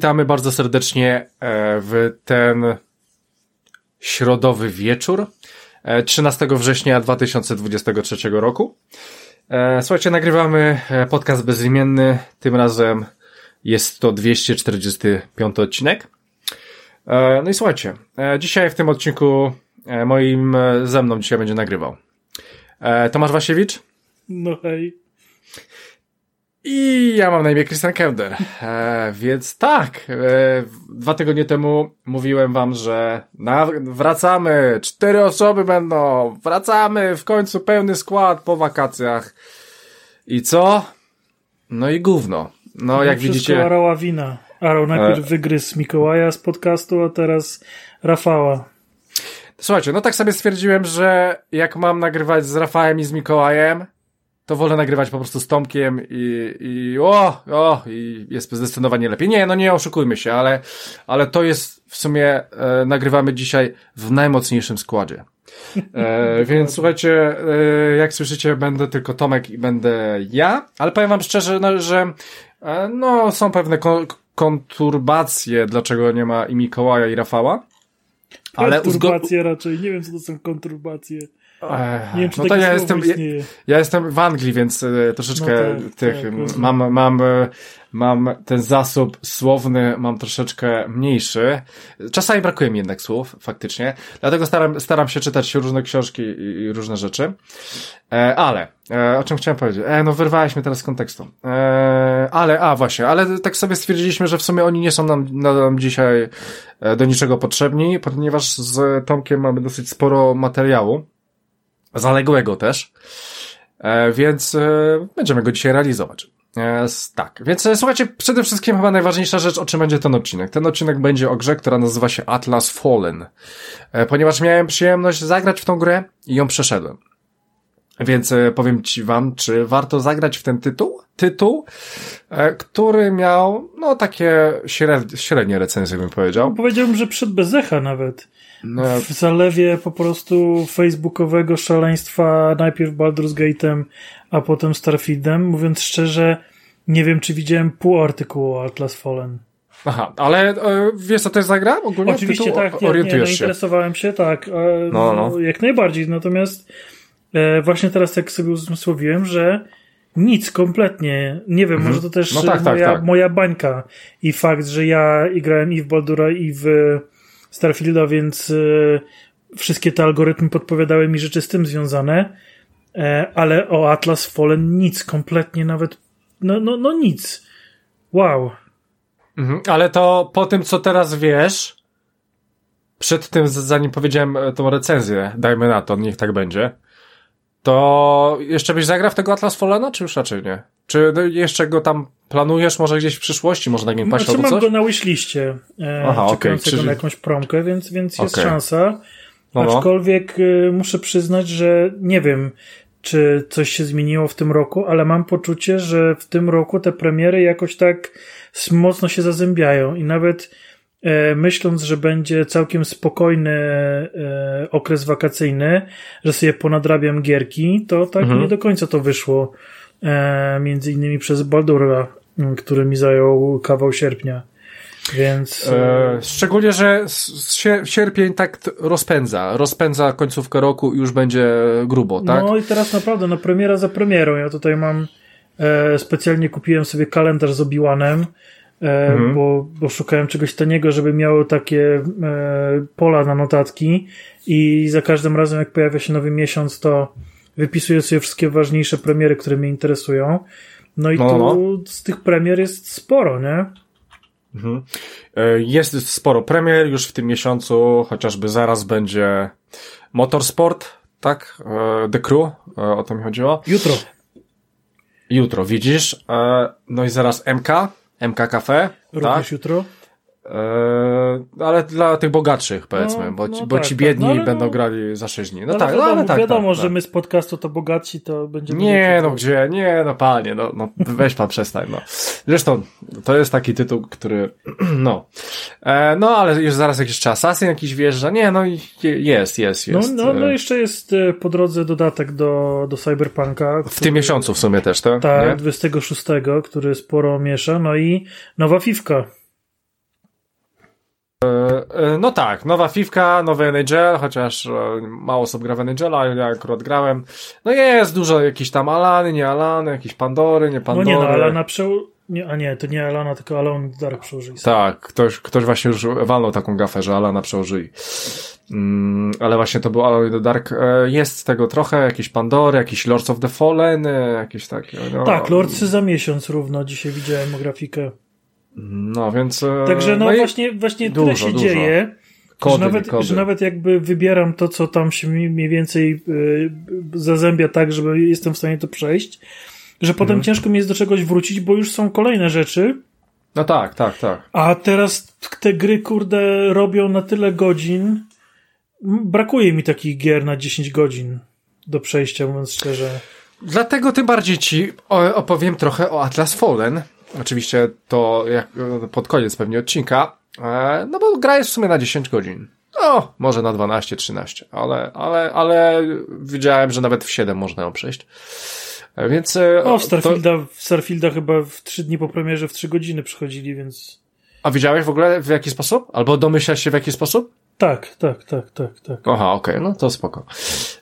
witamy bardzo serdecznie e, w ten środowy wieczór 13 e, września 2023 roku. E, słuchajcie, nagrywamy podcast bezimienny. Tym razem jest to 245 odcinek. No i słuchajcie, dzisiaj w tym odcinku moim ze mną dzisiaj będzie nagrywał Tomasz Wasiewicz. No hej. I ja mam na imię Christian Kender, e, więc tak, e, dwa tygodnie temu mówiłem wam, że na, wracamy, cztery osoby będą, wracamy, w końcu pełny skład po wakacjach. I co? No i gówno. No, no jak widzicie... Arała wina. Arał najpierw e... wygryzł Mikołaja z podcastu, a teraz Rafała. Słuchajcie, no tak sobie stwierdziłem, że jak mam nagrywać z Rafałem i z Mikołajem, to wolę nagrywać po prostu z Tomkiem i, i o, o, i jest zdecydowanie lepiej. Nie, no nie oszukujmy się, ale, ale to jest w sumie, e, nagrywamy dzisiaj w najmocniejszym składzie. E, więc słuchajcie, e, jak słyszycie, będę tylko Tomek i będę ja, ale powiem wam szczerze, no, że e, no, są pewne kon konturbacje, dlaczego nie ma i Mikołaja i Rafała. Ale konturbacje raczej, nie wiem co to są konturbacje. Ech, nie wiem, czy no to ja jestem, ja, ja, jestem w Anglii, więc e, troszeczkę no tak, tych, tak, mam, mam, e, mam ten zasób słowny, mam troszeczkę mniejszy. Czasami brakuje mi jednak słów, faktycznie. Dlatego staram, staram się czytać różne książki i, i różne rzeczy. E, ale, e, o czym chciałem powiedzieć? E, no wyrwałeś mnie teraz z kontekstu. E, ale, a właśnie, ale tak sobie stwierdziliśmy, że w sumie oni nie są nam, nam dzisiaj e, do niczego potrzebni, ponieważ z Tomkiem mamy dosyć sporo materiału zaległego też, e, więc e, będziemy go dzisiaj realizować. E, tak, więc słuchajcie, przede wszystkim chyba najważniejsza rzecz, o czym będzie ten odcinek. Ten odcinek będzie o grze, która nazywa się Atlas Fallen, ponieważ miałem przyjemność zagrać w tą grę i ją przeszedłem. Więc powiem ci wam, czy warto zagrać w ten tytuł? Tytuł, który miał, no takie średnie recenzje bym powiedział. No, powiedziałbym, że przed Bezecha nawet. No. W zalewie po prostu facebookowego szaleństwa, najpierw Baldur's Gate'em, a potem Starfieldem. Mówiąc szczerze, nie wiem, czy widziałem pół artykułu o Atlas Fallen. Aha, ale e, wiesz, co to jest za gra? Ogólnie Oczywiście tytuł, tak, nie, orientujesz nie, zainteresowałem się, tak, e, no, no. jak najbardziej, natomiast e, właśnie teraz tak sobie uzmysłowiłem, że nic, kompletnie. Nie wiem, mhm. może to też no tak, tak, moja, tak, moja bańka i fakt, że ja grałem i w Baldura i w Starfielda, więc y, wszystkie te algorytmy podpowiadały mi rzeczy z tym związane, e, ale o Atlas Fallen nic, kompletnie nawet, no, no, no nic. Wow. Mhm, ale to po tym, co teraz wiesz, przed tym, zanim powiedziałem e, tą recenzję, dajmy na to, niech tak będzie, to jeszcze byś zagrał w tego Atlas Fallena, czy już raczej nie? Czy jeszcze go tam planujesz może gdzieś w przyszłości, może na Game Passie znaczy, mam go na wishliście, e, Aha, okay, czyli... na jakąś promkę, więc, więc jest okay. szansa. No, no. Aczkolwiek y, muszę przyznać, że nie wiem, czy coś się zmieniło w tym roku, ale mam poczucie, że w tym roku te premiery jakoś tak mocno się zazębiają i nawet myśląc, że będzie całkiem spokojny e, okres wakacyjny, że sobie ponadrabiam gierki, to tak mhm. nie do końca to wyszło. E, między innymi przez Baldura, który mi zajął kawał sierpnia. Więc. E, szczególnie, że sierpień tak rozpędza. Rozpędza końcówkę roku i już będzie grubo, tak? No i teraz naprawdę, no premiera za premierą. Ja tutaj mam. E, specjalnie kupiłem sobie kalendarz z Obiłanem, e, mhm. bo, bo szukałem czegoś taniego, żeby miało takie e, pola na notatki i za każdym razem, jak pojawia się nowy miesiąc, to wypisuję sobie wszystkie ważniejsze premiery, które mnie interesują. No i no, tu no. z tych premier jest sporo, nie? Mhm. E, jest sporo premier już w tym miesiącu, chociażby zaraz będzie Motorsport, tak? E, The Crew, e, o to mi chodziło. Jutro. Jutro, widzisz? No i zaraz MK, MK Cafe. Również tak? jutro. Eee, ale dla tych bogatszych, powiedzmy, no, bo, ci, no bo tak, ci tak. biedni tak. no, będą no, grali za 6 dni. No, tak, wiadomo, no, ale tak. Wiadomo, tak, że tak. my z podcastu to bogaci, to będziemy. Nie, no gdzie, nie, no panie, no, no weź pan przestań, no. Zresztą, to jest taki tytuł, który, no. E, no, ale już zaraz jakiś czas Assassin jakiś wjeżdża, nie, no jest, jest, no, jest. No, no, no jeszcze jest e, po drodze dodatek do, do Cyberpunka. W tym miesiącu w sumie też, tak? Tak, 26, który sporo miesza, no i nowa Fifka. No tak, nowa Fifka, nowy NHL, chociaż mało osób gra w NHL, ale ja akurat grałem. No jest dużo jakichś tam Alany, nie Alany, jakieś Pandory, nie Pandory. No nie, no Alana przeł... Nie, a nie, to nie Alana, tylko Alone Dark przełożyli. Tak, ktoś, ktoś właśnie już walnął taką gafę, że Alana przełożyli. Mm, ale właśnie to był the Dark. E, jest z tego trochę, jakieś Pandory, jakiś Lords of the Fallen, e, jakieś takie. No, tak, Lordsy za miesiąc równo, dzisiaj widziałem grafikę. No, więc... E, Także no, no właśnie, właśnie dużo, tyle się dużo. dzieje. Kody, że, nawet, że nawet jakby wybieram to, co tam się mniej więcej yy, zazębia tak, żeby jestem w stanie to przejść, że potem mhm. ciężko mi jest do czegoś wrócić, bo już są kolejne rzeczy. No tak, tak, tak. A teraz te gry, kurde, robią na tyle godzin. Brakuje mi takich gier na 10 godzin do przejścia, mówiąc szczerze. Dlatego tym bardziej ci opowiem trochę o Atlas Fallen. Oczywiście to jak pod koniec pewnie odcinka. E, no bo gra jest w sumie na 10 godzin. No, może na 12, 13, ale, ale, ale widziałem, że nawet w 7 można ją przejść. E, więc. E, o, w Starfielda, to... w Starfielda chyba w 3 dni po premierze w 3 godziny przychodzili, więc. A widziałeś w ogóle w jaki sposób? Albo domyślasz się w jaki sposób? Tak, tak, tak, tak, tak. Aha, okej, okay, no to spoko.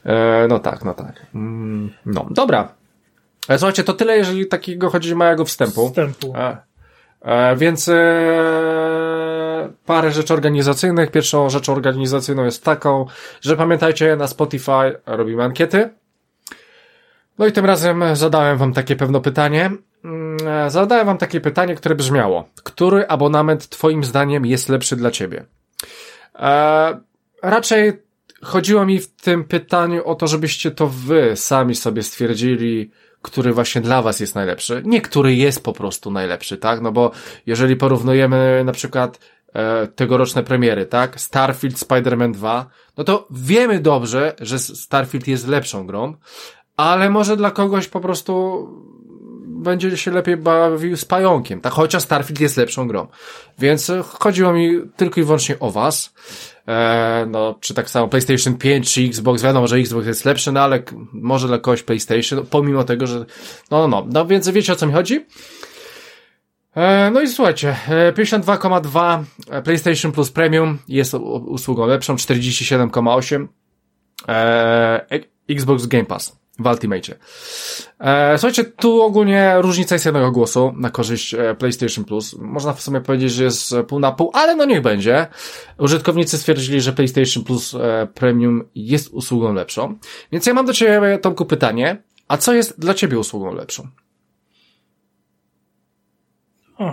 E, no tak, no tak. Mm, no, dobra. Słuchajcie, to tyle, jeżeli takiego chodzi małego wstępu. Wstępu. E, więc e, parę rzeczy organizacyjnych. Pierwszą rzeczą organizacyjną jest taką, że pamiętajcie, na Spotify robimy ankiety. No i tym razem zadałem wam takie pewne pytanie. Mm, e, zadałem wam takie pytanie, które brzmiało. Który abonament twoim zdaniem jest lepszy dla ciebie? E, raczej chodziło mi w tym pytaniu o to, żebyście to wy sami sobie stwierdzili, który właśnie dla was jest najlepszy. Nie który jest po prostu najlepszy, tak? No bo jeżeli porównujemy na przykład e, tegoroczne premiery, tak? Starfield, Spider-Man 2, no to wiemy dobrze, że Starfield jest lepszą grą, ale może dla kogoś po prostu będzie się lepiej bawił z pająkiem, tak? Chociaż Starfield jest lepszą grą. Więc chodziło mi tylko i wyłącznie o was. E, no, czy tak samo PlayStation 5, czy Xbox, wiadomo, że Xbox jest lepszy, no ale może dla kogoś PlayStation, pomimo tego, że, no, no, no, no więc wiecie o co mi chodzi? E, no i słuchajcie, 52,2 e, PlayStation Plus Premium jest usługą lepszą, 47,8 Xbox Game Pass w Ultimate. E, słuchajcie, tu ogólnie różnica jest jednego głosu na korzyść e, PlayStation Plus. Można w sumie powiedzieć, że jest pół na pół, ale no niech będzie. Użytkownicy stwierdzili, że PlayStation Plus e, Premium jest usługą lepszą. Więc ja mam do Ciebie, Tomku, pytanie. A co jest dla Ciebie usługą lepszą? O.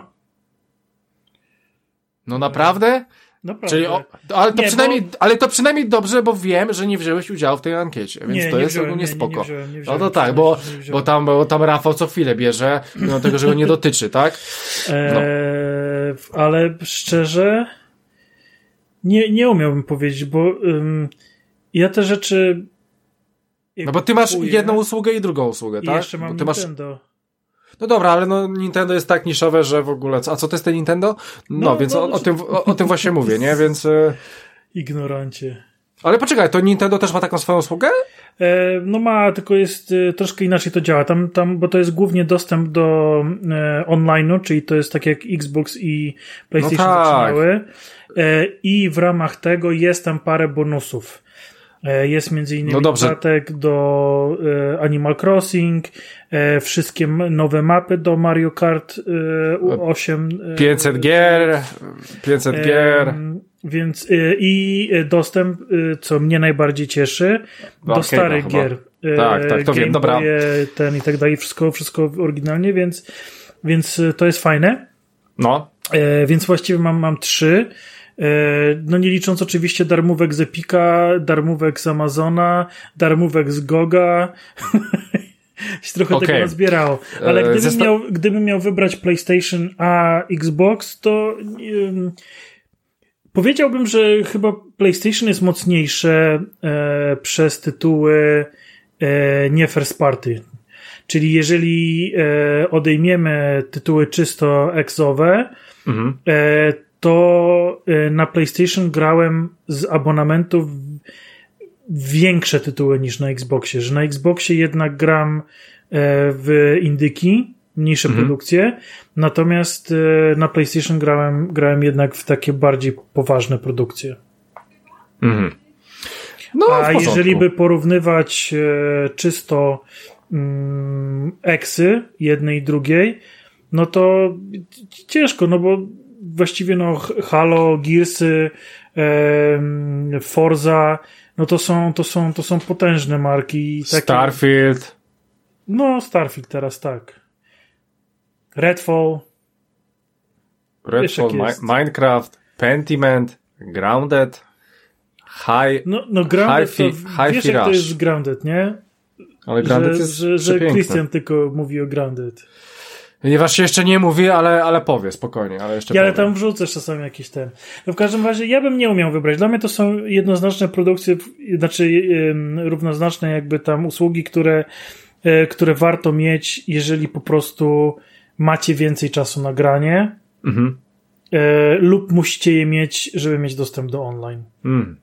No naprawdę? Naprawdę. Czyli o, ale, to nie, przynajmniej, bo... ale to przynajmniej dobrze, bo wiem, że nie wziąłeś udziału w tej ankiecie, więc nie, to nie jest wziąłem, ogólnie spoko. Nie, wziąłem, wziąłem, no to tak, bo, bo, tam, bo tam Rafał co chwilę bierze, mimo tego, że go nie dotyczy, tak? No. Eee, ale szczerze nie, nie umiałbym powiedzieć, bo um, ja te rzeczy no bo ty masz jedną usługę i drugą usługę, tak? I jeszcze mam bo ty Nintendo. Masz... No dobra, ale no Nintendo jest tak niszowe, że w ogóle. A co to jest ten Nintendo? No, no więc no, o, o, tym, o, o, tym właśnie mówię, nie? Więc. E, Ignorancie. Ale poczekaj, to Nintendo też ma taką swoją usługę? E, no ma, tylko jest e, troszkę inaczej to działa. Tam, tam, bo to jest głównie dostęp do e, online'u, czyli to jest tak jak Xbox i PlayStation no tak. zaczynały. E, I w ramach tego jest tam parę bonusów. E, jest między innymi no dodatek do e, Animal Crossing, e, wszystkie nowe mapy do Mario Kart 8. 500 gier, 500 gier. Więc i dostęp, co mnie najbardziej cieszy, do starych gier. Tak, tak, to wiem, dobra. Ten i tak dalej, wszystko, wszystko oryginalnie, więc, więc to jest fajne. No. Więc właściwie mam, mam trzy. E, no nie licząc oczywiście darmówek z Epika, darmówek z Amazona, darmówek z Goga. się trochę okay. tego zbierało. Ale e, gdybym, Zesta miał, gdybym miał wybrać PlayStation a Xbox, to um, powiedziałbym, że chyba PlayStation jest mocniejsze e, przez tytuły e, nie first party. Czyli jeżeli e, odejmiemy tytuły czysto exowe, mhm. E, to y, na PlayStation grałem z abonamentów większe tytuły niż na Xboxie, że na Xboxie jednak gram e, w indyki, mniejsze mhm. produkcje, natomiast e, na PlayStation grałem, grałem jednak w takie bardziej poważne produkcje. Mhm. No, A jeżeli by porównywać e, czysto mm, eksy jednej i drugiej, no to ciężko, no bo właściwie no Halo, Gearsy, e, Forza, no to są, to są, to są potężne marki. Takie... Starfield. No, Starfield teraz tak. Redfall. Redfall, Minecraft, Pentiment, Grounded, High. No, no Grounded high to, high wiesz, jak to jest Grounded, nie? Ale Grounded że, jest Że, że Christian tylko mówi o Grounded. Ponieważ się jeszcze nie mówi, ale, ale powie spokojnie, ale jeszcze ja, Ale tam wrzucę czasami jakiś ten. No w każdym razie ja bym nie umiał wybrać. Dla mnie to są jednoznaczne produkcje, znaczy yy, równoznaczne jakby tam usługi, które, yy, które warto mieć, jeżeli po prostu macie więcej czasu na granie mhm. yy, lub musicie je mieć, żeby mieć dostęp do online. Mm.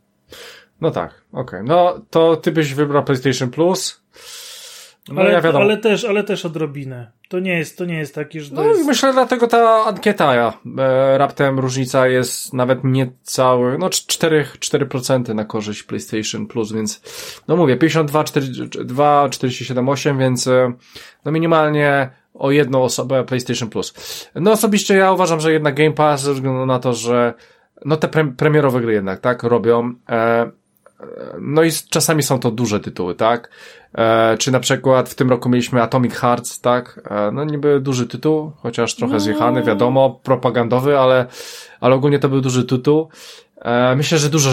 No tak, okej. Okay. No to ty byś wybrał PlayStation Plus. No ale, ja wiadomo. ale też, ale też odrobinę. To nie jest, to nie jest taki, że No jest... i myślę dlatego ta ankieta, ja, e, raptem różnica jest nawet niecały, no 4, 4% na korzyść PlayStation Plus, więc no mówię, 52, 42, 47, 8, więc e, no minimalnie o jedną osobę PlayStation Plus. No osobiście ja uważam, że jednak Game Pass ze względu na to, że no te pre premierowe gry jednak, tak, robią, e, no i czasami są to duże tytuły, tak? E, czy na przykład w tym roku mieliśmy Atomic Hearts, tak? E, no niby duży tytuł, chociaż trochę no. zjechany, wiadomo, propagandowy, ale, ale ogólnie to był duży tytuł. E, myślę, że dużo,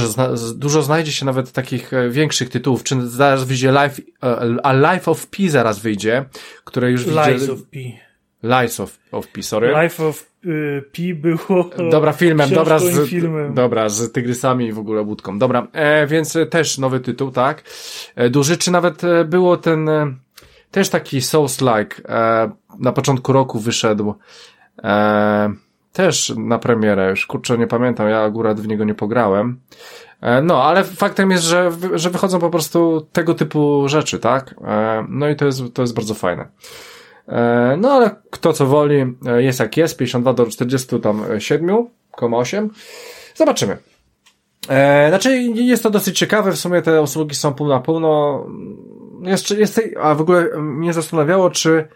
dużo znajdzie się nawet takich e, większych tytułów. Czy zaraz wyjdzie Life, e, a Life of P zaraz wyjdzie, które już Life Lies of P. Lies of, of P, sorry. Life of y, P było. Dobra, filmem, dobra, z, filmem. dobra, z tygrysami i w ogóle łódką. Dobra, e, więc też nowy tytuł, tak. E, duży, czy nawet e, było ten, e, też taki Souls-like, e, na początku roku wyszedł, e, też na premierę, już kurczę nie pamiętam, ja akurat w niego nie pograłem. E, no, ale faktem jest, że, że wychodzą po prostu tego typu rzeczy, tak? E, no i to jest, to jest bardzo fajne. E, no ale kto co woli, e, jest jak jest, 52 do 47,8. Zobaczymy. E, znaczy jest to dosyć ciekawe, w sumie te usługi są pół na pół, no jeszcze jest, a w ogóle mnie zastanawiało, czy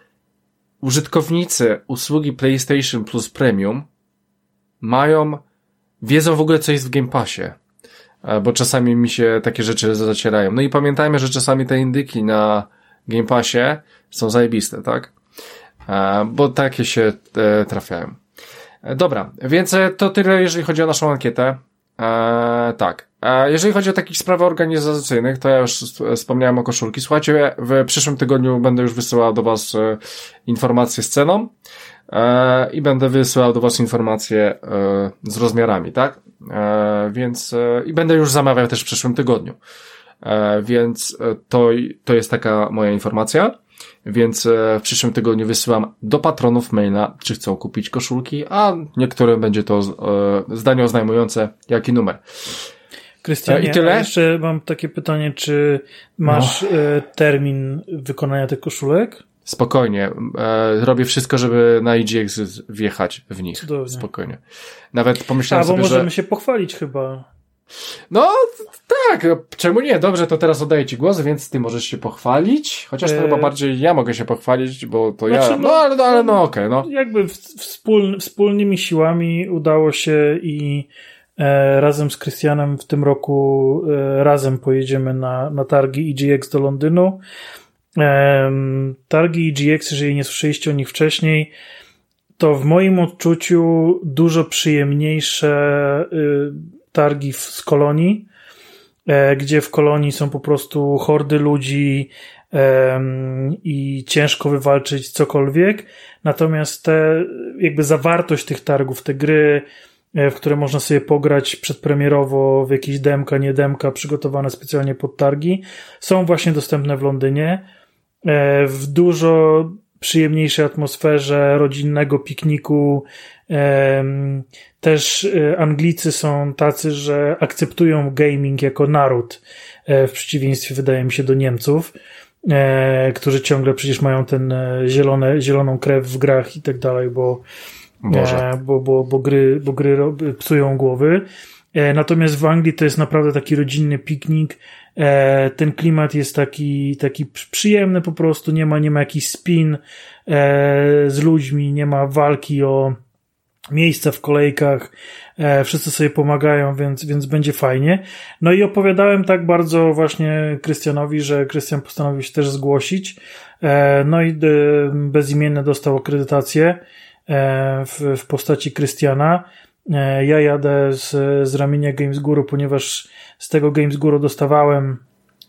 użytkownicy usługi PlayStation Plus Premium mają, wiedzą w ogóle co jest w Game Passie bo czasami mi się takie rzeczy zacierają. No i pamiętajmy, że czasami te indyki na Game Passie są zajebiste, tak? E, bo takie się e, trafiają. E, dobra, więc to tyle, jeżeli chodzi o naszą ankietę. E, tak. E, jeżeli chodzi o takich spraw organizacyjnych, to ja już wspomniałem o koszulki. Słuchajcie, w przyszłym tygodniu będę już wysyłał do Was e, informacje z ceną e, i będę wysyłał do Was informacje z rozmiarami, tak? Więc i będę już zamawiał też w przyszłym tygodniu. Więc to, to jest taka moja informacja. Więc e, w przyszłym tygodniu wysyłam do patronów maila, czy chcą kupić koszulki, a niektórym będzie to e, zdanie oznajmujące, jaki numer. Krystianie, I tyle? jeszcze mam takie pytanie, czy masz no. termin wykonania tych koszulek? Spokojnie. E, robię wszystko, żeby na IGX wjechać w nich. Cudownie. Spokojnie. Nawet pomyślałem A, bo sobie, możemy że... się pochwalić chyba. No, tak, czemu nie? Dobrze, to teraz oddaję Ci głos, więc Ty możesz się pochwalić, chociaż to chyba e, bardziej ja mogę się pochwalić, bo to znaczy, ja, no, no ale, no, ale no okej, okay, no. Jakby wspól, wspólnymi siłami udało się i e, razem z Krystianem w tym roku e, razem pojedziemy na, na targi EGX do Londynu. E, targi EGX, jeżeli nie słyszeliście o nich wcześniej, to w moim odczuciu dużo przyjemniejsze targi z kolonii, e, gdzie w kolonii są po prostu hordy ludzi i ciężko wywalczyć cokolwiek. Natomiast te, jakby zawartość tych targów, te gry, e, w które można sobie pograć przedpremierowo w jakieś demka, nie demka, przygotowane specjalnie pod targi, są właśnie dostępne w Londynie. E, w dużo przyjemniejszej atmosferze rodzinnego pikniku, też e, Anglicy są tacy, że akceptują gaming jako naród, e, w przeciwieństwie, wydaje mi się, do Niemców. e, którzy ciągle przecież mają ten e, zielone, zieloną krew w grach i tak dalej, bo, bo, bo, bo, gry, bo gry psują głowy. Natomiast w Anglii to jest naprawdę taki rodzinny piknik. E, ten klimat jest taki, taki przyjemny po prostu, nie ma, nie ma jakiś spin z ludźmi, nie ma walki o miejsca w kolejkach, wszyscy sobie pomagają, więc, więc będzie fajnie. No i opowiadałem tak bardzo właśnie Krystianowi, że Krystian postanowił się też zgłosić. No i bezimienny dostał akredytację w, w postaci Krystiana. E, ja jadę z, z ramienia Games Guru, ponieważ z tego Games Guru dostawałem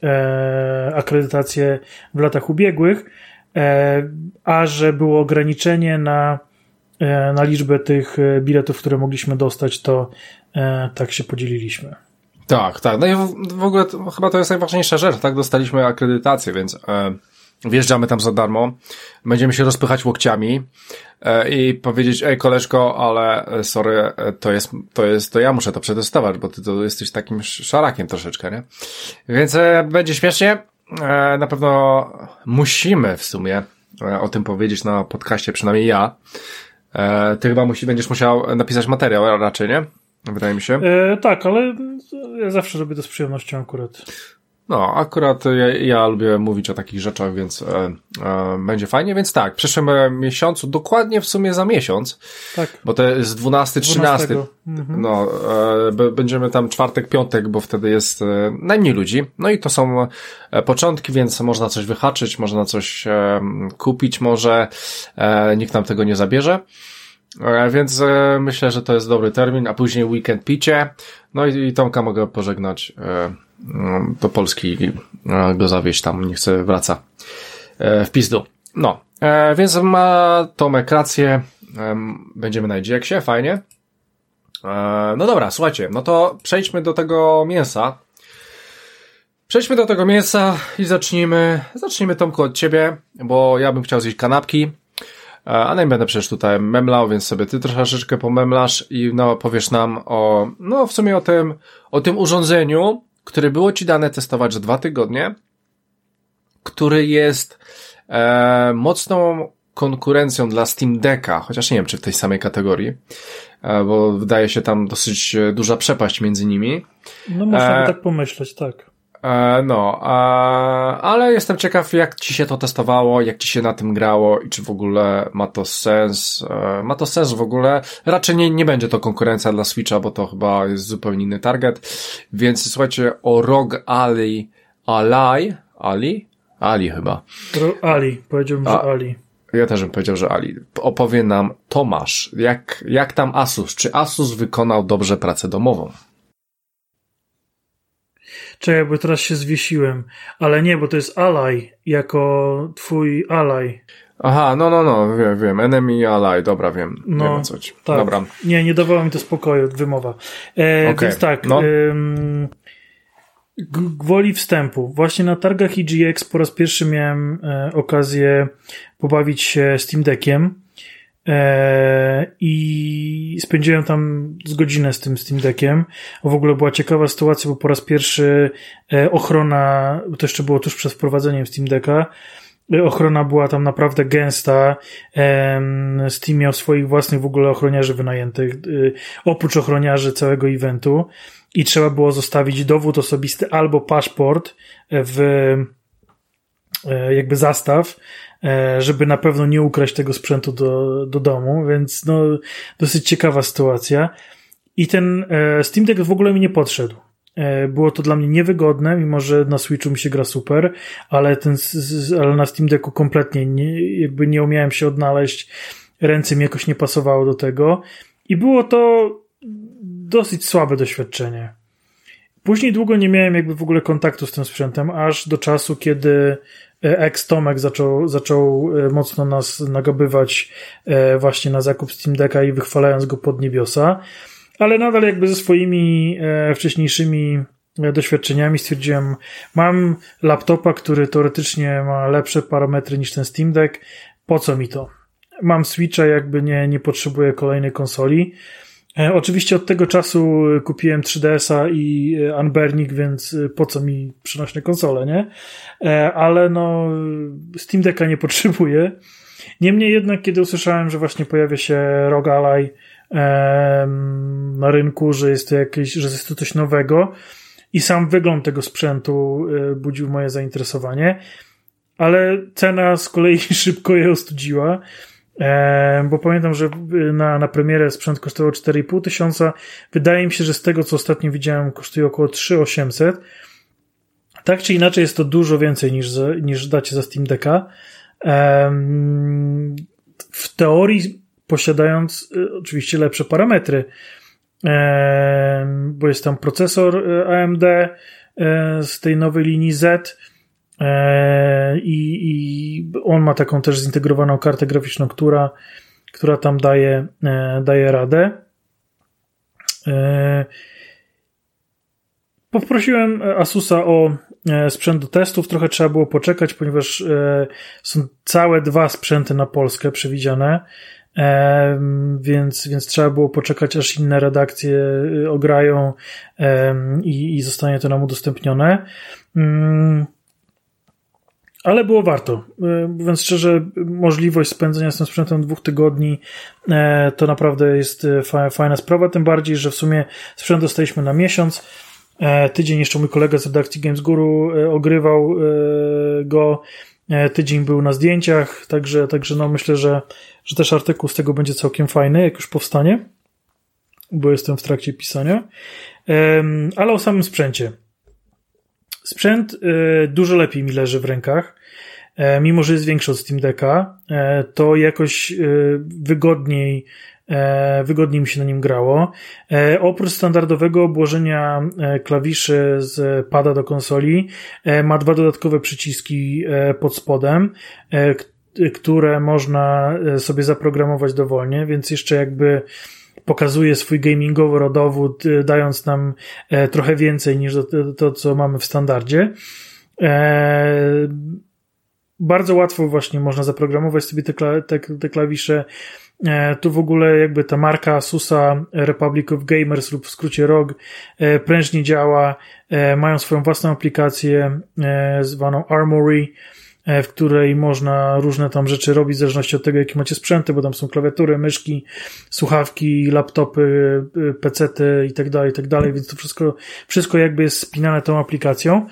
e, akredytację w latach ubiegłych, e, a że było ograniczenie na, e, na liczbę tych e, biletów, które mogliśmy dostać, to e, tak się podzieliliśmy. Tak, tak. No i w, w ogóle to, chyba to jest najważniejsza rzecz, tak? Dostaliśmy akredytację, więc Wjeżdżamy tam za darmo, będziemy się rozpychać łokciami e, i powiedzieć, ej koleżko, ale e, sorry, e, to jest, to jest, to ja muszę to przetestować, bo ty to jesteś takim szarakiem troszeczkę, nie? Więc będzie śmiesznie, na pewno musimy w sumie o tym powiedzieć na podcaście, przynajmniej ja. Ty chyba musi, będziesz musiał napisać materiał raczej, nie? Wydaje mi się. E, tak, ale ja zawsze robię to z przyjemnością akurat. No, akurat ja, ja lubię mówić o takich rzeczach, więc e, e, będzie fajnie. Więc tak, w przyszłym e, miesiącu, dokładnie w sumie za miesiąc, tak. bo to jest 12, 13. 12. Mhm. No, e, będziemy tam czwartek, piątek, bo wtedy jest e, najmniej ludzi. No i to są e, początki, więc można coś wyhaczyć, można coś kupić, może nikt nam tego nie zabierze. Więc myślę, że to jest dobry termin, a później weekend picie. No i, i Tomka mogę pożegnać do Polski go zawieść tam, nie chce wraca e, w pizdu. No, e, więc ma Tomek rację, będziemy na się, fajnie. E, no dobra, słuchajcie, no to przejdźmy do tego mięsa. Przejdźmy do tego mięsa i zacznijmy, zacznijmy Tomku od ciebie, bo ja bym chciał zjeść kanapki, a nie będę przecież tutaj memlał, więc sobie ty troszeczkę pomemlasz i no, powiesz nam o, no w sumie o tym, o tym urządzeniu, które było ci dane testować za dwa tygodnie, który jest e, mocną konkurencją dla Steam Decka, chociaż nie wiem, czy w tej samej kategorii, e, bo wydaje się tam dosyć duża przepaść między nimi. No można by e, tak pomyśleć, tak. E, no, ale jestem ciekaw, jak ci się to testowało, jak ci się na tym grało i czy w ogóle ma to sens. E, ma to sens w ogóle. Raczej nie, nie będzie to konkurencja dla Switcha, bo to chyba jest zupełnie inny target. Więc słuchajcie, o ROG Ali, Ali, Ali? Ali chyba. Ali, powiedziałbym, że Ali. Ja też bym powiedział, że Ali. Opowie nam Tomasz, jak, jak tam Asus? Czy Asus wykonał dobrze pracę domową? Czekaj, bo teraz się zwiesiłem. Ale nie, bo to jest Ally, jako twój Ally. Aha, no, no, no, wiem, wiem. Enemy Ally, dobra, wiem. No, wiem coś. Tak. Dobra. Nie, nie dawało mi to spokoju, wymowa. E, okay. Więc tak, no. ym, gwoli wstępu. Właśnie na targach EGX po raz pierwszy miałem e, okazję pobawić się Steam Deckiem. E, I spędziłem tam z godzinę z tym Steam Deckiem. W ogóle była ciekawa sytuacja, bo po raz pierwszy e, ochrona, to jeszcze było tuż przed wprowadzeniem Steam Decka, e, ochrona była tam naprawdę gęsta. Steam miał swoich własnych w ogóle ochroniarzy wynajętych, oprócz ochroniarzy całego eventu. I trzeba było zostawić dowód osobisty albo paszport w jakby zastaw, żeby na pewno nie ukraść tego sprzętu do, do domu, więc no, dosyć ciekawa sytuacja. I ten e, Steam Deck w ogóle mi nie podszedł. E, było to dla mnie niewygodne, mimo że na Switchu mi się gra super, ale, ten, ale na Steam Decku kompletnie nie, jakby nie umiałem się odnaleźć, ręce mi jakoś nie pasowało do tego i było to dosyć słabe doświadczenie. Później długo nie miałem jakby w ogóle kontaktu z tym sprzętem, aż do czasu, kiedy E, ex-Tomek zaczął, zaczął e, mocno nas nagabywać e, właśnie na zakup Steam Decka i wychwalając go pod niebiosa, ale nadal jakby ze swoimi wcześniejszymi doświadczeniami stwierdziłem, mam laptopa, który teoretycznie ma lepsze parametry niż ten Steam Deck, po co mi to? Mam Switcha, jakby nie, nie potrzebuję kolejnej konsoli. E, oczywiście od tego czasu kupiłem 3DS-a i e, Unburning, więc e, po co mi przenośne konsole, nie? Ale no, Steam Decka nie potrzebuję. Niemniej jednak, kiedy usłyszałem, że właśnie pojawia się ROG Ally na rynku, że jest to jakieś, że jest to coś nowego i sam wygląd tego sprzętu budził moje zainteresowanie, ale cena z kolei szybko je ostudziła. Bo pamiętam, że na, na premierę sprzęt kosztował 4,5 tysiąca. Wydaje mi się, że z tego, co ostatnio widziałem, kosztuje około 3,800. Tak czy inaczej jest to dużo więcej niż, za, niż dacie za Steam Decka. W teorii posiadając e, oczywiście lepsze parametry, bo jest tam procesor e, AMD z tej nowej linii Z, I, I on ma taką też zintegrowaną kartę graficzną, która, która tam daje, e, daje radę. E, poprosiłem Asusa o sprzęt do testów. Trochę trzeba było poczekać, ponieważ są całe dwa sprzęty na Polskę przewidziane. Więc, więc trzeba było poczekać, aż inne redakcje ograją i, i zostanie to nam udostępnione. Ale było warto. E, mówiąc szczerze, możliwość spędzenia z tym sprzętem dwóch tygodni e, to naprawdę jest e, fajna sprawa, tym bardziej, że w sumie sprzęt dostaliśmy na miesiąc. Tydzień jeszcze mój kolega z redakcji Games Guru ogrywał go. Tydzień był na zdjęciach, także, także no myślę, że, że też artykuł z tego będzie całkiem fajny, jak już powstanie, bo jestem w trakcie pisania. Ale o samym sprzęcie. Sprzęt y, dużo lepiej mi leży w rękach. E, mimo, że jest większy od Steam Decka, e, to jakoś y, wygodniej e, wygodniej mi się na nim grało. Oprócz standardowego obłożenia klawiszy z pada do konsoli, ma dwa dodatkowe przyciski pod spodem, które można sobie zaprogramować dowolnie, więc jeszcze jakby pokazuje swój gamingowy rodowód, y, dając nam e, trochę więcej niż to, to co mamy w standardzie. E, bardzo łatwo właśnie można zaprogramować sobie te, te, te klawisze. E, tu w ogóle jakby ta marka Susa Republic of Gamers lub w skrócie ROG prężnie działa. Mają swoją własną aplikację zwaną Armory w której można różne tam rzeczy robić w zależności od tego, jakie macie sprzęty, bo tam są klawiatury, myszki, słuchawki, laptopy, e, pecety i tak dalej, i tak dalej, więc to wszystko, wszystko jakby jest spinane tą aplikacją.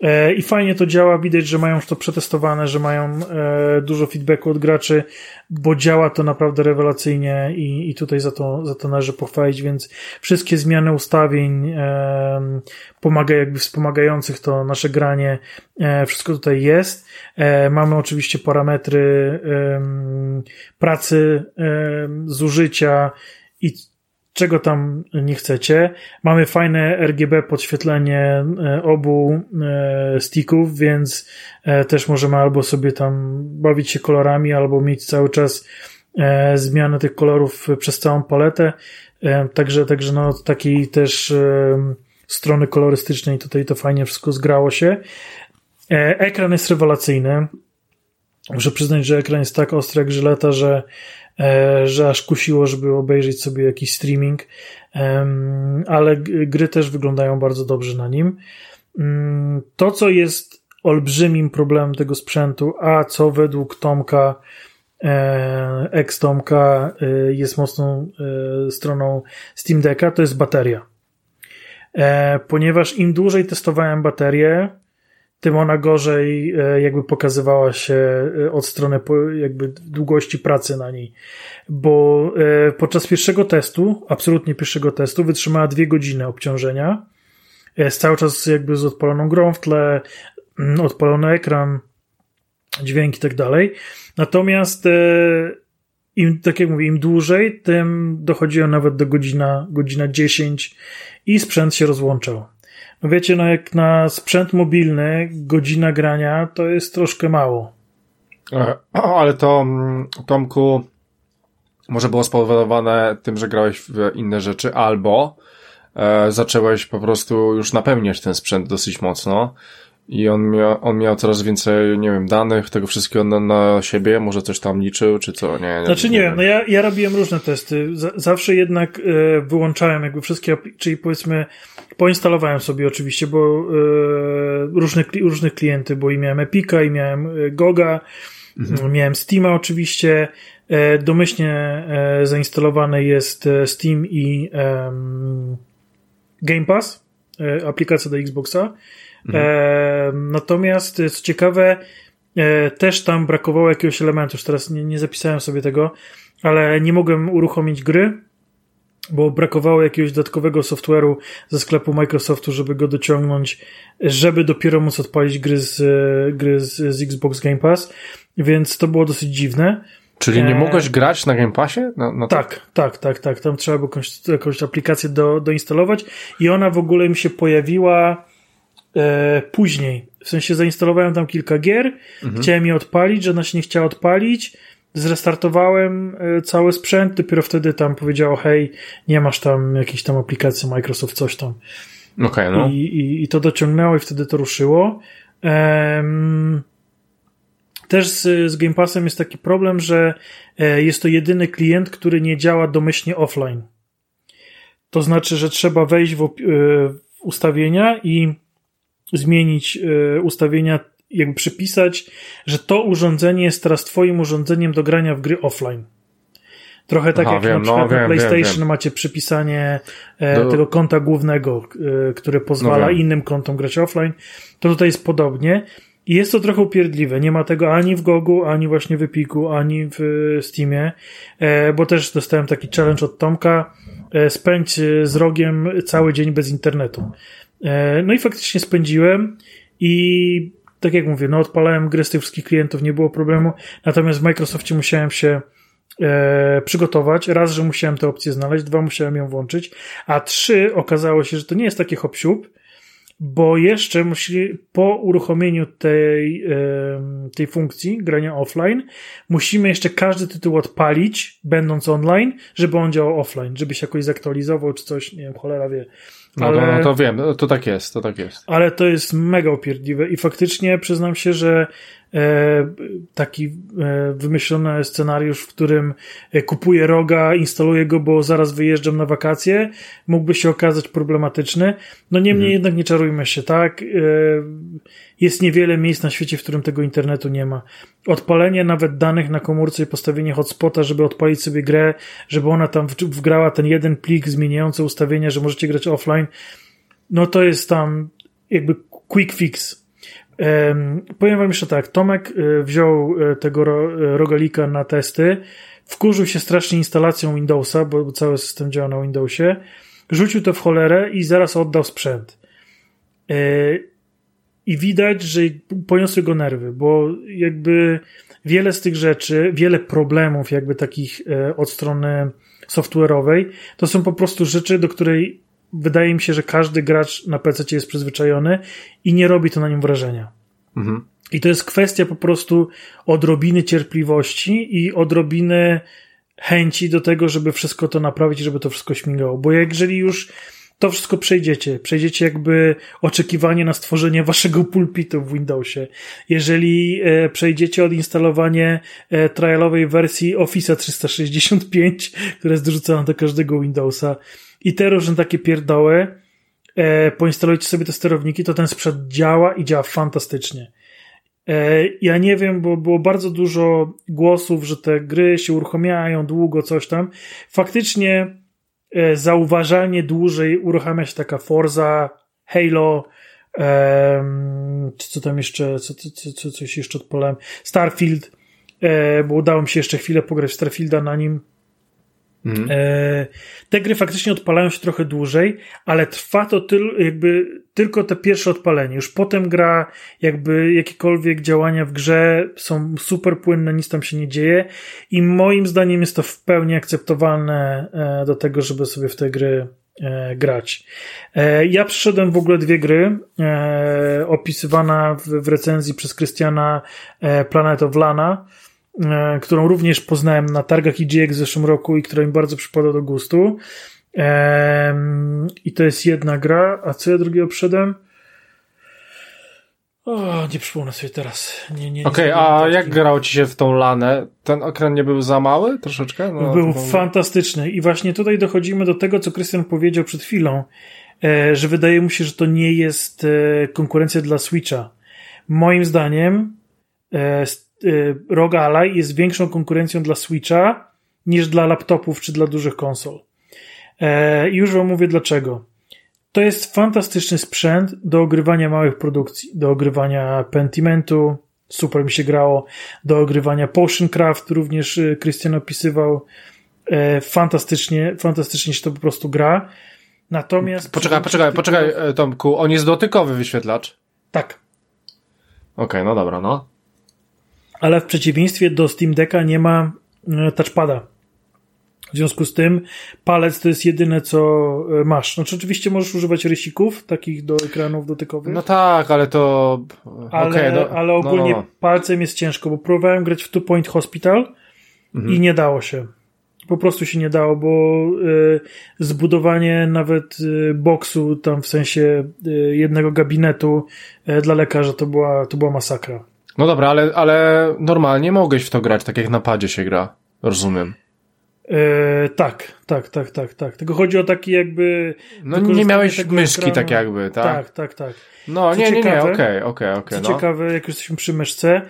E, I fajnie to działa, widać, że mają już to przetestowane, że mają e, dużo feedbacku od graczy, bo działa to naprawdę rewelacyjnie i, i tutaj za to, za to należy pochwalić, więc wszystkie zmiany ustawień e, pomaga, jakby wspomagających to nasze granie, wszystko tutaj jest. Mamy oczywiście parametry pracy, zużycia i czego tam nie chcecie. Mamy fajne RGB podświetlenie e, obu e, sticków, więc e, też możemy albo sobie tam bawić się kolorami, albo mieć cały czas zmianę tych kolorów przez całą paletę. Także, także no takiej też strony kolorystycznej tutaj to fajnie wszystko zgrało się. Ekran jest rewelacyjny. Muszę przyznać, że ekran jest tak ostry jak żyleta, że że aż kusiło, żeby obejrzeć sobie jakiś streaming, ale gry też wyglądają bardzo dobrze na nim. Mm, to, co jest olbrzymim problemem tego sprzętu, a co według Tomka, e, ex-Tomka e, jest mocną stroną Steam Decka, to jest bateria. Ponieważ im dłużej testowałem baterię, tym ona gorzej e, jakby pokazywała się e, od strony jakby długości pracy na niej. Bo e, podczas pierwszego testu, absolutnie pierwszego testu, wytrzymała dwie godziny obciążenia. Cały czas jakby z odpaloną grą w tle, mm, odpalony ekran, dźwięk i tak dalej. Natomiast im, tak jak mówię, im dłużej, tym dochodziło nawet do godzina, godzina 10 i sprzęt się rozłączał. Wiecie, no jak na sprzęt mobilny godzina grania to jest troszkę mało. E, o, ale to, mm, Tomku, może było spowodowane tym, że grałeś w inne rzeczy, albo e, zacząłeś po prostu już napełniać ten sprzęt dosyć mocno I on miał, on miał coraz więcej, nie wiem, danych, tego wszystkiego na, na siebie, może coś tam liczył, czy co, nie, nie Znaczy nie, wiem, no ja, ja robiłem różne testy, Z, zawsze jednak e, wyłączałem jakby wszystkie, czyli powiedzmy, poinstalowałem sobie oczywiście, bo e, różne, różnych klienty, bo i miałem Epika, i miałem e, Goga, mhm. miałem Steama oczywiście, e, domyślnie e, zainstalowany jest e, Steam i Game Pass, aplikacja do Xboxa, Mhm. E, natomiast, co ciekawe, e, też tam brakowało jakiegoś elementu, już teraz nie, nie zapisałem sobie tego, ale nie mogłem uruchomić gry, bo brakowało jakiegoś dodatkowego software'u ze sklepu Microsoftu, żeby go dociągnąć, żeby dopiero móc odpalić gry z, gry z, z Xbox Game Pass, więc to było dosyć dziwne. Czyli nie e, mogłeś grać na Game Passie? No, no tak, tak, tak, tak. Tam trzeba było jakąś, jakąś aplikację do, doinstalować i ona w ogóle mi się pojawiła e, później. W sensie zainstalowałem tam kilka gier, mhm. chciałem je odpalić, że ona się nie chciała odpalić, zrestartowałem e, cały sprzęt, dopiero wtedy tam powiedziało, hej, nie masz tam jakiejś tam aplikacji Microsoft, coś tam. Okay, no. I, i, I to dociągnęło i wtedy to ruszyło. Um, też z, z Game Passem jest taki problem, że e, jest to jedyny klient, który nie działa domyślnie offline. To znaczy, że trzeba wejść w, e, w ustawienia i zmienić e, ustawienia, jakby przypisać, że to urządzenie jest teraz twoim urządzeniem do grania w gry offline. Trochę tak Aha, jak wiem, na przykład no, na PlayStation wiem, wiem. macie przypisanie e, do... tego konta głównego, e, które pozwala no, innym kontom grać offline, to tutaj jest podobnie. I jest to trochę upierdliwe. Nie ma tego ani w Gogu, ani właśnie w Epiku, ani w Steamie, bo też dostałem taki challenge od Tomka. Spędź z rogiem cały dzień bez internetu. E, no i faktycznie spędziłem i tak jak mówię, no odpalałem gry z tych wszystkich klientów, nie było problemu, natomiast w Microsoftie musiałem się e, przygotować. Raz, że musiałem tę opcję znaleźć, dwa, musiałem ją włączyć, a trzy, okazało się, że to nie jest taki hop bo jeszcze musi, po uruchomieniu tej, tej funkcji grania offline, musimy jeszcze każdy tytuł odpalić, będąc online, żeby on działał offline, żeby się jakoś zaktualizował, czy coś, nie wiem, cholera wie. No, ale, no, no to wiem, to tak jest, to tak jest. Ale to jest mega upierdliwe i faktycznie przyznam się, że taki e, wymyślony scenariusz, w którym e, kupuję roga, instaluję go, bo zaraz wyjeżdżam na wakacje, mógłby się okazać problematyczny. No niemniej mhm. jednak nie czarujmy się, tak? E, jest niewiele miejsc na świecie, w którym tego internetu nie ma. Odpalenie nawet danych na komórce i postawienie hotspota, żeby odpalić sobie grę, żeby ona tam wgrała ten jeden plik zmieniający ustawienia, że możecie grać offline, no to jest tam jakby quick fix. Powiem wam jeszcze tak, Tomek e, wziął e, tego ro, rogalika na testy, wkurzył się strasznie instalacją Windowsa, bo cały system działa na Windowsie, rzucił to w cholerę i zaraz oddał sprzęt. E, i widać, że poniosły go nerwy, bo jakby wiele z tych rzeczy, wiele problemów jakby takich e, od strony software'owej, to są po prostu rzeczy, do której wydaje mi się, że każdy gracz na PC jest przyzwyczajony i nie robi to na nim wrażenia. Mhm. I to jest kwestia po prostu odrobiny cierpliwości i odrobiny chęci do tego, żeby wszystko to naprawić, żeby to wszystko śmigało. Bo jeżeli już to wszystko przejdziecie. Przejdziecie jakby oczekiwanie na stworzenie waszego pulpitu w Windowsie. Jeżeli e, przejdziecie odinstalowanie e, trialowej wersji Office 365, która jest dorzucona do każdego Windowsa i te różne takie pierdoły, e, poinstalujcie sobie te sterowniki, to ten sprzęt działa i działa fantastycznie. E, ja nie wiem, bo było bardzo dużo głosów, że te gry się uruchamiają długo, coś tam. Faktycznie E, zauważalnie dłużej uruchamia się taka Forza, Halo, um, co tam jeszcze, co, co, co, coś jeszcze odpalałem, Starfield, e, bo udało mi się jeszcze chwilę pograć Starfielda na nim. Mhm. E, te gry faktycznie odpalają się trochę dłużej, ale trwa to tyl, jakby tylko te pierwsze odpalenie. Już potem gra, jakby jakiekolwiek działania w grze są super płynne, nic tam się nie dzieje i moim zdaniem jest to w pełni akceptowalne e, do tego, żeby sobie w te gry e, grać. Ja przeszedłem w ogóle dwie gry, opisywana w recenzji przez Krystiana Planet of Lana, którą również poznałem na targach EGX w zeszłym roku i która mi bardzo przypada do gustu. I to jest jedna gra, a co ja drugiego przedem? O, nie przypomnę sobie teraz. Nie, nie, Okej, okay, a jak grało ci się w tą lanę? Ten ekran nie był za mały troszeczkę? No, był fantastyczny i właśnie tutaj dochodzimy do tego, co Krystian powiedział przed chwilą, e, że wydaje mu się, że to nie jest e, konkurencja dla Switcha. Moim zdaniem e, ROG Ally jest większą konkurencją dla Switcha niż dla laptopów czy dla dużych konsol. I już wam mówię dlaczego. To jest fantastyczny sprzęt do ogrywania małych produkcji, do ogrywania Pentimentu, super mi się grało, do ogrywania Potioncraft, również y, Christian opisywał, e, fantastycznie, fantastycznie się to po prostu gra. Natomiast... Poczekaj, poczekaj, poczekaj e, Tomku, on jest dotykowy wyświetlacz? Tak. Okej, okay, no dobra, no. Ale w przeciwieństwie do Steam Decka nie ma e, touchpada. W związku z tym palec to jest jedyne, co e, masz. Znaczy oczywiście możesz używać rysików, takich do ekranów dotykowych. No tak, ale to... Ale, okay, no, ale ogólnie no, no. palcem jest ciężko, bo próbowałem grać w Two Point Hospital mhm. i nie dało się. Po prostu się nie dało, bo y, zbudowanie nawet y, boksu tam w sensie y, jednego gabinetu dla lekarza to była, to była masakra. No dobra, ale, ale normalnie mogłeś w to grać, tak jak na padzie się gra. Rozumiem. E, tak, tak, tak, tak, tak. Tylko chodzi o taki jakby. No nie miałeś myszki ekranu. tak jakby, tak? Tak, tak, tak. No Co nie, nie, nie, okej, okej, okej. Co no. ciekawe, jak już jesteśmy przy myszce,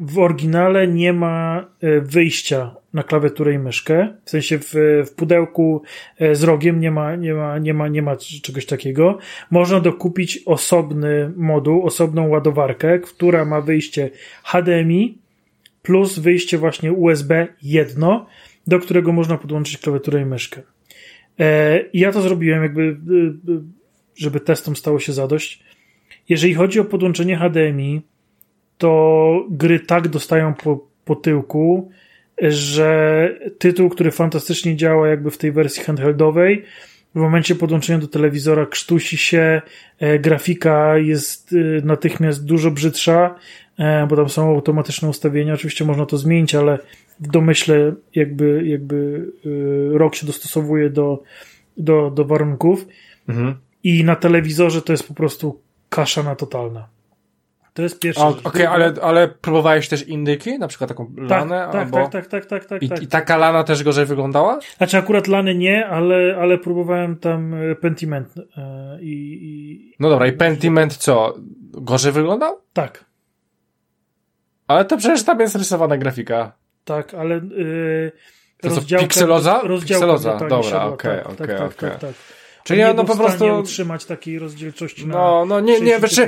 w oryginale nie ma e, wyjścia na klawiaturę i myszkę. W sensie w, w pudełku e, z rogiem nie ma, nie, ma, nie, ma, nie ma czegoś takiego. Można dokupić osobny moduł, osobną ładowarkę, która ma wyjście HDMI plus wyjście właśnie USB jedno, do którego można podłączyć klawiaturę i myszkę. E, ja to zrobiłem jakby, e, e, żeby testom stało się zadość. Jeżeli chodzi o podłączenie HDMI, to gry tak dostają po, po tyłku, że tytuł, który fantastycznie działa jakby w tej wersji handheldowej, w momencie podłączenia do telewizora krztusi się, grafika jest natychmiast dużo brzydsza, bo tam są automatyczne ustawienia. Oczywiście można to zmienić, ale w domyśle jakby, jakby e, rok się dostosowuje do, do, do warunków. Mhm. I na telewizorze to jest po prostu kasza na totalna. To jest pierwsze. Okej, okay, ale, ale próbowałeś też indyki? Na przykład taką tak, lanę? Tak, albo... tak, tak, tak, tak, tak, I, tak. I taka lana też gorzej wyglądała? Znaczy akurat lany nie, ale, ale próbowałem tam e, Pentiment i, i... No dobra, i Pentiment co? Gorzej wyglądał? Tak. Ale to przecież tam jest rysowana grafika. Tak, ale yy, to co, pikseloza? Pikseloza, dobra, okej, okej, tak, tak, tak, tak, Czyli ja no po prostu utrzymać takiej rozdzielczości no, na no nie, nie, wiesz,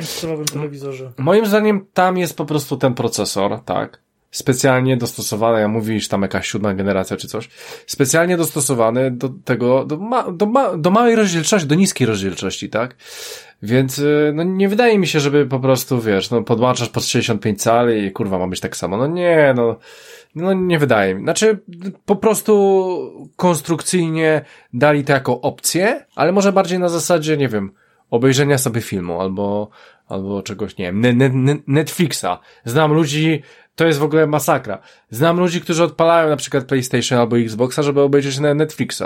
telewizorze. Moim zdaniem tam jest po prostu ten procesor, tak? Specjalnie dostosowany, ja mówisz tam jakaś siódma generacja czy coś, specjalnie dostosowany do tego, do, ma, do, ma, do małej rozdzielczości, do niskiej rozdzielczości, tak? Więc y, no nie wydaje mi się, żeby po prostu, wiesz, no podłączasz pod 65 cali i kurwa ma być tak samo. No nie, no, no nie wydaje mi. Znaczy po prostu konstrukcyjnie dali to jako opcję, ale może bardziej na zasadzie, nie wiem, obejrzenia sobie filmu albo, albo czegoś, nie wiem, ne, ne, Netflixa. Znam ludzi, to jest w ogóle masakra. Znam ludzi, którzy odpalają na przykład PlayStation albo Xboxa, żeby obejrzeć na Netflixa.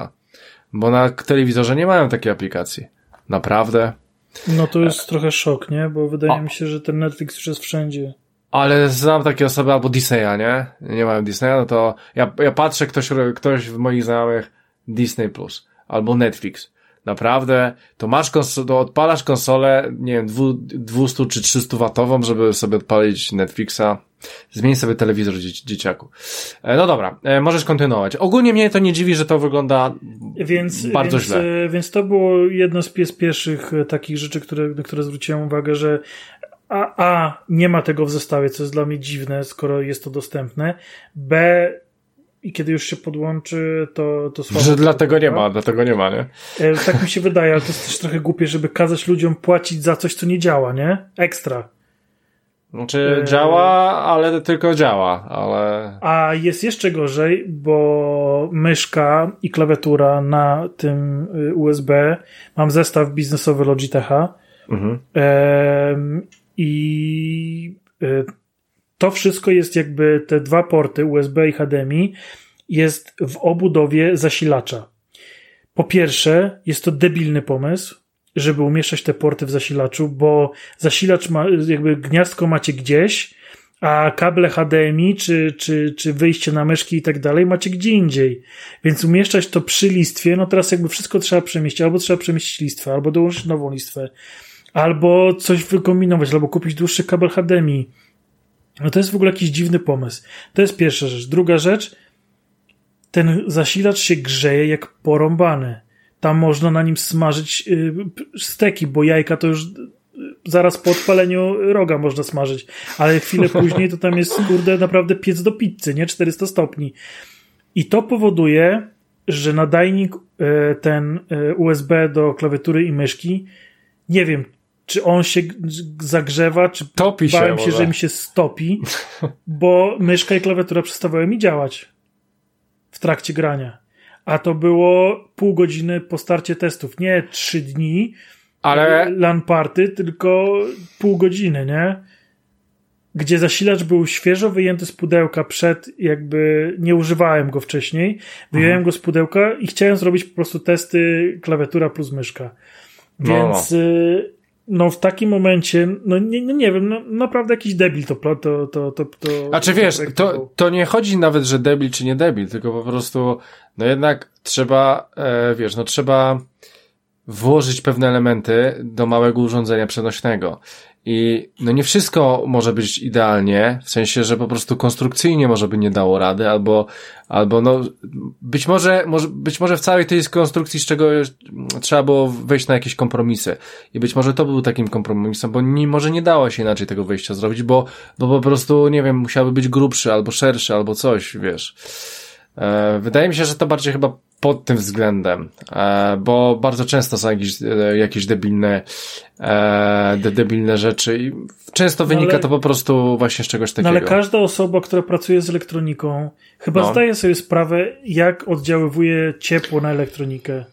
Bo na telewizorze nie mają takiej aplikacji. Naprawdę. No to jest trochę szok, nie? Bo wydaje mi się, że ten Netflix już jest wszędzie. Ale znam takie osoby albo Disneya, nie? Nie mają Disneya, no to ja, ja patrzę, ktoś, ktoś w moich znajomych Disney Plus albo Netflix. Naprawdę, to masz konsol, to odpalasz konsolę, nie wiem, 200 czy 300 watową, żeby sobie odpalić Netflixa. Zmień sobie telewizor dzieci, dzieciaku. E, no dobra, e, możesz kontynuować. Ogólnie mnie to nie dziwi, że to wygląda więc, bardzo więc, źle. E, więc to było jedno z pierwszych takich rzeczy, które, na które zwróciłem uwagę, że a, a nie ma tego w zestawie, co jest dla mnie dziwne, skoro jest to dostępne. B i kiedy już się podłączy, to, to słabo. Że dlatego nie ma, dlatego nie ma, nie? Tak mi się wydaje, ale to jest też trochę głupie, żeby kazać ludziom płacić za coś, co nie działa, nie? Ekstra. Znaczy e... działa, ale tylko działa, ale... A jest jeszcze gorzej, bo myszka i klawiatura na tym y, USB, mam zestaw biznesowy Logitecha mhm. i y, to wszystko jest jakby te dwa porty USB i HDMI jest w obudowie zasilacza. Po pierwsze, jest to debilny pomysł, żeby umieszczać te porty w zasilaczu, bo zasilacz ma, jakby gniazdko macie gdzieś, a kable HDMI czy, czy, czy wyjście na myszki i tak dalej macie gdzie indziej. Więc umieszczać to przy listwie, no teraz jakby wszystko trzeba przemieścić, albo trzeba przemieścić listwę, albo dołączyć nową listwę, albo coś wykombinować, albo kupić dłuższy kabel HDMI. No to jest w ogóle jakiś dziwny pomysł. To jest pierwsza rzecz. Druga rzecz, ten zasilacz się grzeje jak porąbany. Tam można na nim smażyć y, steki, bo jajka to już zaraz po odpaleniu roga można smażyć, ale chwilę później to tam jest, kurde, naprawdę piec do pizzy, nie? 400 stopni. I to powoduje, że nadajnik e, ten USB do klawiatury i myszki, nie wiem, czy on się zagrzewa, czy Topi się, bałem się, że mi się stopi, bo myszka i klawiatura przestawały mi działać w trakcie grania. A to było pół godziny po starcie testów, nie trzy dni, ale... LAN party, tylko pół godziny, nie? Gdzie zasilacz był świeżo wyjęty z pudełka przed, jakby nie używałem go wcześniej. Wyjąłem mhm. go z pudełka i chciałem zrobić po prostu testy klawiatura plus myszka. Więc no, no. no w takim momencie, no nie, no nie wiem, no, naprawdę jakiś debil to to, to, to, to, to A czy wiesz, to, to nie chodzi nawet, że debil czy nie debil, tylko po prostu, no jednak trzeba, e, wiesz, no trzeba włożyć pewne elementy do małego urządzenia przenośnego. I no nie wszystko może być idealnie, w sensie, że po prostu konstrukcyjnie może by nie dało rady, albo, albo no, być może, może, być może w całej tej konstrukcji, z czego trzeba było wejść na jakieś kompromisy. I być może to był takim kompromisem, bo nie, może nie dało się inaczej tego wyjścia zrobić, bo, bo po prostu, nie wiem, musiałby być grubszy, albo szerszy, albo coś, wiesz. E, wydaje mi się, że to bardziej chyba pod tym względem, e, bo bardzo często są jakieś, e, jakieś debilne, de, debilne rzeczy i często no wynika ale, to po prostu właśnie z czegoś takiego. No ale każda osoba, która pracuje z elektroniką, chyba no. zdaje sobie sprawę, jak oddziaływuje ciepło na elektronikę.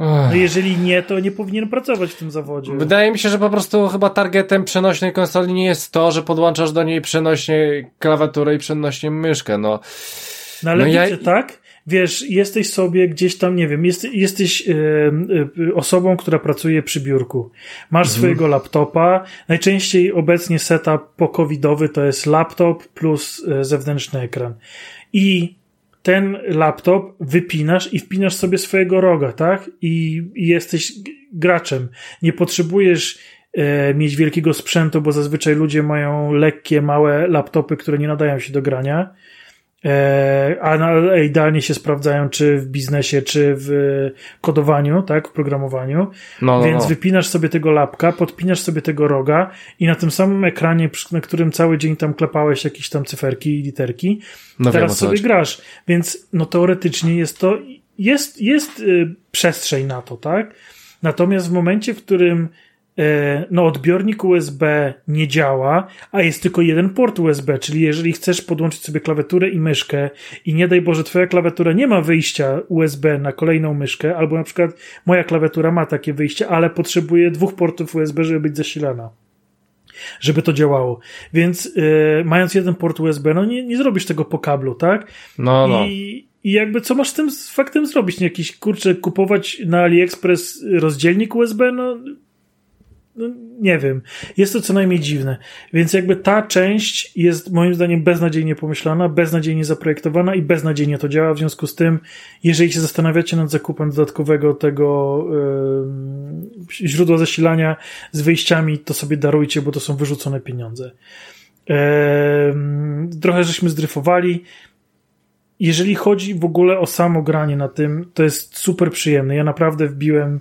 No jeżeli nie, to nie powinien pracować w tym zawodzie. Wydaje mi się, że po prostu chyba targetem przenośnej konsoli nie jest to, że podłączasz do niej przenośnie klawiaturę i przenośnie myszkę, no. Ale no wiecie, ja... tak? Wiesz, jesteś sobie gdzieś tam, nie wiem, jest, jesteś e, e, osobą, która pracuje przy biurku. Masz mhm. swojego laptopa. Najczęściej obecnie setup po-covidowy to jest laptop plus e, zewnętrzny ekran. I ten laptop wypinasz i wpinasz sobie swojego roga, tak? I, i jesteś graczem. Nie potrzebujesz e, mieć wielkiego sprzętu, bo zazwyczaj ludzie mają lekkie, małe laptopy, które nie nadają się do grania a idealnie się sprawdzają czy w biznesie, czy w kodowaniu, tak, w programowaniu. No, no, Więc no. wypinasz sobie tego lapka, podpinasz sobie tego roga i na tym samym ekranie, na którym cały dzień tam klepałeś jakieś tam cyferki i literki, no teraz wiem, sobie grasz. Więc no teoretycznie jest to, jest, jest y, przestrzeń na to, tak? Natomiast w momencie, w którym E, no odbiornik USB nie działa, a jest tylko jeden port USB, czyli jeżeli chcesz podłączyć sobie klawiaturę i myszkę i nie daj Boże twoja klawiatura nie ma wyjścia USB na kolejną myszkę, albo na przykład moja klawiatura ma takie wyjście, ale potrzebuje dwóch portów USB, żeby być zasilana żeby to działało. Więc yy, mając jeden port USB, no nie, nie zrobisz tego po kablu, tak? No, no. I, I jakby co masz z tym faktem zrobić? Nie jakiś kurczę, kupować na AliExpress rozdzielnik USB? No no, nie wiem. Jest to co najmniej dziwne. Więc jakby ta część jest moim zdaniem beznadziejnie pomyślana, beznadziejnie zaprojektowana i beznadziejnie to działa. W związku z tym, jeżeli się zastanawiacie nad zakupem dodatkowego tego yy, źródła zasilania z wyjściami, to sobie darujcie, bo to są wyrzucone pieniądze. Yy, trochę żeśmy zdryfowali. Jeżeli chodzi w ogóle o samo granie na tym, to jest super przyjemne. Ja naprawdę wbiłem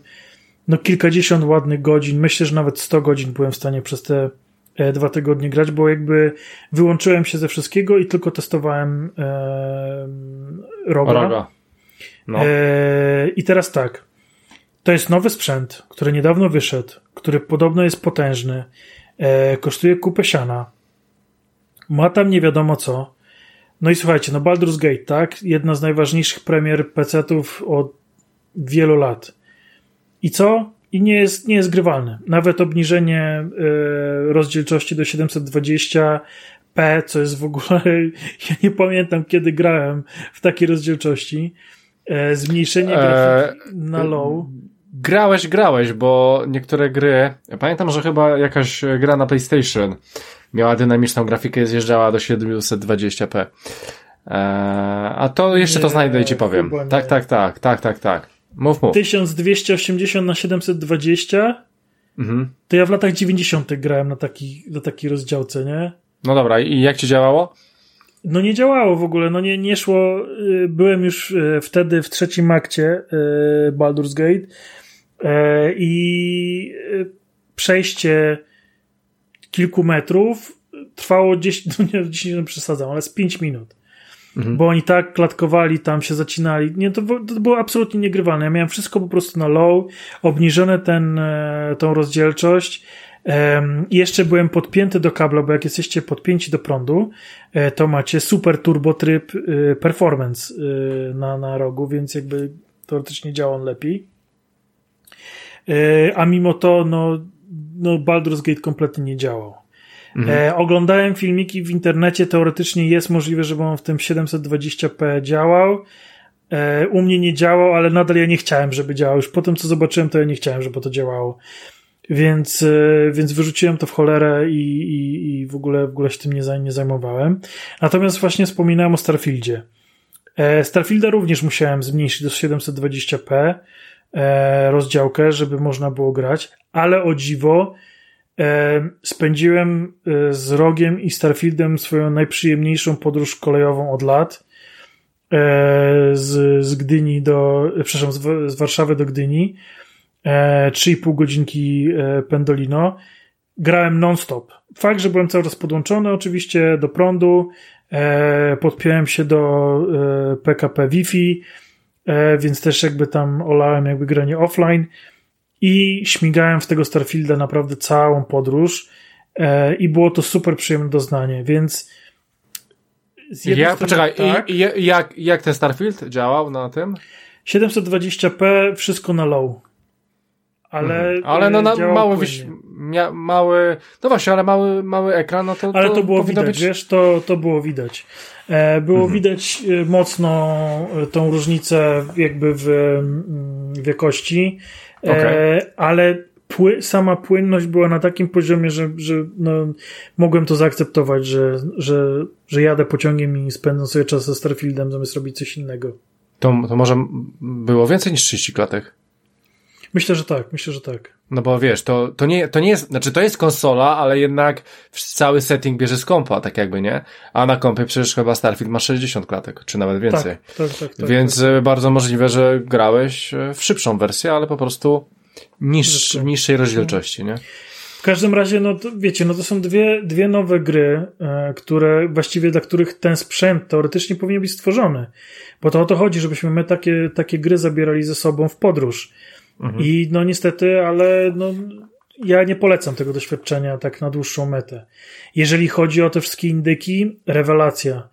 no kilkadziesiąt ładnych godzin, myślę, że nawet 100 godzin byłem w stanie przez te e, dwa tygodnie grać, bo jakby wyłączyłem się ze wszystkiego i tylko testowałem e, roga. roga. No. E, I teraz tak. To jest nowy sprzęt, który niedawno wyszedł, który podobno jest potężny, e, kosztuje kupę siana, ma tam nie wiadomo co. No i słuchajcie, no Baldur's Gate, tak? Jedna z najważniejszych premier PC-ów od wielu lat. I co? I nie jest, nie jest grywalny. Nawet obniżenie y, rozdzielczości do 720p, co jest w ogóle, ja nie pamiętam kiedy grałem w takiej rozdzielczości. E, zmniejszenie grafiki na low. grałeś, grałeś, bo niektóre gry, pamiętam, że chyba jakaś gra na PlayStation miała dynamiczną grafikę i zjeżdżała do 720p. Eee, a to jeszcze nie, to znajdę i ci powiem. Tak, tak, tak, tak, tak, tak. Mów, mów. 1280 na 720 mhm. to ja w latach 90. grałem na, taki, na takiej rozdziałce, nie? No dobra, i jak ci działało? No nie działało w ogóle, no nie, nie szło. Y, byłem już y, wtedy w trzecim akcie y, Baldur's Gate i przejście kilku metrów trwało 10, no nie 10 minut przesadzam, ale z 5 minut. Mhm. Bo oni tak klatkowali, tam się zacinali. Nie, to, to było absolutnie niegrywalne. Ja miałem wszystko po prostu na low, obniżone ten, e, tą rozdzielczość. I jeszcze byłem podpięty do kabla, bo jak jesteście podpięci do prądu, e, to macie super turbo tryb e, performance na, na rogu, więc jakby teoretycznie działa on lepiej. A mimo to, no, no Baldur's Gate kompletnie nie działał. Mhm. E, oglądałem filmiki w internecie, teoretycznie jest możliwe, żeby on w tym 720p działał. E, u mnie nie działał, ale nadal ja nie chciałem, żeby działał. Już po tym, co zobaczyłem, to ja nie chciałem, żeby to działało. Więc, e, więc wyrzuciłem to w cholerę i, i, i w, ogóle, w ogóle się tym nie, nie zajmowałem. Natomiast właśnie wspominałem o Starfieldzie. E, Starfielda również musiałem zmniejszyć do 720p e, rozdziałkę, żeby można było grać, ale o dziwo spędziłem e, z Rogiem i Starfieldem swoją najprzyjemniejszą podróż kolejową od lat. E, z, z Gdyni do, przepraszam, z, Warszawy do Gdyni. 3,5 godzinki pendolino. Grałem non-stop. Fakt, że byłem cały czas podłączony oczywiście do prądu, podpiąłem się do PKP Wi-Fi, więc też jakby tam olałem jakby granie offline i śmigałem w tego Starfielda naprawdę całą podróż e, i było to super przyjemne doznanie, więc ja, poczekaj, tak, i, i, jak, jak ten Starfield działał na tym? 720p, wszystko na low. Ale, mhm. ale no na mały, mia, mały, no właśnie, ale mały, mały ekran, no to. Ale to, to było widać, być... wiesz, to, to było widać. E, było mhm. widać e, mocno tą różnicę jakby w, mm, w jakości. Okay. E, ale pły, sama płynność była na takim poziomie, że, że no, mogłem to zaakceptować, że, że, że jadę pociągiem i spędzam sobie czas ze Starfieldem zamiast robić coś innego. To, to może było więcej niż 30 klatek? Myślę, że tak, myślę, że tak. No bo wiesz, to, to, nie, to nie jest, znaczy to jest konsola, ale jednak cały setting bierze z kompa, tak jakby, nie? A na kompie przecież chyba Starfield ma 60 klatek, czy nawet więcej. Tak, tak, tak. tak Więc tak. bardzo możliwe, że grałeś e, w szybszą wersję, ale po prostu niż, w niższej rozdzielczości, nie? W każdym razie, no to, wiecie, no to są dwie, dwie nowe gry, e, które właściwie dla których ten sprzęt teoretycznie powinien być stworzony. Bo to o to chodzi, żebyśmy my takie, takie gry zabierali ze sobą w podróż. Mhm. I no niestety, ale no, ja nie polecam tego doświadczenia tak na dłuższą metę. Jeżeli chodzi o te wszystkie indyki, rewelacja.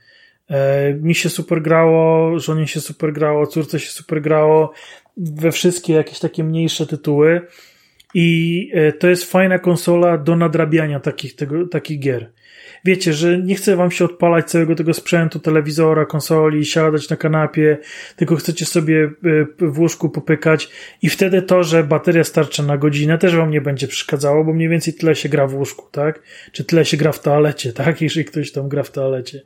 E, mi się super grało, żonie się super grało, córce się super grało, we wszystkie jakieś takie mniejsze tytuły. I e, to jest fajna konsola do nadrabiania takich, tego, takich gier wiecie, że nie chce wam się odpalać całego tego sprzętu, telewizora, konsoli, siadać na kanapie, tylko chcecie sobie e, w łóżku popykać i wtedy to, że bateria starcza na godzinę też wam nie będzie przeszkadzało, bo mniej więcej tyle się gra w łóżku, tak? Czy tyle się gra w toalecie, tak? Jeżeli ktoś tam gra w toalecie.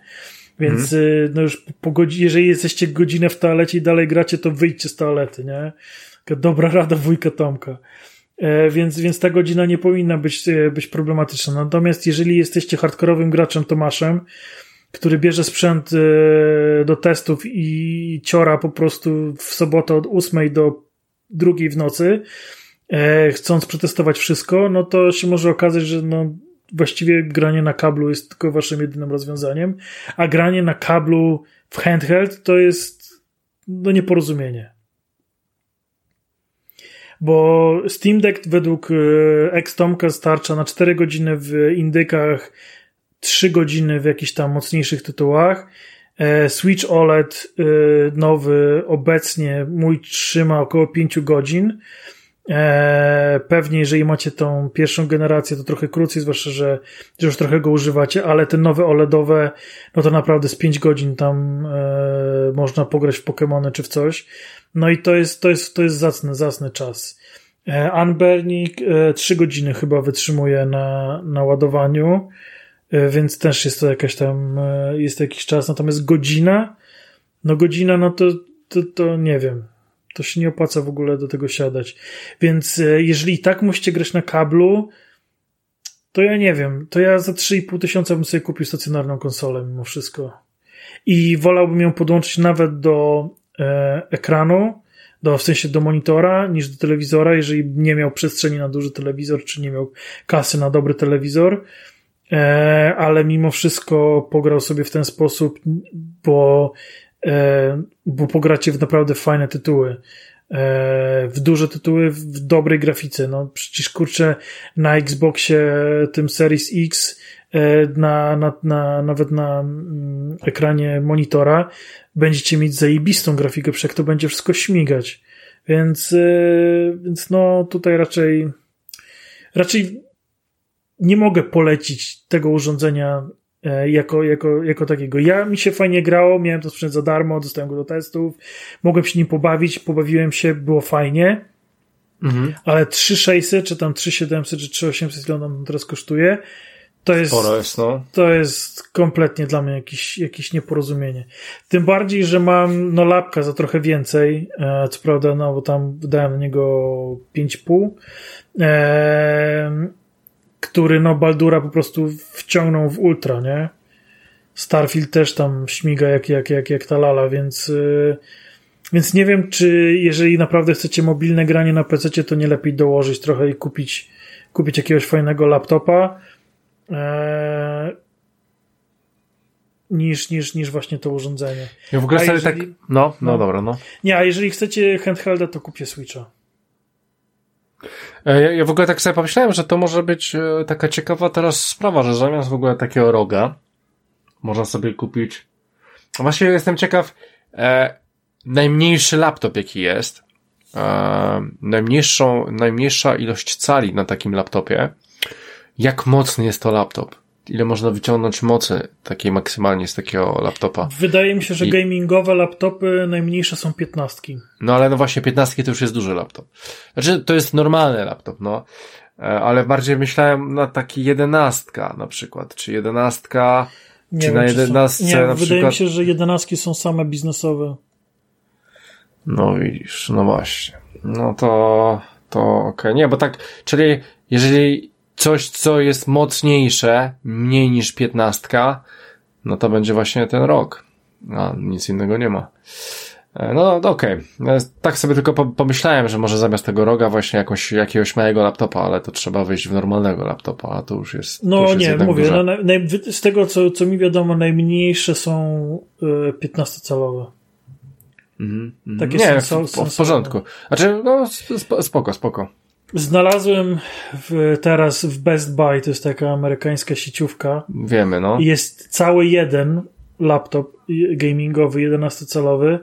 Więc hmm. no już po godzinie, jeżeli jesteście godzinę w toalecie i dalej gracie, to wyjdźcie z toalety, nie? Taka dobra rada wujka Tomka. E, więc, więc ta godzina nie powinna być, e, być problematyczna. Natomiast jeżeli jesteście hardkorowym graczem Tomaszem, który bierze sprzęt e, do testów i ciora po prostu w sobotę od 8 do 2 w nocy, chcąc przetestować wszystko, no to się może okazać, że no, właściwie granie na kablu jest tylko waszym jedynym rozwiązaniem, a granie na kablu w handheld to jest no nieporozumienie bo Steam Deck według Extomka e, starcza na 4 godziny w indykach, 3 godziny w jakichś tam mocniejszych tytułach. E, Switch OLED e, nowy obecnie mój trzyma około 5 godzin. E, pewnie, jeżeli macie tą pierwszą generację, to trochę krócej, zwłaszcza, że, już trochę go używacie, ale te nowe OLEDowe, no to naprawdę z 5 godzin tam e, można pograć w Pokémony czy w coś. No i to jest, to jest, to jest zacny, zacny czas. E, Unburning e, 3 godziny chyba wytrzymuje na, na ładowaniu, więc też jest to jakaś tam, jest to jakiś czas. Natomiast godzina, no godzina, no to, to, to nie wiem to się nie opłaca w ogóle do tego siadać. Więc e, jeżeli i tak musicie grać na kablu, to ja nie wiem, to ja za 3,5 tysiąca bym sobie kupił stacjonarną konsolę mimo wszystko. I wolałbym ją podłączyć nawet do e, ekranu, do, w sensie do monitora, niż do telewizora, jeżeli nie miał przestrzeni na duży telewizor, czy nie miał kasy na dobry telewizor. E, ale mimo wszystko pograł sobie w ten sposób, bo bo pogracie w naprawdę fajne tytuły. E, w duże tytuły, w dobrej grafice. No przecież kurczę, na Xboxie tym Series X, e, na, na, na, nawet na mm, ekranie monitora będziecie mieć zajebistą grafikę, przecież to będzie wszystko śmigać. Więc, więc no tutaj raczej raczej nie mogę polecić tego urządzenia E, jako, jako, jako takiego. Ja mi się fajnie grało, miałem to sprzęt za darmo, dostałem go do testów, mogłem się nim pobawić, pobawiłem się, było fajnie, mhm. ale 3600, czy tam 3700, czy 3800, ile on teraz kosztuje, to jest, jest, no. to jest kompletnie dla mnie jakieś, jakieś nieporozumienie. Tym bardziej, że mam no lapka za trochę więcej, e, co prawda, no bo tam wydałem na niego 5,5, e, który no Baldura po prostu wciągnął w ultra, nie? Starfield też tam śmiga jak, jak, jak, jak ta lala, więc, yy, więc nie wiem, czy jeżeli naprawdę chcecie mobilne granie na PC, to nie lepiej dołożyć trochę i kupić, kupić jakiegoś fajnego laptopa. Yy, niż, niż, niż właśnie to urządzenie. Ja w ogóle jeżeli... tak. No, no, no, dobra, no. Nie, a jeżeli chcecie handhelda, to kupcie Switcha. E, ja, ja w ogóle tak sobie pomyślałem, że to może być e, taka ciekawa teraz sprawa, że zamiast w ogóle takiego roga można sobie kupić. Właśnie jestem ciekaw, e, najmniejszy laptop jaki jest, e, najmniejszą, najmniejsza ilość cali na takim laptopie, jak mocny jest to laptop ile można wyciągnąć mocy takiej maksymalnie z takiego laptopa. Wydaje mi się, że I... gamingowe laptopy najmniejsze są piętnastki. No ale no właśnie piętnastki to już jest duży laptop. Znaczy to jest normalny laptop, no. E, ale bardziej myślałem na taki jedenastka na przykład, czy jedenastka, nie czy wiem, na jedenastce Nie, na wydaje przykład... mi się, że jedenastki są same biznesowe. No widzisz, no właśnie. No to, to okej. Okay. Nie, bo tak, czyli jeżeli coś, co jest mocniejsze, mniej niż piętnastka, no to będzie właśnie ten rok. A nic innego nie ma. E, no, okej. Okay. E, tak sobie tylko pomyślałem, że może zamiast tego roga właśnie jakąś, jakiegoś małego laptopa, ale to trzeba wejść w normalnego laptopa, a to już jest. No już nie, mówię, no, naj, z tego co, co mi wiadomo, najmniejsze są y, 15-calowe. Mhm, mhm. Takie nie, są, w, w, w porządku. Znaczy, no spoko, spoko. Znalazłem w, teraz w Best Buy, to jest taka amerykańska sieciówka. Wiemy, no. Jest cały jeden laptop gamingowy, 11-calowy,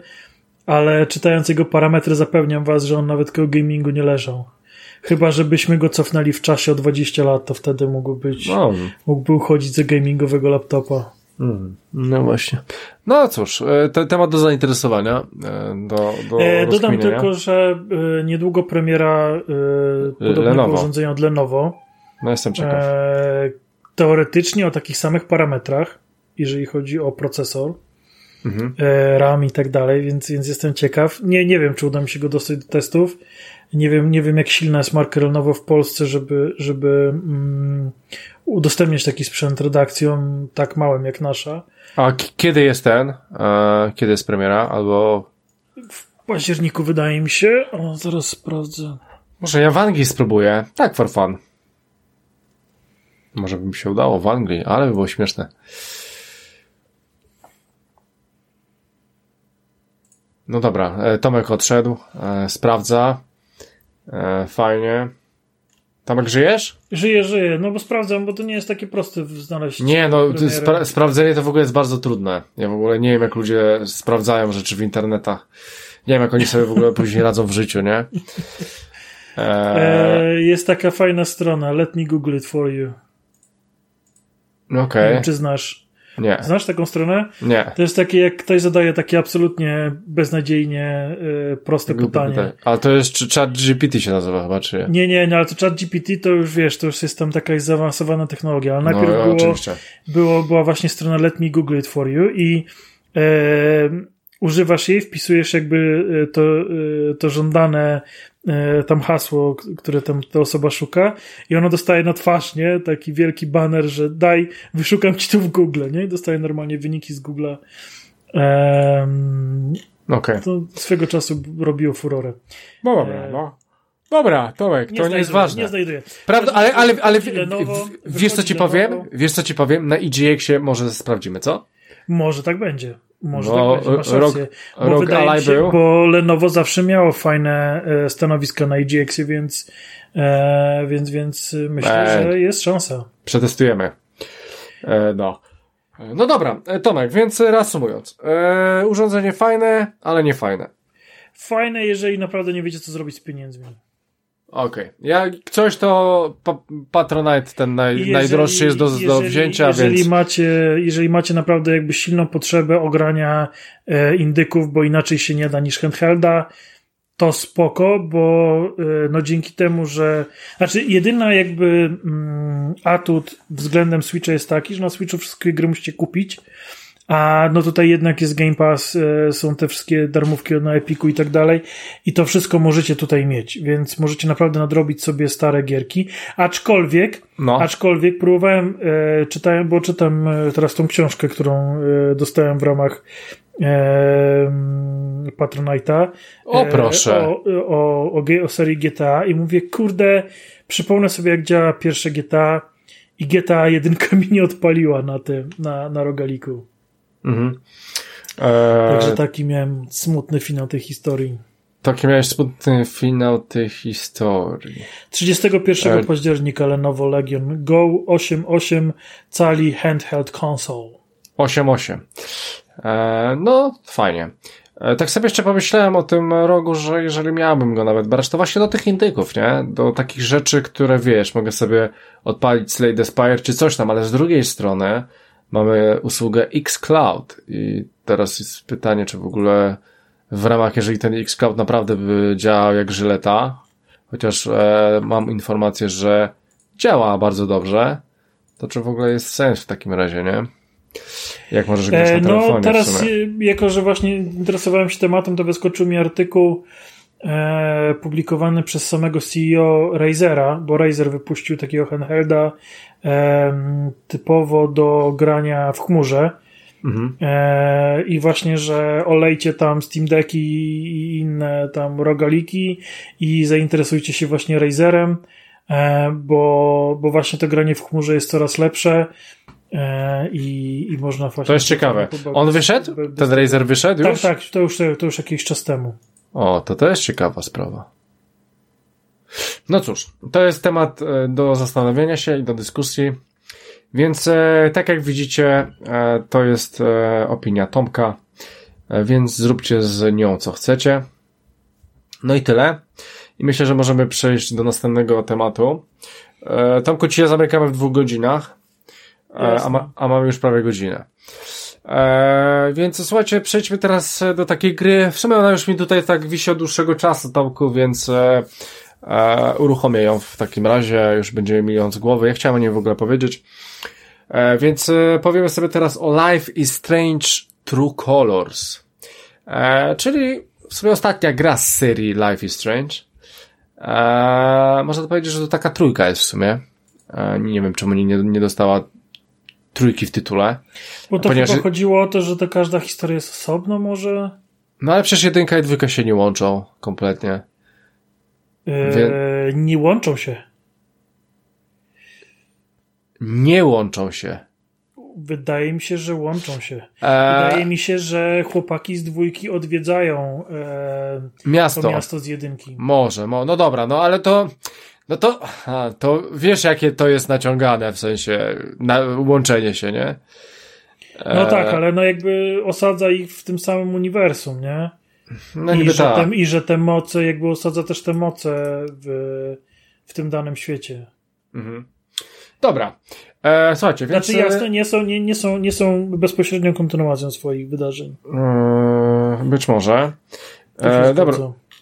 ale czytając jego parametry zapewniam was, że on nawet koło gamingu nie leżał. Chyba, żebyśmy go cofnęli w czasie o 20 lat, to wtedy mógł być, no. mógłby uchodzić za gamingowego laptopa. Mm, no właśnie. No cóż, e, te, temat do zainteresowania. E, do, do e, Dodam tylko, że e, niedługo premiera e, podobnego Lenovo. urządzenia od Lenovo. No jestem ciekaw. E, teoretycznie o takich samych parametrach, jeżeli chodzi o procesor, mhm. RAM i tak dalej, więc, więc jestem ciekaw. Nie, nie wiem, czy uda mi się go dostać do testów. Nie wiem, nie wiem jak silna jest marka Lenovo w Polsce, żeby, żeby mm, udostępniać taki sprzęt redakcjom tak małym jak nasza. A kiedy jest ten? E, kiedy jest premiera? Albo... W październiku wydaje mi się. O, zaraz sprawdzę. Może ja w Anglii spróbuję. Tak, for fun. Może by mi się udało w Anglii, ale by było śmieszne. No dobra, e, Tomek odszedł, e, sprawdza. E, fajnie. Tomek, żyjesz? Żyję, żyję, no bo sprawdzam, bo to nie jest takie proste znaleźć. Nie, no spra sprawdzenie to w ogóle jest bardzo trudne. Ja w ogóle nie wiem, jak ludzie sprawdzają rzeczy w internetach. Nie wiem, jak oni sobie w ogóle później radzą w życiu, nie? E, jest taka fajna strona, let me google it for you. Okej. Okay. Czy znasz? Nie. Znasz taką stronę? Nie. To jest takie, jak ktoś zadaje takie absolutnie beznadziejnie y, proste pytanie. pytanie. Ale to jest, czy chat GPT się nazywa chyba, czy nie? Nie, nie, ale to chat GPT to już wiesz, to już jest tam taka zaawansowana technologia, ale najpierw no, było, było, była właśnie strona Let Me Google It For You i e, używasz jej, wpisujesz jakby e, to, e, to żądane tam hasło, które tam ta osoba szuka i ona dostaje na twarz, nie? Taki wielki banner, że daj, wyszukam ci tu w Google, nie? I dostaje normalnie wyniki z Google'a. Um, Okej. Okay. To swego czasu robiło furorę. No dobra, no. Dobra, Tomek, to nie jest ważne. Nie znajduję. Prawda, ale, ale, ale wiesz co ci powiem? Wiesz co ci powiem? Na EGX-ie może sprawdzimy, co? Może tak będzie. Może no, tak będzie, masz rację. Bo rok wydaje się, bo Lenovo zawsze miało fajne e, stanowiska na EGX-ie, więc, e, więc, więc myślę, e, że jest szansa. Przetestujemy. E, no. No dobra, e, Tomek, więc reasumując. E, urządzenie fajne, ale nie fajne. Fajne, jeżeli naprawdę nie wiecie, co zrobić z pieniędzmi. Okej. Okay. Jak coś to pa Patronite ten naj, jeżeli, najdroższy jest do, jeżeli, do wzięcia, jeżeli więc... Macie, jeżeli macie naprawdę jakby silną potrzebę ogrania e, indyków, bo inaczej się nie da niż handhelda, to spoko, bo e, no dzięki temu, że znaczy jedyna jakby mm, atut względem Switcha jest taki, że na Switchu wszystkie gry musicie kupić, a no tutaj jednak jest Game Pass, e, są te wszystkie darmówki na Epiku i tak dalej i to wszystko możecie tutaj mieć, więc możecie naprawdę nadrobić sobie stare gierki, aczkolwiek, no. aczkolwiek próbowałem, e, czytałem, bo czytam e, teraz tą książkę, którą dostałem w ramach e, Patronite'a. O proszę. O, o, o, o serii GTA i mówię, kurde, przypomnę sobie jak działa pierwsze GTA i GTA jedynka mi nie odpaliła na tym, na, na rogaliku. Mhm. E... Także taki miałem smutny finał tej historii. Taki miałeś smutny finał tej historii. 31 e... października Lenovo Legion Go 8.8 cali handheld console. 8.8. E, no, fajnie. E, tak sobie jeszcze pomyślałem o tym rogu, że jeżeli miałbym go nawet brać, to właśnie do tych indyków, nie? Do takich rzeczy, które wiesz, mogę sobie odpalić Slade Spire czy coś tam, ale z drugiej strony mamy usługę xCloud i teraz jest pytanie, czy w ogóle w ramach, jeżeli ten xCloud naprawdę by działał jak żyleta, chociaż e, mam informację, że działa bardzo dobrze, to czy w ogóle jest sens w takim razie, nie? Jak możesz grać na e, no, telefonie? No teraz, jako że właśnie interesowałem się tematem, to wyskoczył mi artykuł e, publikowany przez samego CEO Razera, bo Razer wypuścił takiego handhelda typowo do grania w chmurze. Mhm. E, I właśnie, że olejcie tam Steam Decki i inne tam rogaliki i zainteresujcie się właśnie Razerem, e, bo, bo właśnie to granie w chmurze jest coraz lepsze. E, I, i można właśnie. To jest ciekawe. On wyszedł? Ten Razer wyszedł tak, już? Tak, tak, to już, to już jakiś czas temu. O, to też ciekawa sprawa. No cóż, to jest temat e, do zastanowienia się i do dyskusji. Więc e, tak jak widzicie, e, to jest opinia Tomka, więc zróbcie z nią co chcecie. No i tyle. I myślę, że możemy przejść do następnego tematu. Tomku, dzisiaj zamykamy w dwóch godzinach, a, ma, a mamy już prawie godzinę. Eee, więc słuchajcie, przejdźmy teraz do takiej gry. W sumie ona już mi tutaj tak wisi od dłuższego czasu, Tomku, więc e, e, uruchomię ją w takim razie, już będziemy mieli ją z głowy. Ja chciałem o niej w ogóle powiedzieć. E, więc e, powiemy sobie teraz o Life is Strange True Colors. E, czyli w sumie ostatnia gra z serii Life is Strange. E, można powiedzieć, że to taka trójka jest w sumie. E, nie wiem, czemu nie, nie dostała trójki w tytule. Bo to ponieważ... chyba chodziło o to, że to każda historia jest osobno może? No ale przecież jedynka i dwójka się nie łączą kompletnie. Wie... Nie łączą się. Nie łączą się. Wydaje mi się, że łączą się. Eee... Wydaje mi się, że chłopaki z dwójki odwiedzają e, miasto. to miasto z jedynki. Może, mo no dobra, no ale to no to, a, to wiesz, jakie to jest naciągane, w sensie na, łączenie się, nie? No e... tak, ale no jakby osadza ich w tym samym uniwersum, nie? No, I, że tak. te, I że te moce, jakby osadza też te moce w, w tym danym świecie. Mhm. Dobra. E, słuchajcie, więc... Znaczy jasne, nie są, nie, nie, są, nie są bezpośrednią kontynuacją swoich wydarzeń. E, być może. E, dobra.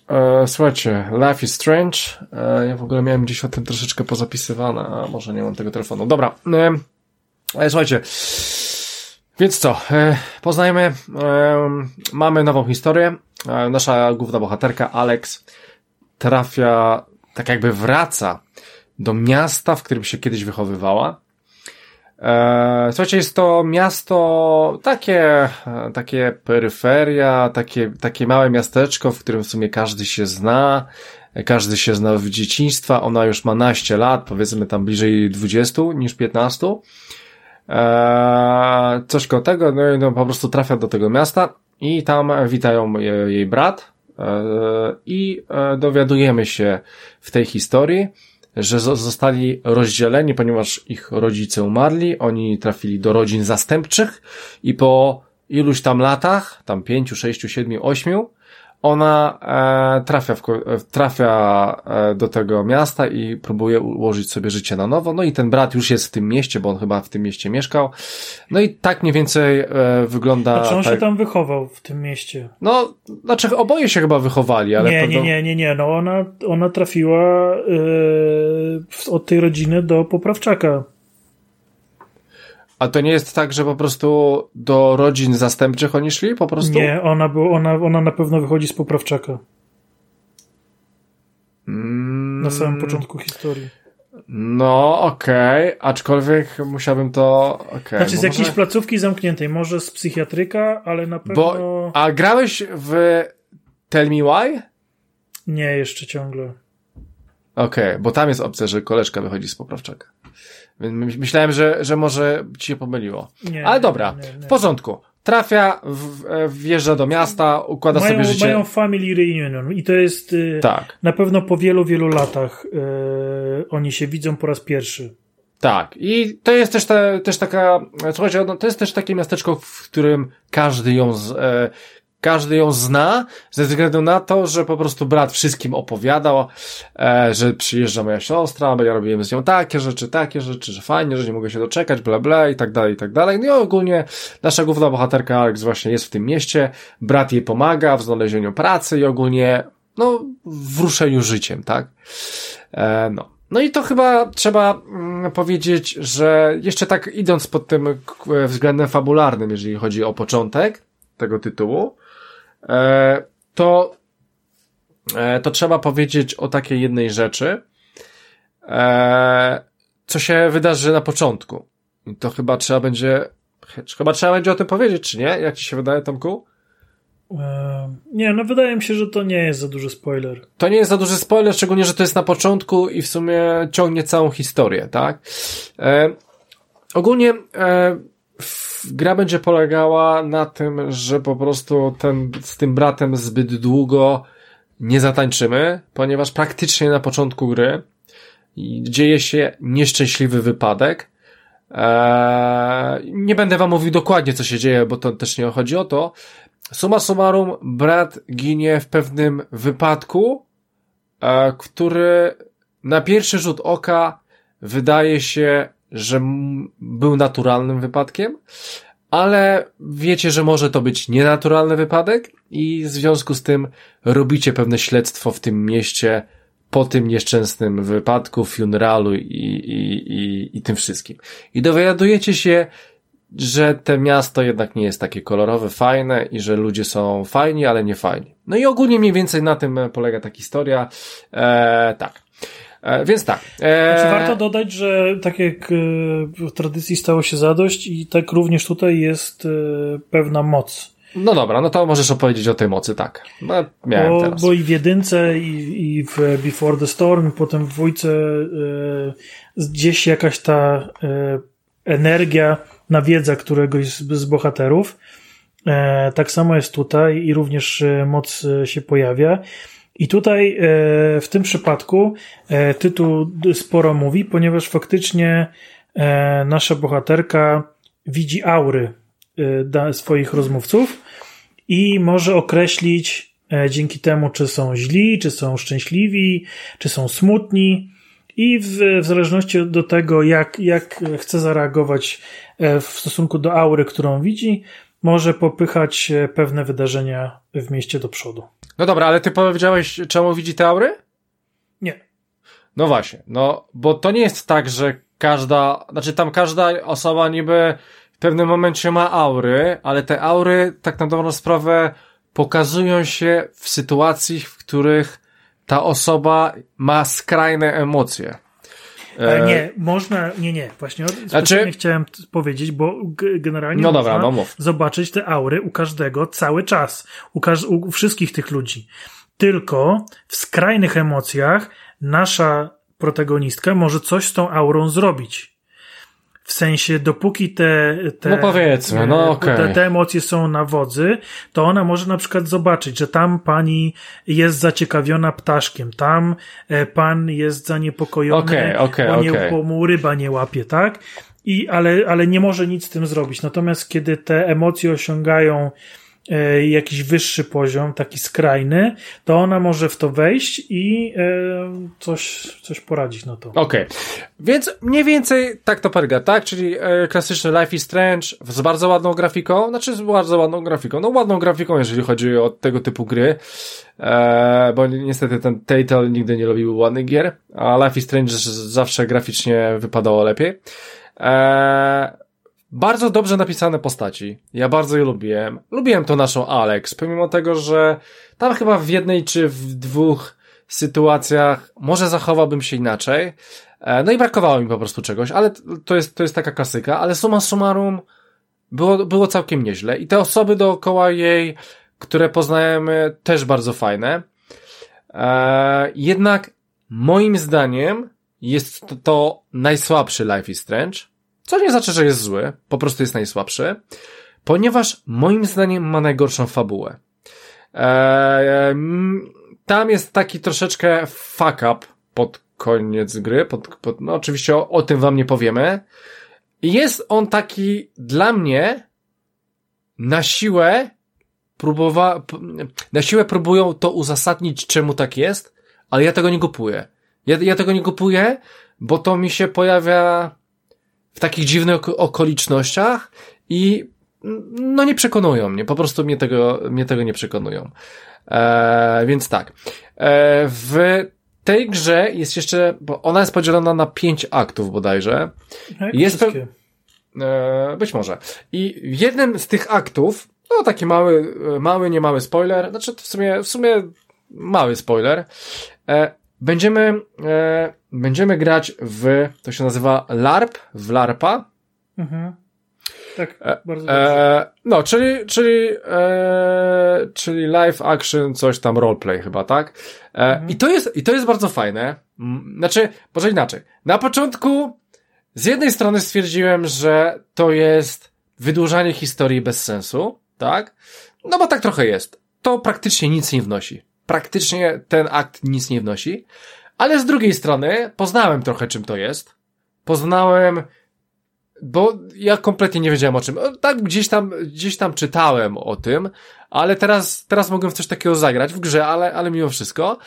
E, słuchajcie, Life is Strange. E, ja w ogóle miałem gdzieś o tym troszeczkę pozapisywane, a może nie mam tego telefonu. Dobra. E, e słuchajcie. Więc co? E, poznajmy. mamy nową historię. nasza główna bohaterka, Alex, trafia, tak jakby wraca do miasta, w którym się kiedyś wychowywała. E, słuchajcie, jest to miasto takie, takie peryferia, takie, takie małe miasteczko, w którym w sumie każdy się zna, każdy się zna w dzieciństwa, ona już ma naście lat, powiedzmy tam bliżej 20 niż 15. Eee, coś koło tego, no i no, po prostu trafia do tego miasta i tam witają jej, jej brat eee, i e, dowiadujemy się w tej historii, że zostali rozdzieleni, ponieważ ich rodzice umarli, oni trafili do rodzin zastępczych i po iluś tam latach, tam pięciu, sześciu, siedmiu, ośmiu, ona e, trafia, w, trafia e, do tego miasta i próbuje ułożyć sobie życie na nowo. No i ten brat już jest w tym mieście, bo on chyba w tym mieście mieszkał. No i tak mniej więcej e, wygląda. Znaczy on tak... się tam wychował w tym mieście. No, znaczy oboje się chyba wychowali, ale. Nie, nie, nie, nie, nie. No ona, ona trafiła e, od tej rodziny do poprawczaka. A to nie jest tak, że po prostu do rodzin zastępczych oni szli po prostu? Nie, ona, był, ona, ona na pewno wychodzi z poprawczaka. Mm. Na samym początku historii. No, okej, okay. aczkolwiek musiałbym to. Okay, znaczy z jakiejś może... placówki zamkniętej, może z psychiatryka, ale na pewno. Bo, a grałeś w Tell Me Why? Nie, jeszcze ciągle. Okej, okay, bo tam jest opcja, że koleżka wychodzi z poprawczaka. Myślałem, że, że może ci się pomyliło. Nie, Ale dobra, nie, nie, w porządku. Trafia, w, wjeżdża do miasta, układa mają, sobie życie. Mają family reunion i to jest y, tak. na pewno po wielu, wielu latach yy, oni się widzą po raz pierwszy. Tak. I to jest też, ta, też taka, słuchajcie, to jest też takie miasteczko, w którym każdy ją, z, e, każdy ją zna, ze względu na to, że po prostu brat wszystkim opowiadał, e, że przyjeżdża moja siostra, bo ja robiłem z nią takie rzeczy, takie rzeczy, że fajnie, że nie mogę się doczekać, bla bla i tak dalej, i tak dalej. No i ogólnie nasza główna bohaterka Alex właśnie jest w tym mieście, brat jej pomaga w znalezieniu pracy i ogólnie, no, w ruszeniu życiem, tak? E, no. No i to chyba trzeba mm, powiedzieć, że jeszcze tak idąc pod tym względem fabularnym, jeżeli chodzi o początek tego tytułu, E, to, e, to trzeba powiedzieć o takiej jednej rzeczy, e, co się wydarzy na początku. I to chyba trzeba będzie, chyba trzeba będzie o tym powiedzieć, czy nie? Jak ci się wydaje, Tomku? Nie, no wydaje mi się, że to nie jest za duży spoiler. To nie jest za duży spoiler, szczególnie, że to jest na początku i w sumie ciągnie całą historię, tak? E, ogólnie e, gra będzie polegała na tym, że po prostu ten, z tym bratem zbyt długo nie zatańczymy, ponieważ praktycznie na początku gry dzieje się nieszczęśliwy wypadek. Eee, nie będę wam mówił dokładnie, co się dzieje, bo to też nie chodzi o to. Suma summarum, brat ginie w pewnym wypadku, e, który na pierwszy rzut oka wydaje się że był naturalnym wypadkiem, ale wiecie, że może to być nienaturalny wypadek i w związku z tym robicie pewne śledztwo w tym mieście po tym nieszczęsnym wypadku, funeralu i, i, i, i tym wszystkim. I dowiadujecie się, że to miasto jednak nie jest takie kolorowe, fajne i że ludzie są fajni, ale nie fajni. No i ogólnie mniej więcej na tym polega ta historia. Eee, tak. E, więc tak. E... Znaczy warto dodać, że tak jak e, w tradycji stało się zadość i tak również tutaj jest e, pewna moc. No dobra, no to możesz opowiedzieć o tej mocy, tak. No, miałem bo, teraz. bo i w jedynce, i, i w Before the Storm, i potem w dwójce gdzieś jakaś ta energia nawiedza któregoś z, z bohaterów. tak samo jest tutaj i również moc się pojawia. I tutaj e, w tym przypadku e, tytuł sporo mówi, ponieważ faktycznie e, nasza bohaterka widzi aury swoich rozmówców i może określić dzięki temu, czy są źli, czy są szczęśliwi, czy są smutni. I w, w zależności do tego, jak, jak chce zareagować w stosunku do aury, którą widzi, może popychać pewne wydarzenia w mieście do przodu. No dobra, ale ty powiedziałeś, czemu widzi te aury? Nie. No właśnie, no bo to nie jest tak, że każda, znaczy tam każda osoba niby w pewnym momencie ma aury, ale te aury tak na dobrą sprawę pokazują się w sytuacji, w których ta osoba ma skrajne emocje. Ale nie, można, nie, nie, właśnie znaczy, chciałem powiedzieć, bo generalnie no dobra, można no zobaczyć te aury u każdego cały czas, u, każ u wszystkich tych ludzi. Tylko w skrajnych emocjach nasza protagonistka może coś z tą aurą zrobić. W sensie, dopóki te, te, no powiedzmy, no okay. te, te emocje są na wodzy, to ona może na przykład zobaczyć, że tam pani jest zaciekawiona ptaszkiem, tam e, pan jest zaniepokojony, okay, okay, bo, nie, bo mu ryba nie łapie, tak? I, ale, ale nie może nic z tym zrobić. Natomiast kiedy te emocje osiągają jakiś wyższy poziom, taki skrajny, to ona może w to wejść i e, coś, coś poradzić na to. Okej, okay. więc mniej więcej tak to polega, tak? Czyli e, klasyczny Life is Strange z bardzo ładną grafiką, znaczy z bardzo ładną grafiką, no ładną grafiką, jeżeli chodzi o tego typu gry, bo niestety ten Telltale nigdy nie lubił ładnych gier, a Life is Strange zawsze graficznie wypadało lepiej. Bardzo dobrze napisane postaci. Ja bardzo je lubiłem. Lubiłem to naszą Alex, pomimo tego, że tam chyba w jednej czy w dwóch sytuacjach może zachowałbym się inaczej. E, no i brakowało mi po prostu czegoś, ale to jest, to jest taka klasyka, ale summa summarum było, było całkiem nieźle. I te osoby dookoła jej, które poznajemy, też bardzo fajne. E, jednak moim zdaniem jest to, to najsłabszy Life is Strange co nie znaczy, że jest zły, po prostu jest najsłabszy, ponieważ moim zdaniem ma najgorszą fabułę. Eee, tam jest taki troszeczkę fuck up pod koniec gry, pod, pod, no oczywiście o, o tym wam nie powiemy. Jest on taki dla mnie na siłę próbowa, na siłę próbują to uzasadnić, czemu tak jest, ale ja tego nie kupuję. Ja, ja tego nie kupuję, bo to mi się pojawia w takich dziwnych okolicznościach i no nie przekonują mnie, po prostu mnie tego, mnie tego nie przekonują. E, więc tak. E, w tej grze jest jeszcze, bo ona jest podzielona na pięć aktów bodajże. Jak jest to, e, być może. I jednym z tych aktów, no taki mały, mały, nie mały spoiler, znaczy w sumie, w sumie mały spoiler, e, będziemy, e, będziemy grać w, to się nazywa LARP, w LARPa. Mhm. Tak, e, bardzo e, No, czyli, czyli, e, czyli live action, coś tam roleplay chyba, tak? E, mhm. I to jest, i to jest bardzo fajne. Znaczy, może inaczej. Na początku z jednej strony stwierdziłem, że to jest wydłużanie historii bez sensu, tak? No bo tak trochę jest. To praktycznie nic nie wnosi praktycznie ten akt nic nie wnosi. Ale z drugiej strony poznałem trochę czym to jest. Poznałem, bo ja kompletnie nie wiedziałem o czym. Tak gdzieś tam, gdzieś tam czytałem o tym, ale teraz, teraz mogłem w coś takiego zagrać w grze, ale, ale mimo wszystko.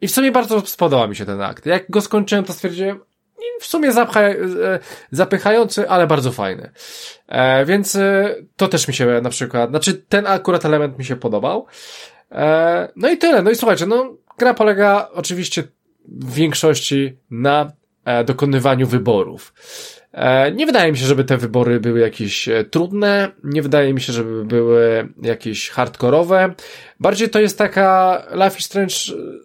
I w sumie bardzo spodobał mi się ten akt. Jak go skończyłem, to stwierdziłem, w sumie zapcha, e, zapychający, ale bardzo fajny. E, więc e, to też mi się na przykład, znaczy ten akurat element mi się podobał. E, no i tyle. No i słuchajcie, no, gra polega oczywiście w większości na e, dokonywaniu wyborów. E, nie wydaje mi się, żeby te wybory były jakieś trudne, nie wydaje mi się, żeby były jakieś hardkorowe. Bardziej to jest taka Life is Strange,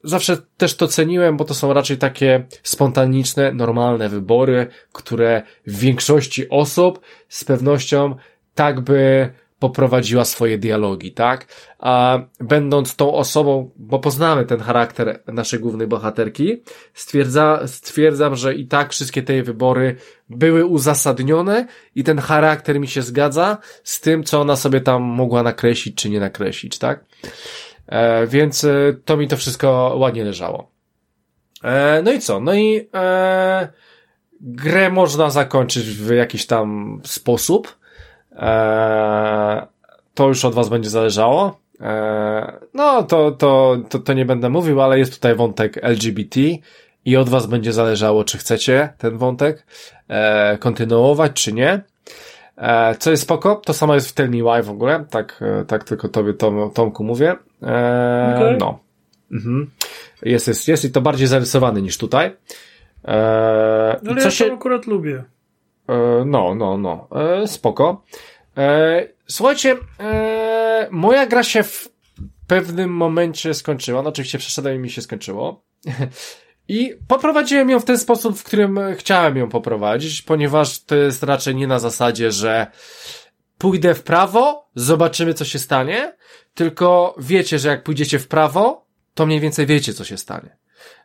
zawsze też to ceniłem, bo to są raczej takie spontaniczne, normalne wybory, które w większości osób z pewnością tak by poprowadziła swoje dialogi, tak? A będąc tą osobą, bo poznamy ten charakter naszej głównej bohaterki, stwierdza, stwierdzam, że i tak wszystkie te wybory były uzasadnione i ten charakter mi się zgadza z tym, co ona sobie tam mogła nakreślić, czy nie nakreślić, tak? E, więc e, to mi to wszystko ładnie leżało. E, no i co? No i e, grę można zakończyć w jakiś tam sposób. Eee, to już od was będzie zależało. E, no, to, to, to, to nie będę mówił, ale jest tutaj wątek LGBT i od was będzie zależało, czy chcecie ten wątek e, kontynuować, czy nie. E, co jest spoko, to samo jest w Tell Me Why w ogóle, tak, e, tak tylko tobie Tom, Tomku mówię. E, okay. No. Mhm. Jest, jest, jest i to bardziej zarysowany niż tutaj. E, Ale ja się... akurat lubię. E, no, no, no. E, spoko. E, słuchajcie, moja gra się w pewnym momencie skończyła. No, oczywiście przeszedłem i mi się skończyło. I poprowadziłem ją w ten sposób, w którym chciałem ją poprowadzić, ponieważ to jest raczej nie na zasadzie, że pójdę w prawo, zobaczymy co się stanie, tylko wiecie, że jak pójdziecie w prawo, to mniej więcej wiecie co się stanie.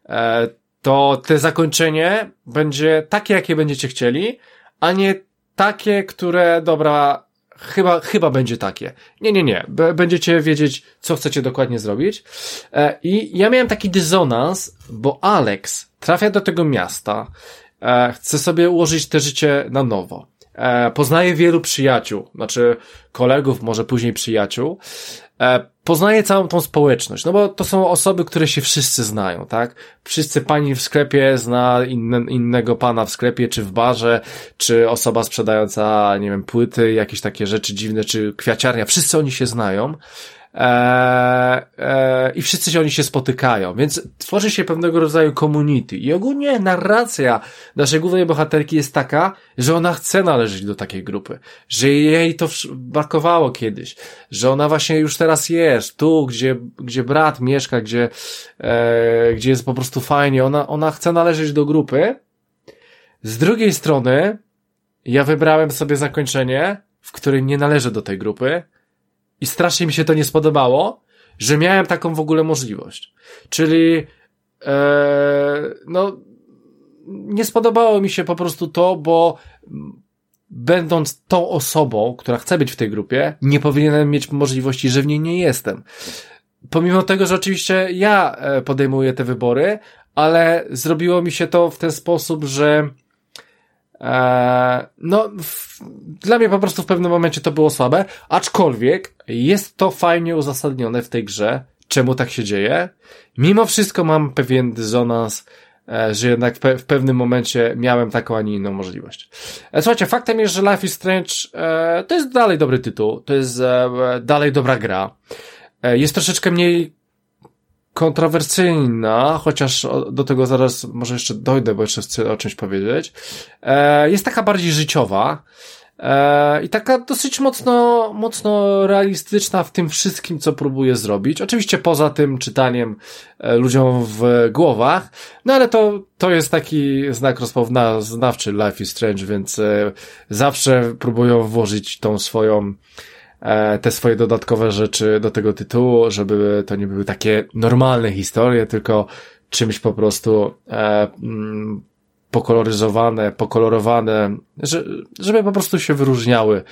E, to te zakończenie będzie takie, jakie będziecie chcieli, a nie takie, które, dobra, chyba, chyba będzie takie. Nie, nie, nie. Będziecie wiedzieć, co chcecie dokładnie zrobić. E, I ja miałem taki dysonans, bo Alex trafia do tego miasta, e, chce sobie ułożyć te życie na nowo. E, poznaje wielu przyjaciół, znaczy kolegów, może później przyjaciół. E, poznaje całą tą społeczność, no bo to są osoby, które się wszyscy znają, tak? Wszyscy pani w sklepie zna inne, innego pana w sklepie, czy w barze, czy osoba sprzedająca, nie wiem, płyty, jakieś takie rzeczy dziwne, czy kwiaciarnia, wszyscy oni się znają. Eee, eee, I wszyscy się oni się spotykają, więc tworzy się pewnego rodzaju community. I ogólnie narracja naszej głównej bohaterki jest taka, że ona chce należeć do takiej grupy, że jej to brakowało kiedyś, że ona właśnie już teraz jest, tu, gdzie, gdzie brat mieszka, gdzie, e, gdzie jest po prostu fajnie, ona, ona chce należeć do grupy. Z drugiej strony, ja wybrałem sobie zakończenie, w którym nie należę do tej grupy, i strasznie mi się to nie spodobało, że miałem taką w ogóle możliwość. Czyli, e, no, nie spodobało mi się po prostu to, bo będąc tą osobą, która chce być w tej grupie, nie powinienem mieć możliwości, że w niej nie jestem. Pomimo tego, że oczywiście ja e, podejmuję te wybory, ale zrobiło mi się to w ten sposób, że no, w, dla mnie po prostu w pewnym momencie to było słabe, aczkolwiek jest to fajnie uzasadnione w tej grze, czemu tak się dzieje. Mimo wszystko mam pewien dysonans, e, że jednak w, pe w, pewnym momencie miałem taką, a nie inną możliwość. E, słuchajcie, faktem jest, że Life is Strange e, to jest dalej dobry tytuł, to jest e, dalej dobra gra. E, jest troszeczkę mniej kontrowersyjna, chociaż do tego zaraz może jeszcze dojdę, bo jeszcze chcę o czymś powiedzieć. E, jest taka bardziej życiowa e, i taka dosyć mocno, mocno realistyczna w tym wszystkim, co próbuje zrobić. Oczywiście poza tym czytaniem e, ludziom w głowach, no ale to, to jest taki znak rozpoznawczy Life is Strange, więc zawsze próbują włożyć tą swoją te swoje dodatkowe rzeczy do tego tytułu, żeby to nie były takie normalne historie, tylko czymś po prostu e, mm, pokoloryzowane, pokolorowane, że, żeby po prostu się wyróżniały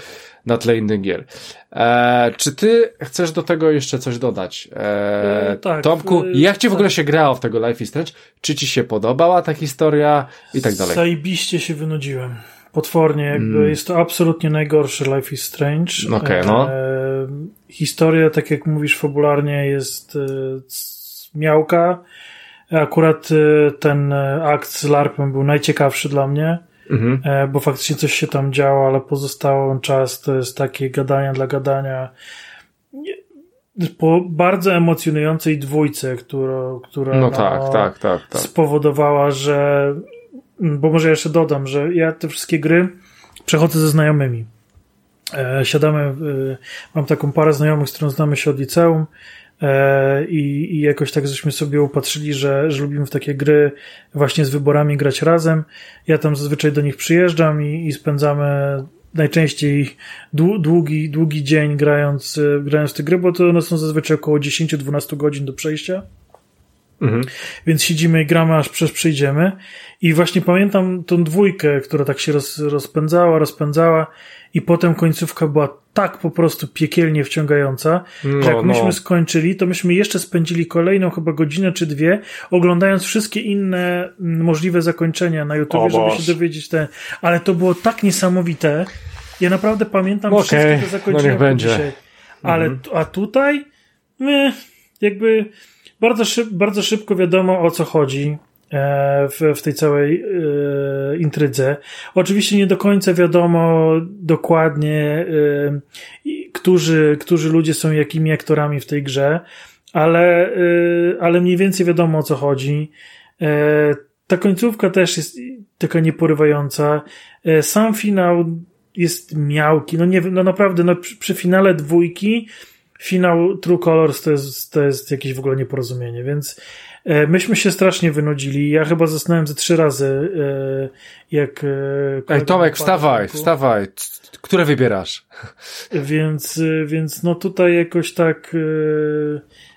na tle innych gier. E, czy ty chcesz do tego jeszcze coś dodać? E, e, tak, Tomku, e, jak ci w ogóle tak. się grało w tego Life is Strange? Czy ci się podobała ta historia i tak dalej? Zajebiście się wynudziłem potwornie, jakby mm. jest to absolutnie najgorszy Life is Strange. Okay, no. E, historia, tak jak mówisz, fabularnie jest e, miałka. Akurat e, ten e, akt z LARPem był najciekawszy dla mnie, mm -hmm. bo faktycznie coś się tam działo, ale pozostały czas to jest takie gadania dla gadania. Po bardzo emocjonującej dwójce, która, która no, no tak, tak, tak, tak. spowodowała, że bo może jeszcze dodam, że ja te wszystkie gry przechodzę ze znajomymi. E, siadamy, e, mam taką parę znajomych, z którą znamy się od liceum e, i, i jakoś tak żeśmy sobie upatrzyli, że, że lubimy w takie gry właśnie z wyborami grać razem. Ja tam zazwyczaj do nich przyjeżdżam i, i spędzamy najczęściej długi, długi dzień grając, grając te gry, bo to one są zazwyczaj około 10-12 godzin do przejścia. Mhm. Więc siedzimy i gramy, aż przez przyjdziemy. I właśnie pamiętam tą dwójkę, która tak się roz, rozpędzała, rozpędzała i potem końcówka była tak po prostu piekielnie wciągająca, no, że jak myśmy no. skończyli, to myśmy jeszcze spędzili kolejną chyba godzinę czy dwie, oglądając wszystkie inne mm, możliwe zakończenia na YouTube, żeby się dowiedzieć te, ale to było tak niesamowite. Ja naprawdę pamiętam okay. wszystkie te zakończenia. No niech będzie. Dzisiaj. Ale, mhm. a tutaj my, jakby bardzo, szyb, bardzo szybko wiadomo o co chodzi. E, w, w tej całej e, intrydze. Oczywiście nie do końca wiadomo dokładnie, e, którzy, którzy ludzie są jakimi aktorami w tej grze, ale, e, ale mniej więcej wiadomo o co chodzi. Ta końcówka też jest taka nieporywająca. Sam finał jest miałki. No nie no naprawdę, no przy, przy finale dwójki finał True Colors to jest, to jest jakieś w ogóle nieporozumienie, więc E, myśmy się strasznie wynudzili. Ja chyba zasnąłem ze trzy razy, e, jak... E, Ej, Tomek, wstawaj, wstawaj. Które wybierasz? Więc, więc no tutaj jakoś tak...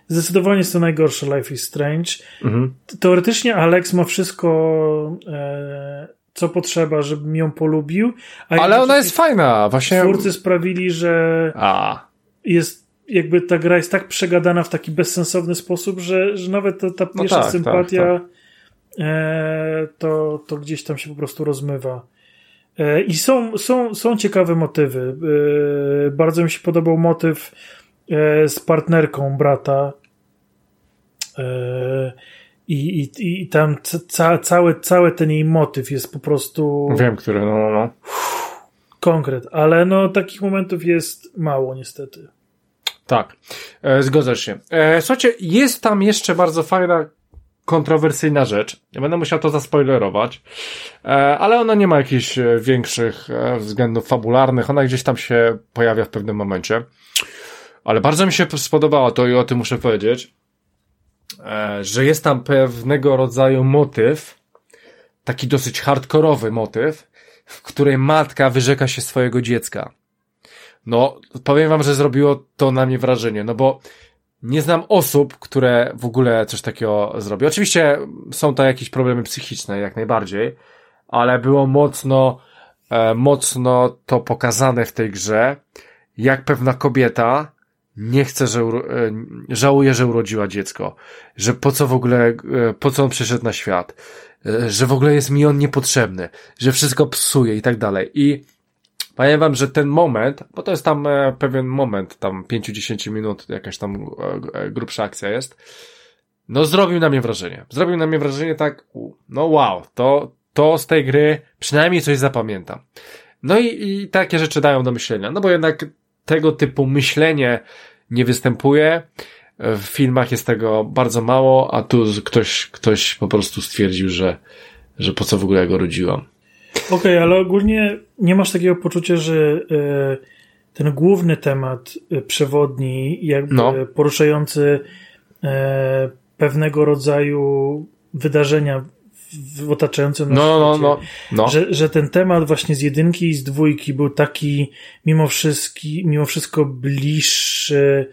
Zdecydowanie jest to najgorsze Life is Strange. Mhm. Teoretycznie Alex ma wszystko, co potrzeba, żebym ją polubił. Ale ona jest fajna, właśnie. Twórcy sprawili, że A. jest jakby ta gra jest tak przegadana w taki bezsensowny sposób, że, że nawet ta, ta no pierwsza tak, sympatia tak, tak. E, to, to gdzieś tam się po prostu rozmywa. E, I są, są, są ciekawe motywy. E, bardzo mi się podobał motyw e, z partnerką brata. E, I, i, i tam ca, cały, cały ten jej motyw jest po prostu. Wiem, który, no, no. no. Konkret, ale no takich momentów jest mało niestety. Tak, e, zgadzasz się. E, słuchajcie, jest tam jeszcze bardzo fajna, kontrowersyjna rzecz. Nie będę musiał to zaspoilerować, e, ale ona nie ma jakichś e, większych e, względów fabularnych. Ona gdzieś tam się pojawia w pewnym momencie. Ale bardzo mi się spodobało to i o tym muszę powiedzieć, e, że jest tam pewnego rodzaju motyw, taki dosyć hardkorowy motyw, w której matka wyrzeka się swojego dziecka. No, powiem wam, że zrobiło to na mnie wrażenie, no bo nie znam osób, które w ogóle coś takiego zrobią. Oczywiście są to jakieś problemy psychiczne, jak najbardziej, ale było mocno, e, mocno to pokazane w tej grze, jak pewna kobieta nie chce, że e, żałuje, że urodziła dziecko, że po co w ogóle, e, po co on przyszedł na świat, e, że w ogóle jest mi on niepotrzebny, że wszystko psuje i tak dalej. I Powiem wam, że ten moment, bo to jest tam e, pewien moment, tam 5-10 minut, jakaś tam e, e, grubsza akcja jest, no zrobił na mnie wrażenie. Zrobił na mnie wrażenie tak, no wow, to, to z tej gry przynajmniej coś zapamiętam. No i, i takie rzeczy dają do myślenia, no bo jednak tego typu myślenie nie występuje. W filmach jest tego bardzo mało, a tu ktoś, ktoś po prostu stwierdził, że, że po co w ogóle ja go rodziłam. Okej, okay, ale ogólnie nie masz takiego poczucia, że e, ten główny temat e, przewodni, jakby no. poruszający e, pewnego rodzaju wydarzenia w otaczającym nas no, no, no, no. Że, że ten temat właśnie z jedynki i z dwójki był taki mimo, wszystki, mimo wszystko bliższy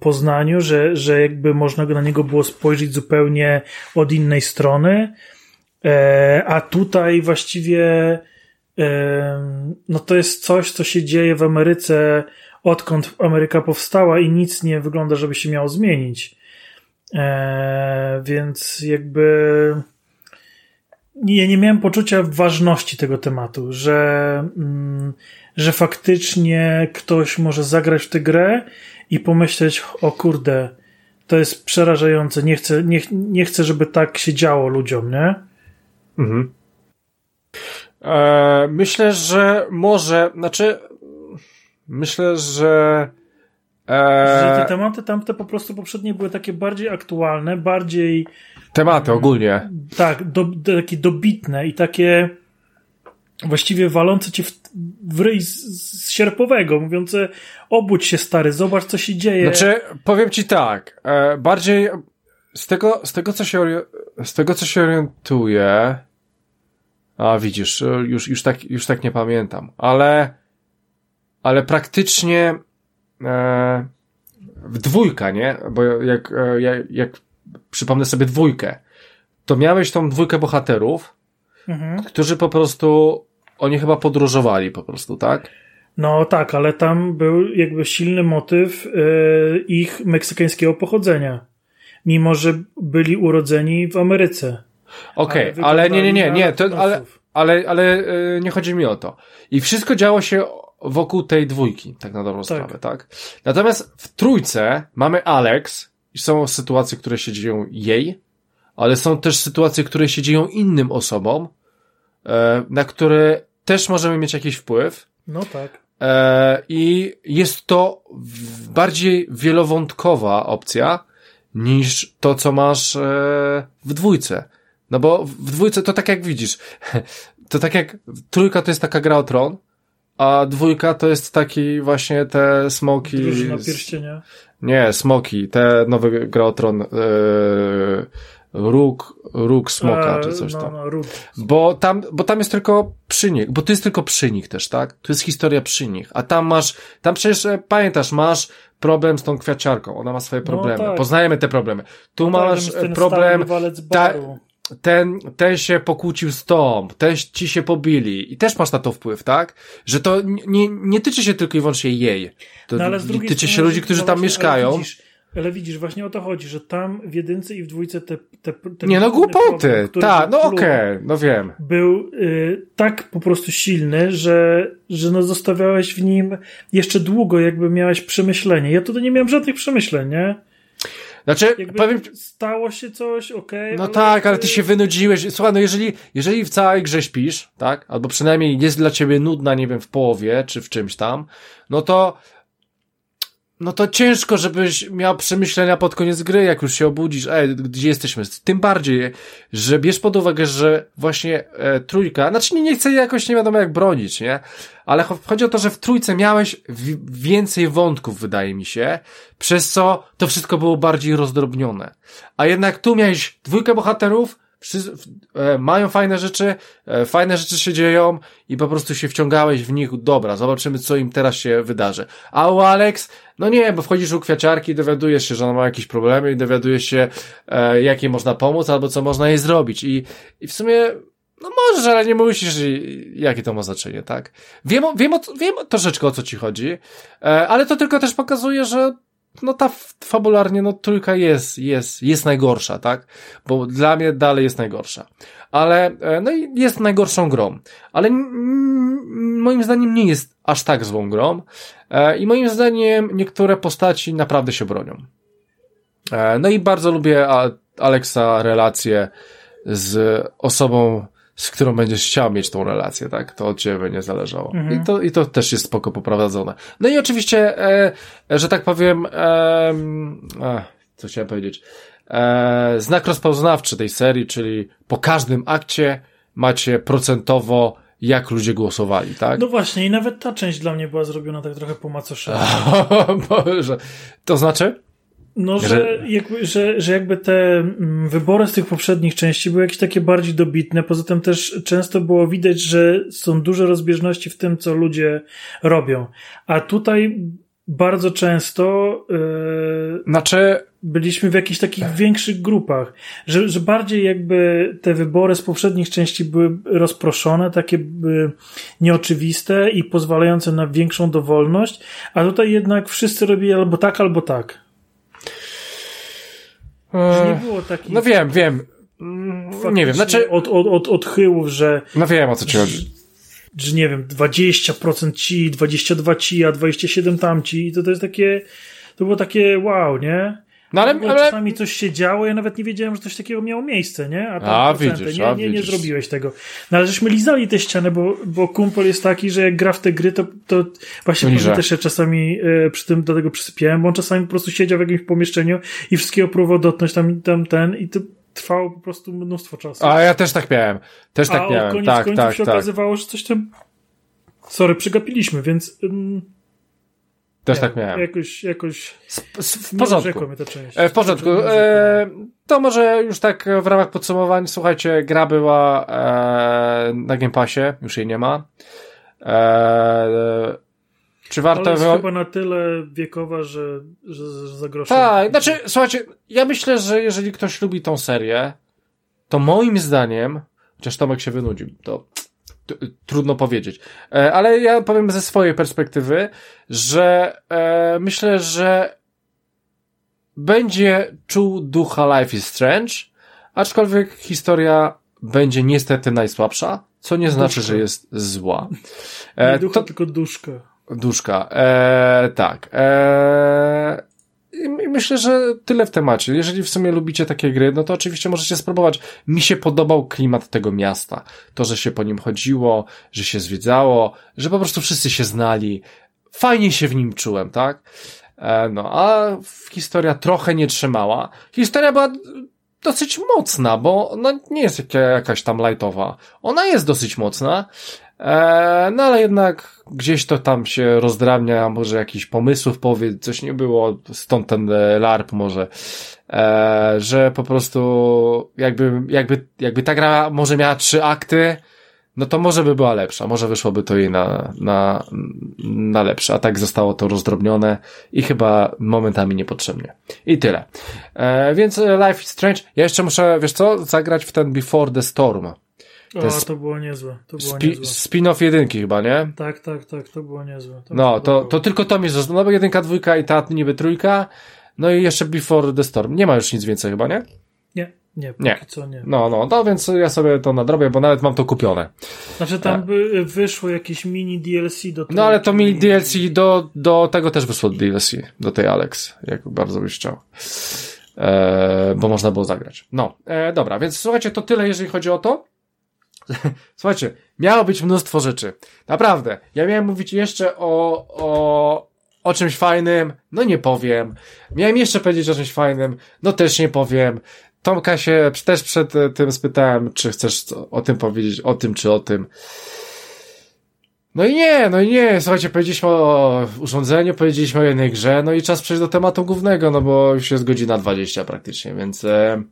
Poznaniu, że, że jakby można na niego było spojrzeć zupełnie od innej strony, E, a tutaj właściwie e, no to jest coś, co się dzieje w Ameryce odkąd Ameryka powstała i nic nie wygląda, żeby się miało zmienić. E, więc jakby ja nie miałem poczucia ważności tego tematu, że, mm, że faktycznie ktoś może zagrać w tę grę i pomyśleć, o kurde, to jest przerażające, nie chcę, nie, nie chcę, żeby tak się działo ludziom, nie? Mhm. E, myślę, że może, znaczy, myślę, że. E... Że te tematy tamte po prostu poprzednie były takie bardziej aktualne, bardziej. Tematy ogólnie. Tak, do, takie dobitne i takie właściwie walące cię w, w ryj z, z sierpowego, mówiące obudź się stary, zobacz co się dzieje. Znaczy, powiem ci tak, e, bardziej z tego, z tego co się z tego co się orientuję a widzisz, już, już, tak, już tak nie pamiętam. Ale, ale praktycznie e, w dwójka, nie? Bo jak, e, jak, jak przypomnę sobie dwójkę, to miałeś tą dwójkę bohaterów, mhm. którzy po prostu, oni chyba podróżowali po prostu, tak? No tak, ale tam był jakby silny motyw e, ich meksykańskiego pochodzenia. Mimo, że byli urodzeni w Ameryce. Okej, okay, ale, nie, nie, nie, nie, to, ale, ale, ale nie chodzi mi o to. I wszystko działo się wokół tej dwójki, tak na dobrą tak. sprawę, tak? Natomiast w trójce mamy Alex i są sytuacje, które się dzieją jej, ale są też sytuacje, które się dzieją innym osobom, e, na które też możemy mieć jakiś wpływ. No tak. E, I jest to bardziej wielowątkowa opcja niż to, co masz e, w dwójce. No bo w dwójce to tak jak widzisz, to tak jak trójka to jest taka gra o tron, a dwójka to jest taki właśnie te smoki. Drużyna pierścienia. Nie, smoki, te nowe gra o tron. Yy, róg, róg smoka, czy coś no, tam. No, róg. Bo tam, bo tam jest tylko przy nich, bo to jest tylko przy nich też, tak? To jest historia przy nich. A tam masz, tam przecież e, pamiętasz, masz problem z tą kwiaciarką, ona ma swoje no problemy. No, tak. Poznajemy te problemy. Tu no, masz tak, problem, ta, ten, ten się pokłócił z tą, ten ci się pobili i też masz na to wpływ, tak? Że to nie, nie tyczy się tylko i wyłącznie jej. To no, ale z drugiej tyczy się ludzi, którzy tam mieszkają. Ale widzisz, ale widzisz, właśnie o to chodzi, że tam w jedynce i w dwójce te... te, te nie no, głupoty, tak, no okej, okay, no wiem. Był y, tak po prostu silny, że, że no zostawiałeś w nim jeszcze długo, jakby miałeś przemyślenie. Ja tutaj nie miałem żadnych przemyśleń, nie? Znaczy, Jakby powiem... Stało się coś, okej. Okay, no ale... tak, ale ty się wynudziłeś. Słuchaj, no jeżeli, jeżeli w całej grze śpisz, tak? Albo przynajmniej jest dla ciebie nudna, nie wiem, w połowie, czy w czymś tam, no to no to ciężko, żebyś miał przemyślenia pod koniec gry, jak już się obudzisz, ej, gdzie jesteśmy? Tym bardziej, że bierz pod uwagę, że właśnie e, trójka, znaczy nie, nie chcę jakoś nie wiadomo jak bronić, nie? Ale chodzi o to, że w trójce miałeś więcej wątków, wydaje mi się, przez co to wszystko było bardziej rozdrobnione. A jednak tu miałeś dwójkę bohaterów, Wszyscy, e, mają fajne rzeczy, e, fajne rzeczy się dzieją i po prostu się wciągałeś w nich, dobra, zobaczymy co im teraz się wydarzy. A u Alex, no nie, bo wchodzisz u kwiaciarki i dowiadujesz się, że ona ma jakieś problemy i dowiadujesz się, e, jakie można pomóc albo co można jej zrobić i, i w sumie no możesz, ale nie musisz, jakie to ma znaczenie, tak? Wiem, wiem, wiem troszeczkę o co ci chodzi, e, ale to tylko też pokazuje, że no ta fabularnie, no trójka jest, jest, jest najgorsza, tak? Bo dla mnie dalej jest najgorsza. Ale, e, no i jest najgorszą grą. Ale moim zdaniem nie jest aż tak złą grą. E, I moim zdaniem niektóre postaci naprawdę się bronią. E, no i bardzo lubię Alexa relacje z osobą, z którą będziesz chciał mieć tą relację, tak? To od ciebie będzie zależało. Mhm. I, to, I to też jest spoko poprowadzone. No i oczywiście, e, że tak powiem, e, co chciałem powiedzieć, e, znak rozpoznawczy tej serii, czyli po każdym akcie macie procentowo jak ludzie głosowali, tak? No właśnie, i nawet ta część dla mnie była zrobiona tak trochę po macoszemu. Boże. To znaczy? No, że, że, jakby, że, że jakby te mm, wybory z tych poprzednich części były jakieś takie bardziej dobitne. Poza tym też często było widać, że są duże rozbieżności w tym, co ludzie robią. A tutaj bardzo często yy, znaczy... byliśmy w jakichś takich większych grupach, że, że bardziej jakby te wybory z poprzednich części były rozproszone, takie nieoczywiste i pozwalające na większą dowolność, a tutaj jednak wszyscy robili albo tak, albo tak. Że nie było takich... No wiem, wiem. Nie wiem, znaczy... Od, od, od odchyłów, że... No wiem, o co ci chodzi. Że, że nie wiem, 20% ci, 22 ci, a 27 tamci i to, to jest takie... To było takie wow, nie? No ale, ale... Czasami coś się działo, ja nawet nie wiedziałem, że coś takiego miało miejsce, nie? A, a widzisz, nie, a nie, nie zrobiłeś tego. No ale żeśmy lizali te ściany, bo, bo kumpel jest taki, że jak gra w te gry, to, to właśnie Liże. też się czasami e, przy tym do tego przysypiałem, bo on czasami po prostu siedział w jakimś pomieszczeniu i wszystkiego próbował dotknąć tam, tam ten i to trwało po prostu mnóstwo czasu. A ja też tak miałem. Też tak a miałem. A koniec tak, końców tak, się tak. okazywało, że coś tam sorry, przegapiliśmy, więc... Um... Też tak miałem. Jakoś, jakoś w porządku. E, w porządku. E, to może już tak w ramach podsumowań. Słuchajcie, gra była e, na Game Passie, już jej nie ma. E, czy warto... Ale jest chyba na tyle wiekowa, że, że, że za grosze... Tak, znaczy, słuchajcie, ja myślę, że jeżeli ktoś lubi tą serię, to moim zdaniem, chociaż Tomek się wynudził, to trudno powiedzieć. E, ale ja powiem ze swojej perspektywy, że e, myślę, że będzie czuł ducha Life is Strange, aczkolwiek historia będzie niestety najsłabsza, co nie znaczy, duszka. że jest zła. E, nie ducha, to... tylko duszka. Duszka. E, tak. E, i myślę, że tyle w temacie. Jeżeli w sumie lubicie takie gry, no to oczywiście możecie spróbować. Mi się podobał klimat tego miasta. To, że się po nim chodziło, że się zwiedzało, że po prostu wszyscy się znali. Fajnie się w nim czułem, tak? E, no, a historia trochę nie trzymała. Historia była dosyć mocna, bo no, nie jest jakaś tam lightowa. Ona jest dosyć mocna, e, no ale jednak gdzieś to tam się rozdrabnia, może jakiś pomysłów powie, coś nie było, stąd ten e, LARP może, e, że po prostu jakby, jakby, jakby ta gra może miała trzy akty, no to może by była lepsza, może wyszłoby to jej na, na, na lepsze, a tak zostało to rozdrobnione i chyba momentami niepotrzebnie. I tyle. E, więc Life is Strange, ja jeszcze muszę, wiesz co, zagrać w ten Before the Storm. To, o, to było niezłe. To było spi niezłe. Spin-off jedynki chyba, nie? Tak, tak, tak, to było niezłe. To no, to, to tylko to mi zostało. No bo jedynka, dwójka i ta niby trójka. No i jeszcze Before the Storm. Nie ma już nic więcej chyba, nie? Nie. Nie, nie. co nie. No, no, no, więc ja sobie to nadrobię, bo nawet mam to kupione. Znaczy tam by wyszło jakieś mini DLC do tego. No ale to mini DLC do, do tego też wyszło DLC, do tej Alex, jak bardzo byś chciał. E, bo można było zagrać. No, e, dobra, więc słuchajcie, to tyle, jeżeli chodzi o to. Słuchajcie, miało być mnóstwo rzeczy. Naprawdę. Ja miałem mówić jeszcze o, o, o czymś fajnym, no nie powiem. Miałem jeszcze powiedzieć o czymś fajnym, no też nie powiem. Tomka się też przed tym spytałem, czy chcesz o tym powiedzieć, o tym czy o tym. No i nie, no i nie, słuchajcie, powiedzieliśmy o urządzeniu, powiedzieliśmy o jednej grze, no i czas przejść do tematu głównego, no bo już jest godzina 20 praktycznie, więc... E,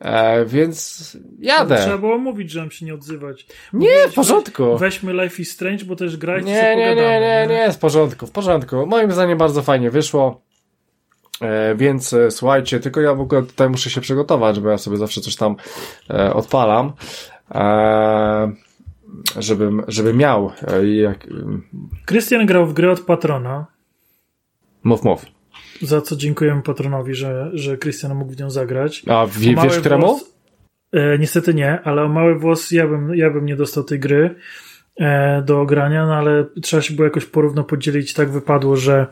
E, więc jadę. trzeba było mówić, że mam się nie odzywać. nie, w porządku. Weźmy Life is Strange, bo też grać nie, nie, nie, nie, nie, nie, w porządku, w porządku. Moim zdaniem bardzo fajnie wyszło. E, więc e, słuchajcie, tylko ja w ogóle tutaj muszę się przygotować, bo ja sobie zawsze coś tam e, odpalam. E, żebym, żeby miał. E, jak... Krystian grał w grę od patrona. Mów, mów. Za co dziękujemy patronowi, że, że Krystian mógł w nią zagrać. A wie, wiesz któremu? Włos, e, niestety nie, ale o mały włos ja bym, ja bym nie dostał tej gry e, do ogrania, no ale trzeba się było jakoś porówno podzielić. Tak wypadło, że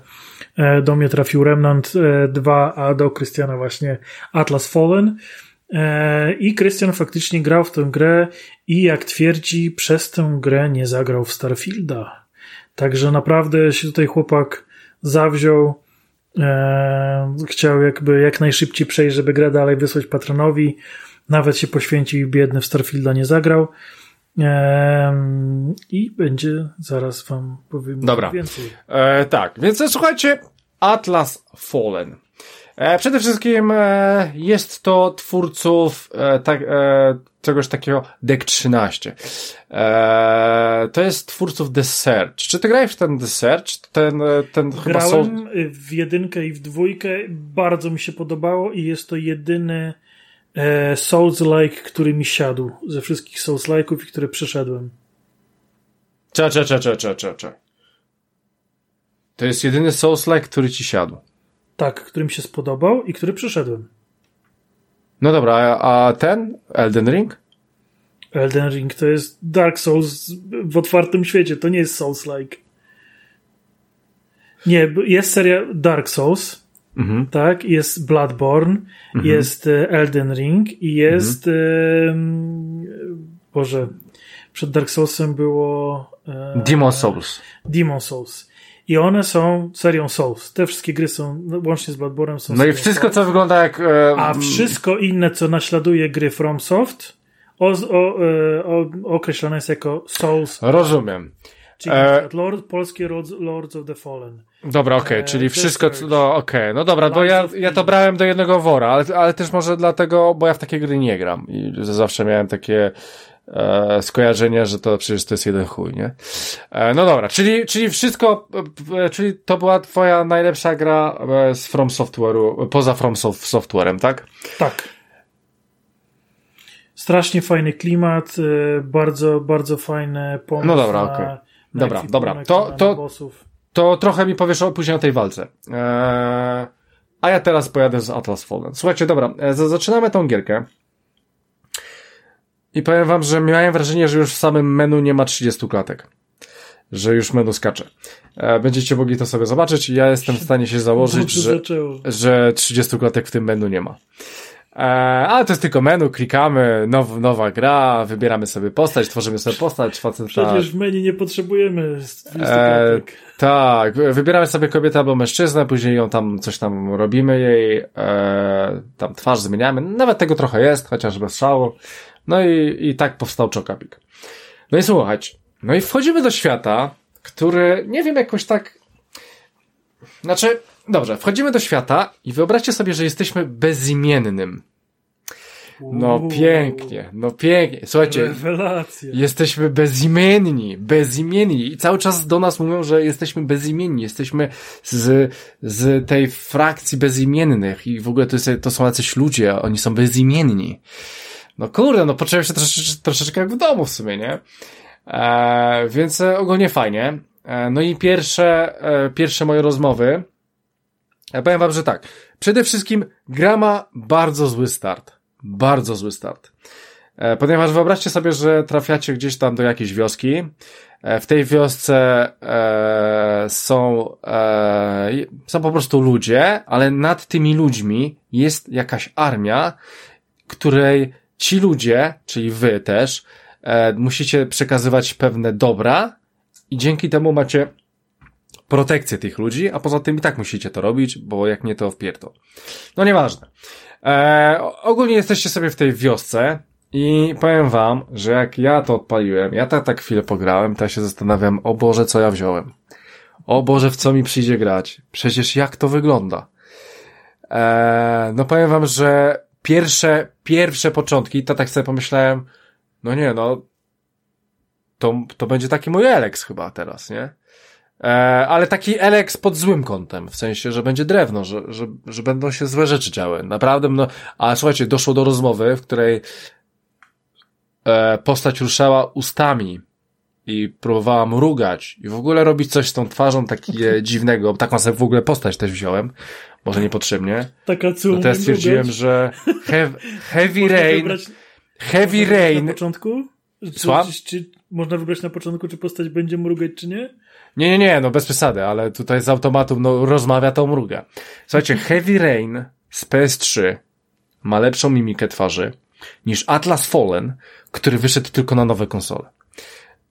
e, do mnie trafił Remnant 2, e, a do Krystiana właśnie Atlas Fallen. E, I Krystian faktycznie grał w tę grę i jak twierdzi, przez tę grę nie zagrał w Starfielda. Także naprawdę się tutaj chłopak zawziął E, chciał jakby jak najszybciej przejść, żeby grę dalej wysłać patronowi. Nawet się poświęcił i biedny w Starfielda nie zagrał. E, I będzie zaraz wam powiem Dobra. więcej. E, tak, więc słuchajcie, Atlas Fallen. E, przede wszystkim e, jest to twórców e, tak, czegoś takiego Deck 13. E, to jest twórców The Search. Czy ty grałeś w ten The Search? Ten, ten Grałem chyba w jedynkę i w dwójkę. Bardzo mi się podobało i jest to jedyny Souls-like, który mi siadł ze wszystkich Souls-like'ów i które przeszedłem. Cze, cze, cze, cze, cze, cze. To jest jedyny Souls-like, który ci siadł. Tak, który mi się spodobał i który przeszedłem. No dobra, a, a ten? Elden Ring? Elden Ring to jest Dark Souls w otwartym świecie, to nie jest Souls-like. Nie, jest seria Dark Souls, mhm. tak? Jest Bloodborne, mhm. jest e, Elden Ring i jest. Mhm. Boże, przed Dark Soulsem było. E, Demon Souls. Demon Souls. I one są serią Souls. Te wszystkie gry są, no, łącznie z Bloodborne są No i wszystko, Souls. co wygląda jak... E, A wszystko inne, co naśladuje gry FromSoft, o, o, e, o, określone jest jako Souls. Rozumiem. Czyli e... Lord, polskie Lords of the Fallen. Dobra, okej, okay, e, czyli wszystko, no okej, okay. no dobra, bo ja, ja to brałem do jednego wora, ale, ale też może dlatego, bo ja w takie gry nie gram i zawsze miałem takie e, skojarzenie, że to przecież to jest jeden chuj, nie? E, no dobra, czyli, czyli wszystko, e, czyli to była twoja najlepsza gra e, z From Software'u, poza From Software'em, tak? Tak. Strasznie fajny klimat, bardzo, bardzo fajne pomysł No dobra, okej. Okay. Dobra, dobra. To, to, to trochę mi powiesz później o tej walce. Eee, a ja teraz pojadę z Atlas Fallen. Słuchajcie, dobra, zaczynamy tą gierkę. I powiem wam, że miałem wrażenie, że już w samym menu nie ma 30 klatek. Że już menu skacze. E, będziecie mogli to sobie zobaczyć. Ja jestem w stanie się założyć, że, że 30 klatek w tym menu nie ma. E, ale to jest tylko menu, klikamy, now, nowa gra, wybieramy sobie postać, tworzymy sobie postać, faceta. Przecież w menu nie potrzebujemy e, Tak, wybieramy sobie kobietę albo mężczyznę, później ją tam, coś tam robimy jej, e, tam twarz zmieniamy, nawet tego trochę jest, chociaż bez szału. No i, i tak powstał Chocapik. No i słuchajcie, no i wchodzimy do świata, który, nie wiem, jakoś tak, znaczy, Dobrze, wchodzimy do świata i wyobraźcie sobie, że jesteśmy bezimiennym. No Uuu, pięknie, no pięknie. Słuchajcie, rewelacja. jesteśmy bezimienni, bezimienni i cały czas do nas mówią, że jesteśmy bezimienni, jesteśmy z, z tej frakcji bezimiennych i w ogóle to, jest, to są jacyś ludzie, oni są bezimienni. No kurde, no poczułem się troszeczkę, troszeczkę jak w domu w sumie, nie? E, więc ogólnie fajnie. E, no i pierwsze, e, pierwsze moje rozmowy, ja powiem wam, że tak. Przede wszystkim gra ma bardzo zły start. Bardzo zły start. E, ponieważ wyobraźcie sobie, że trafiacie gdzieś tam do jakiejś wioski. E, w tej wiosce e, są, e, są po prostu ludzie, ale nad tymi ludźmi jest jakaś armia, której ci ludzie, czyli wy też, e, musicie przekazywać pewne dobra i dzięki temu macie protekcję tych ludzi, a poza tym i tak musicie to robić, bo jak nie to wpierdol. No nieważne. Eee, ogólnie jesteście sobie w tej wiosce i powiem wam, że jak ja to odpaliłem, ja tak, tak chwilę pograłem, to ja się zastanawiam, o Boże, co ja wziąłem. O Boże, w co mi przyjdzie grać? Przecież jak to wygląda? Eee, no powiem wam, że pierwsze, pierwsze początki, to tak sobie pomyślałem, no nie, no, to, to będzie taki mój Alex chyba teraz, nie? E, ale taki Elex pod złym kątem, w sensie, że będzie drewno, że, że, że będą się złe rzeczy działy. Naprawdę, no, a słuchajcie, doszło do rozmowy, w której e, postać ruszała ustami i próbowała mrugać i w ogóle robić coś z tą twarzą takiego dziwnego, taką sobie w ogóle postać też wziąłem, może niepotrzebnie. Taka no ja stwierdziłem, że heavy, heavy rain, heavy rain. Na początku? Słucham? Czy, czy, można wybrać na początku, czy postać będzie mrugać, czy nie? Nie, nie, nie, no bez przesady, ale tutaj z automatu, no rozmawia to mruga. Słuchajcie, Heavy Rain z PS3 ma lepszą mimikę twarzy niż Atlas Fallen, który wyszedł tylko na nowe konsole.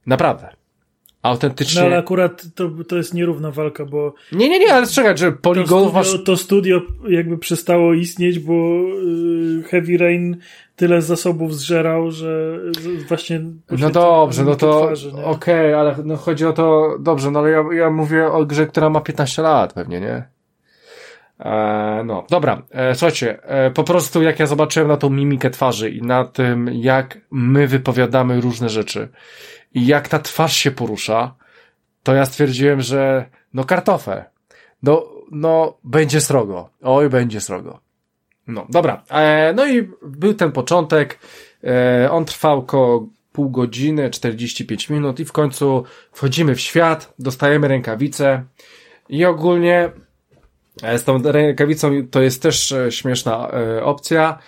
Naprawdę. Autentycznie. No ale akurat to, to jest nierówna walka, bo. Nie, nie, nie, ale czekaj, że poligonów masz. To studio jakby przestało istnieć, bo y, Heavy Rain tyle zasobów zżerał, że właśnie. No dobrze, no to. Okej, okay, ale no chodzi o to. Dobrze, no ale ja, ja mówię o grze, która ma 15 lat pewnie, nie? E, no, dobra, e, słuchajcie, e, po prostu jak ja zobaczyłem na tą mimikę twarzy i na tym, jak my wypowiadamy różne rzeczy i jak ta twarz się porusza, to ja stwierdziłem, że no kartofel. No, no, będzie srogo. Oj, będzie srogo. No, dobra. E, no i był ten początek. E, on trwał około pół godziny, 45 minut i w końcu wchodzimy w świat, dostajemy rękawice i ogólnie e, z tą rękawicą to jest też e, śmieszna e, opcja,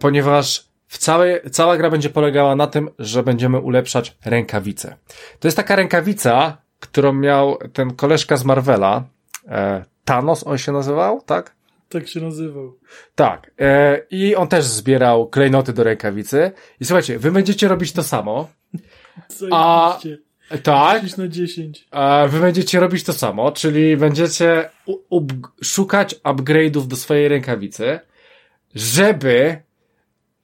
ponieważ w całej, cała gra będzie polegała na tym, że będziemy ulepszać rękawice. To jest taka rękawica, którą miał ten koleżka z Marvela, e, Thanos on się nazywał, tak? Tak się nazywał. Tak. E, I on też zbierał klejnoty do rękawicy. I słuchajcie, wy będziecie robić to samo. A tak. 10 na 10. A wy będziecie robić to samo, czyli będziecie szukać upgrade'ów do swojej rękawicy, żeby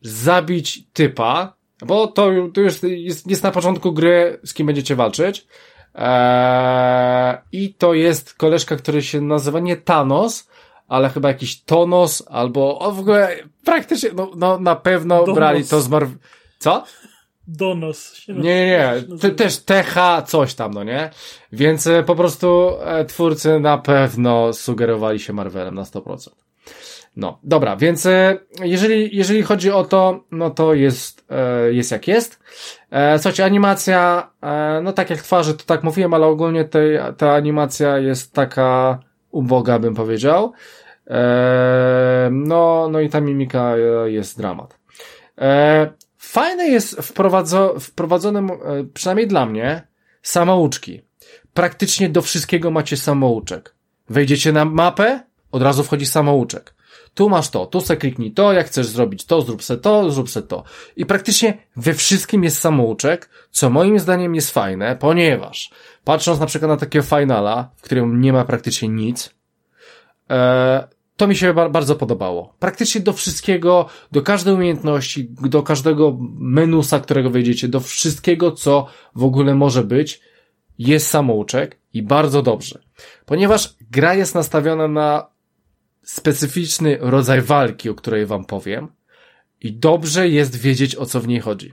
zabić typa, bo to, to już jest, jest na początku gry, z kim będziecie walczyć. Eee, I to jest koleżka, który się nazywa nie Thanos, ale chyba jakiś Tonos, albo o, w ogóle praktycznie, no, no na pewno Donos. brali to z Marv... Co? Donos. Się nie, nie, nie. Ty, też TH coś tam, no nie? Więc e, po prostu e, twórcy na pewno sugerowali się Marvelem na 100%. No, dobra, więc e, jeżeli, jeżeli chodzi o to, no to jest, e, jest jak jest. E, słuchajcie, animacja, no tak jak twarzy, to tak mówiłem, ale ogólnie tej, ta animacja jest taka uboga, bym powiedział. No, no i ta mimika jest dramat. Fajne jest wprowadzo, wprowadzonym, e, przynajmniej dla mnie, samouczki. Praktycznie do wszystkiego macie samouczek. Wejdziecie na mapę, od razu wchodzi samouczek. Tu masz to, tu se kliknij to, jak chcesz zrobić to, zrób se to, zrób se to. I praktycznie we wszystkim jest samouczek, co moim zdaniem jest fajne, ponieważ patrząc na przykład na takiego finala, w którym nie ma praktycznie nic, e, to mi się bardzo podobało. Praktycznie do wszystkiego, do każdej umiejętności, do każdego menusa, którego wejdziecie, do wszystkiego, co w ogóle może być, jest samouczek i bardzo dobrze. Ponieważ gra jest nastawiona na specyficzny rodzaj walki, o której wam powiem i dobrze jest wiedzieć, o co w niej chodzi.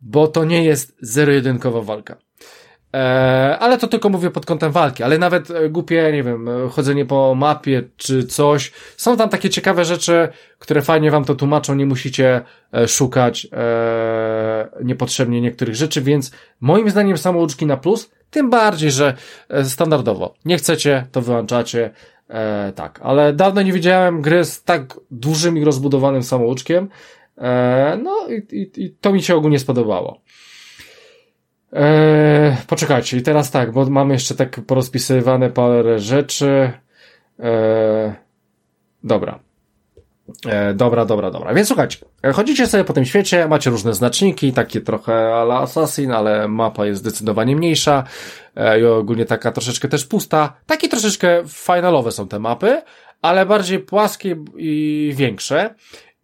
Bo to nie jest zero-jedynkowa walka. Eee, ale to tylko mówię pod kątem walki, ale nawet e, głupie, nie wiem, e, chodzenie po mapie czy coś. Są tam takie ciekawe rzeczy, które fajnie wam to tłumaczą, nie musicie e, szukać e, niepotrzebnie niektórych rzeczy, więc moim zdaniem samouczki na plus, tym bardziej, że standardowo. Nie chcecie, to wyłączacie. E, tak, ale dawno nie widziałem gry z tak dużym i rozbudowanym samouczkiem. E, no i, i, i to mi się ogólnie spodobało. Eee, poczekajcie, i teraz tak, bo mamy jeszcze tak porozpisywane parę rzeczy. Eee, dobra. E, dobra, dobra, dobra. Więc słuchajcie, chodzicie sobie po tym świecie, macie różne znaczniki, takie trochę ala Assassin, ale mapa jest zdecydowanie mniejsza e, i ogólnie taka troszeczkę też pusta. Takie troszeczkę finalowe są te mapy, ale bardziej płaskie i większe.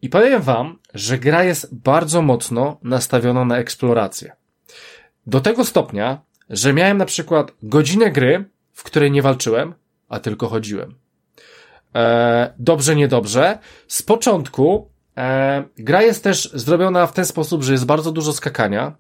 I powiem wam, że gra jest bardzo mocno nastawiona na eksplorację. Do tego stopnia, że miałem na przykład godzinę gry, w której nie walczyłem, a tylko chodziłem. E, dobrze, niedobrze. Z początku e, gra jest też zrobiona w ten sposób, że jest bardzo dużo skakania,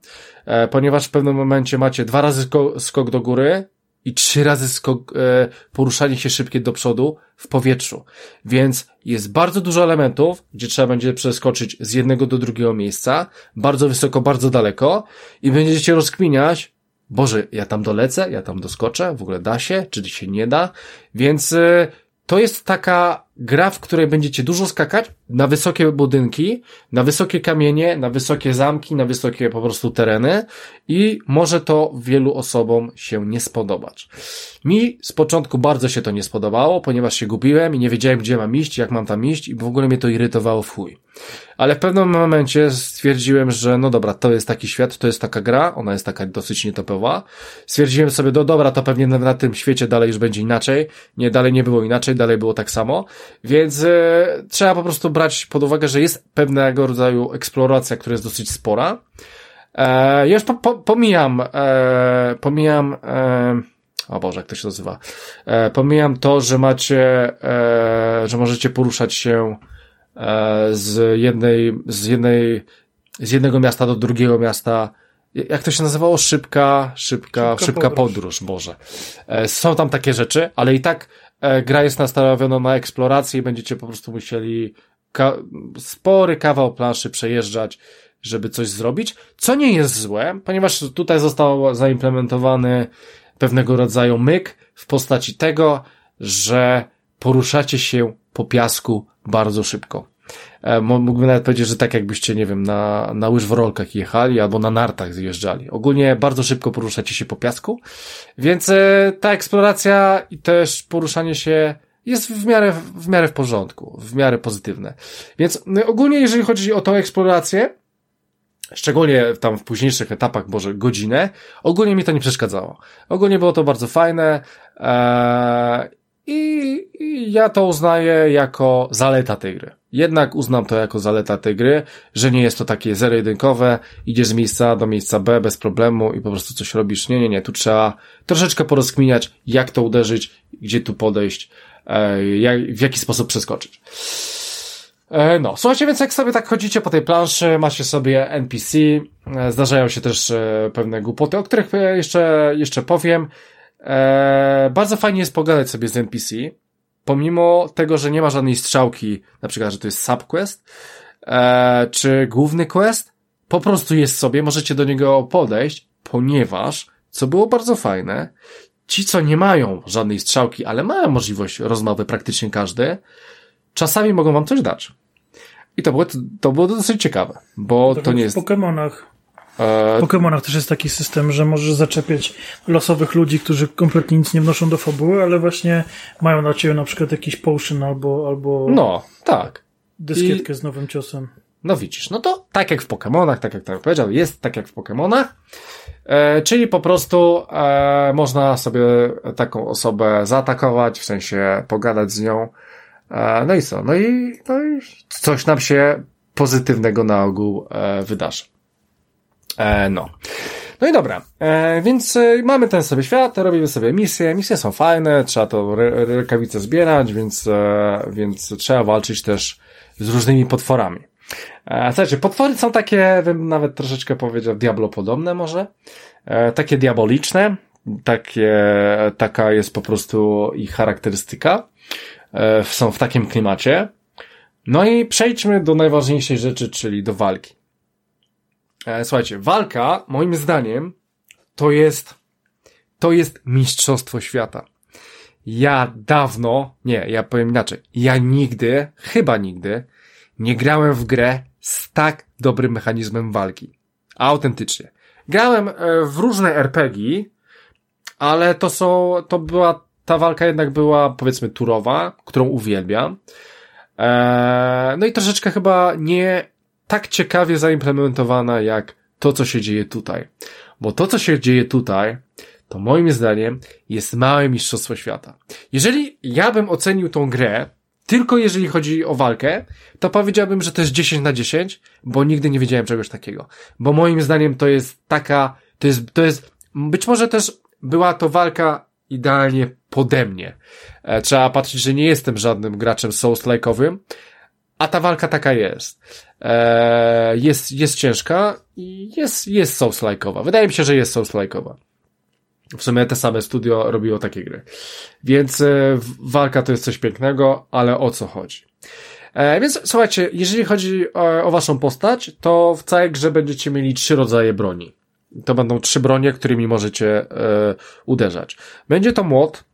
e, ponieważ w pewnym momencie macie dwa razy skok, skok do góry i trzy razy skok, e, poruszanie się szybkie do przodu w powietrzu. Więc jest bardzo dużo elementów, gdzie trzeba będzie przeskoczyć z jednego do drugiego miejsca, bardzo wysoko, bardzo daleko i będziecie rozkminiać, Boże, ja tam dolecę, ja tam doskoczę, w ogóle da się, czy się nie da, więc e, to jest taka gra, w której będziecie dużo skakać na wysokie budynki, na wysokie kamienie, na wysokie zamki, na wysokie po prostu tereny i może to wielu osobom się nie spodobać. Mi z początku bardzo się to nie spodobało, ponieważ się gubiłem i nie wiedziałem, gdzie mam iść, jak mam tam iść i w ogóle mnie to irytowało w chuj. Ale w pewnym momencie stwierdziłem, że no dobra, to jest taki świat, to jest taka gra, ona jest taka dosyć nietopowa. Stwierdziłem sobie, no dobra, to pewnie na, na tym świecie dalej już będzie inaczej. Nie, dalej nie było inaczej, dalej było tak samo. Więc e, trzeba po prostu brać pod uwagę, że jest pewnego rodzaju eksploracja, która jest dosyć spora. E, ja już po, po, pomijam, e, pomijam, e, o Boże, jak to się nazywa, e, pomijam to, że macie, e, że możecie poruszać się e, z jednej, z jednej, z jednego miasta do drugiego miasta, jak to się nazywało? Szybka, szybka, szybka, szybka podróż. podróż, Boże. E, są tam takie rzeczy, ale i tak gra jest nastawiona na eksplorację i będziecie po prostu musieli ka spory kawał planszy przejeżdżać, żeby coś zrobić, co nie jest złe, ponieważ tutaj został zaimplementowany pewnego rodzaju myk w postaci tego, że poruszacie się po piasku bardzo szybko. E, mógłbym nawet powiedzieć, że tak jakbyście, nie wiem, na, na łyżworolkach jechali albo na nartach zjeżdżali. Ogólnie bardzo szybko poruszacie się po piasku, więc e, ta eksploracja i też poruszanie się jest w miarę, w miarę w porządku, w miarę pozytywne. Więc no, ogólnie, jeżeli chodzi o tą eksplorację, szczególnie tam w późniejszych etapach, może godzinę, ogólnie mi to nie przeszkadzało. Ogólnie było to bardzo fajne, ee, i, I ja to uznaję jako zaleta tej gry. Jednak uznam to jako zaleta tej gry, że nie jest to takie zero-jedynkowe, idziesz z miejsca A do miejsca B bez problemu i po prostu coś robisz. Nie, nie, nie, tu trzeba troszeczkę porozkminiać, jak to uderzyć, gdzie tu podejść, e, jak, w jaki sposób przeskoczyć. E, no, słuchajcie, więc jak sobie tak chodzicie po tej planszy, macie sobie NPC, e, zdarzają się też pewne głupoty, o których jeszcze, jeszcze powiem. Bardzo fajnie jest pogadać sobie z NPC, pomimo tego, że nie ma żadnej strzałki, na przykład, że to jest subquest, eee, czy główny quest, po prostu jest sobie, możecie do niego podejść, ponieważ, co było bardzo fajne, ci, co nie mają żadnej strzałki, ale mają możliwość rozmowy praktycznie każdy, czasami mogą wam coś dać. I to było, to było dosyć ciekawe, bo to, to nie jest... W Pokémonach. E, w Pokémonach też jest taki system, że możesz zaczepiać losowych ludzi, którzy kompletnie nic nie wnoszą do fabuły, ale właśnie mają na ciebie na przykład jakiś potion albo, albo no, tak. dyskietkę I... z nowym ciosem. No widzisz, no to tak jak w Pokémonach, tak jak tak powiedział, jest tak jak w Pokémonach, e, czyli po prostu e, można sobie taką osobę zaatakować, w sensie pogadać z nią, e, no i co, no i, no i coś nam się pozytywnego na ogół e, wydarzy. E, no. No i dobra, e, więc e, mamy ten sobie świat, robimy sobie misje, misje są fajne, trzeba to rękawice zbierać, więc, e, więc trzeba walczyć też z różnymi potworami. E, słuchajcie, potwory są takie, bym nawet troszeczkę powiedział, diablopodobne może, e, takie diaboliczne, takie, taka jest po prostu ich charakterystyka, e, są w takim klimacie. No i przejdźmy do najważniejszej rzeczy, czyli do walki. E, słuchajcie, walka, moim zdaniem, to jest, to jest mistrzostwo świata. Ja dawno, nie, ja powiem inaczej, ja nigdy, chyba nigdy, nie grałem w grę z tak dobrym mechanizmem walki. Autentycznie. Grałem e, w różne RPG, ale to są, to była, ta walka jednak była, powiedzmy, turowa, którą uwielbiam. Eee, no i troszeczkę chyba nie tak ciekawie zaimplementowana jak to, co się dzieje tutaj. Bo to, co się dzieje tutaj, to moim zdaniem jest małe mistrzostwo świata. Jeżeli ja bym ocenił tą grę tylko jeżeli chodzi o walkę, to powiedziałbym, że to jest 10 na 10, bo nigdy nie wiedziałem czegoś takiego. Bo moim zdaniem to jest taka, to jest, to jest, być może też była to walka idealnie pode mnie. E, trzeba patrzeć, że nie jestem żadnym graczem Souls-like'owym, a ta walka taka jest. E, jest, jest ciężka i jest, jest Souls-like'owa. Wydaje mi się, że jest Souls-like'owa. W sumie te same studio robiło takie gry. Więc e, walka to jest coś pięknego, ale o co chodzi? E, więc słuchajcie, jeżeli chodzi o, o waszą postać, to w całej grze będziecie mieli trzy rodzaje broni. To będą trzy bronie, którymi możecie e, uderzać. Będzie to młot,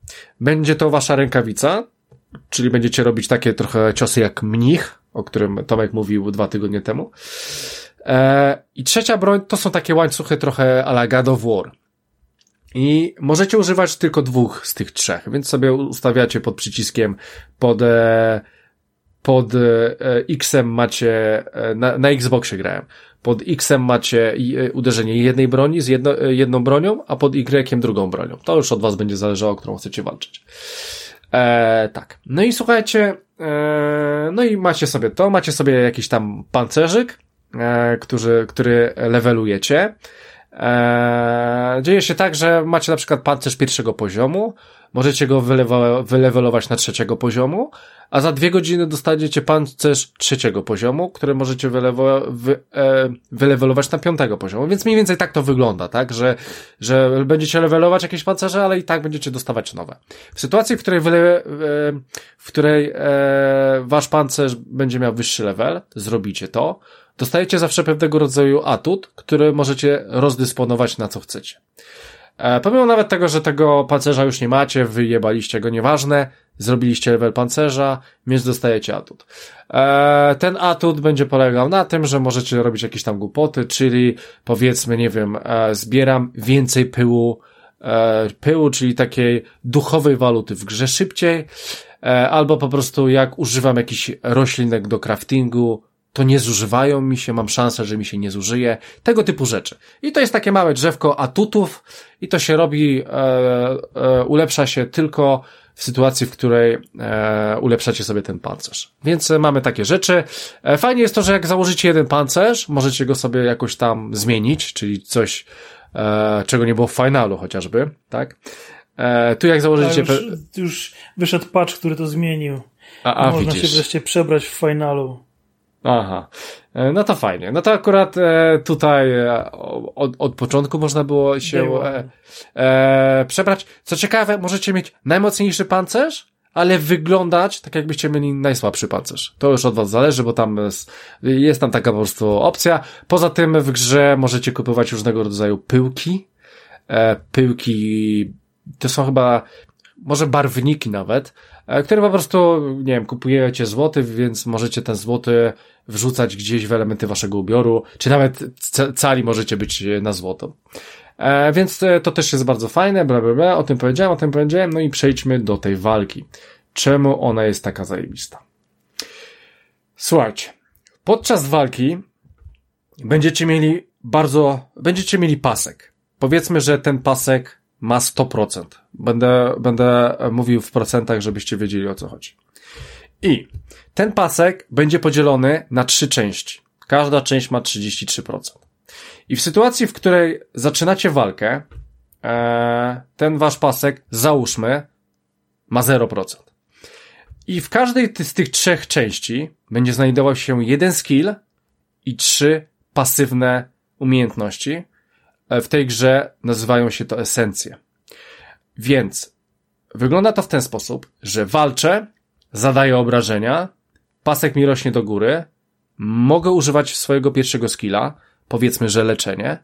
będzie to wasza rękawica, czyli będziecie robić takie trochę ciosy jak mnich, o którym Tomek mówił dwa tygodnie temu. E, I trzecia broń to są takie łańcuchy trochę a la God of War. I możecie używać tylko dwóch z tych trzech, więc sobie ustawiacie pod przyciskiem pod, e, pod e, X-em macie, e, na, na Xboxie grałem, pod X-em macie uderzenie jednej broni z jedno, jedną bronią, a pod Y drugą bronią. To już od was będzie zależało, którą chcecie walczyć. E, tak. No i słuchajcie, no i macie sobie to, macie sobie jakiś tam pancerzyk, e, który, który levelujecie. Eee, dzieje się tak, że macie na przykład pancerz pierwszego poziomu, możecie go wylewelować na trzeciego poziomu, a za dwie godziny dostaniecie pancerz trzeciego poziomu, który możecie wylewo, wy, e, wylewelować na piątego poziomu. Więc mniej więcej tak to wygląda, tak? Że, że będziecie levelować jakieś pancerze, ale i tak będziecie dostawać nowe. W sytuacji, w której, wyle, e, w której e, wasz pancerz będzie miał wyższy level, zrobicie to, dostajecie zawsze pewnego rodzaju atut, który możecie rozdysponować na co chcecie. E, pomimo nawet tego, że tego pancerza już nie macie, wyjebaliście go, nieważne, zrobiliście level pancerza, więc dostajecie atut. E, ten atut będzie polegał na tym, że możecie robić jakieś tam głupoty, czyli powiedzmy, nie wiem, e, zbieram więcej pyłu, pyłu, czyli takiej duchowej waluty w grze szybciej, albo po prostu jak używam jakichś roślinek do craftingu, to nie zużywają mi się, mam szansę, że mi się nie zużyje, tego typu rzeczy. I to jest takie małe drzewko atutów i to się robi, e, e, ulepsza się tylko w sytuacji, w której e, ulepszacie sobie ten pancerz. Więc e, mamy takie rzeczy. E, fajnie jest to, że jak założycie jeden pancerz, możecie go sobie jakoś tam zmienić, czyli coś, e, czego nie było w finalu chociażby, tak? E, tu jak założycie... już, już wyszedł patch, który to zmienił. A, a Można widzisz. się wreszcie przebrać w finalu. Aha, e, no to fajnie. No to akurat e, tutaj e, od, od początku można było się e, e, przebrać. Co ciekawe, możecie mieć najmocniejszy pancerz, ale wyglądać tak jakbyście mieli najsłabszy pancerz. To już od was zależy, bo tam jest, jest tam taka po prostu opcja. Poza tym w grze możecie kupować różnego rodzaju pyłki. E, pyłki to są chyba może barwniki nawet, które po prostu, nie wiem, kupujecie złoty, więc możecie ten złoty wrzucać gdzieś w elementy waszego ubioru, czy nawet cali możecie być na złoto. E, więc e, to też jest bardzo fajne, bla, bla, bla, o tym powiedziałem, o tym powiedziałem, no i przejdźmy do tej walki. Czemu ona jest taka zajebista? Słuchajcie, podczas walki będziecie mieli bardzo, będziecie mieli pasek. Powiedzmy, że ten pasek ma 100%. Będę, będę mówił w procentach, żebyście wiedzieli o co chodzi. I ten pasek będzie podzielony na trzy części. Każda część ma 33%. I w sytuacji, w której zaczynacie walkę, e, ten wasz pasek, załóżmy, ma 0%. I w każdej z tych trzech części będzie znajdował się jeden skill i trzy pasywne umiejętności. E, w tej grze nazywają się to esencje. Więc wygląda to w ten sposób, że walczę, zadaję obrażenia, pasek mi rośnie do góry, mogę używać swojego pierwszego skilla, powiedzmy, że leczenie,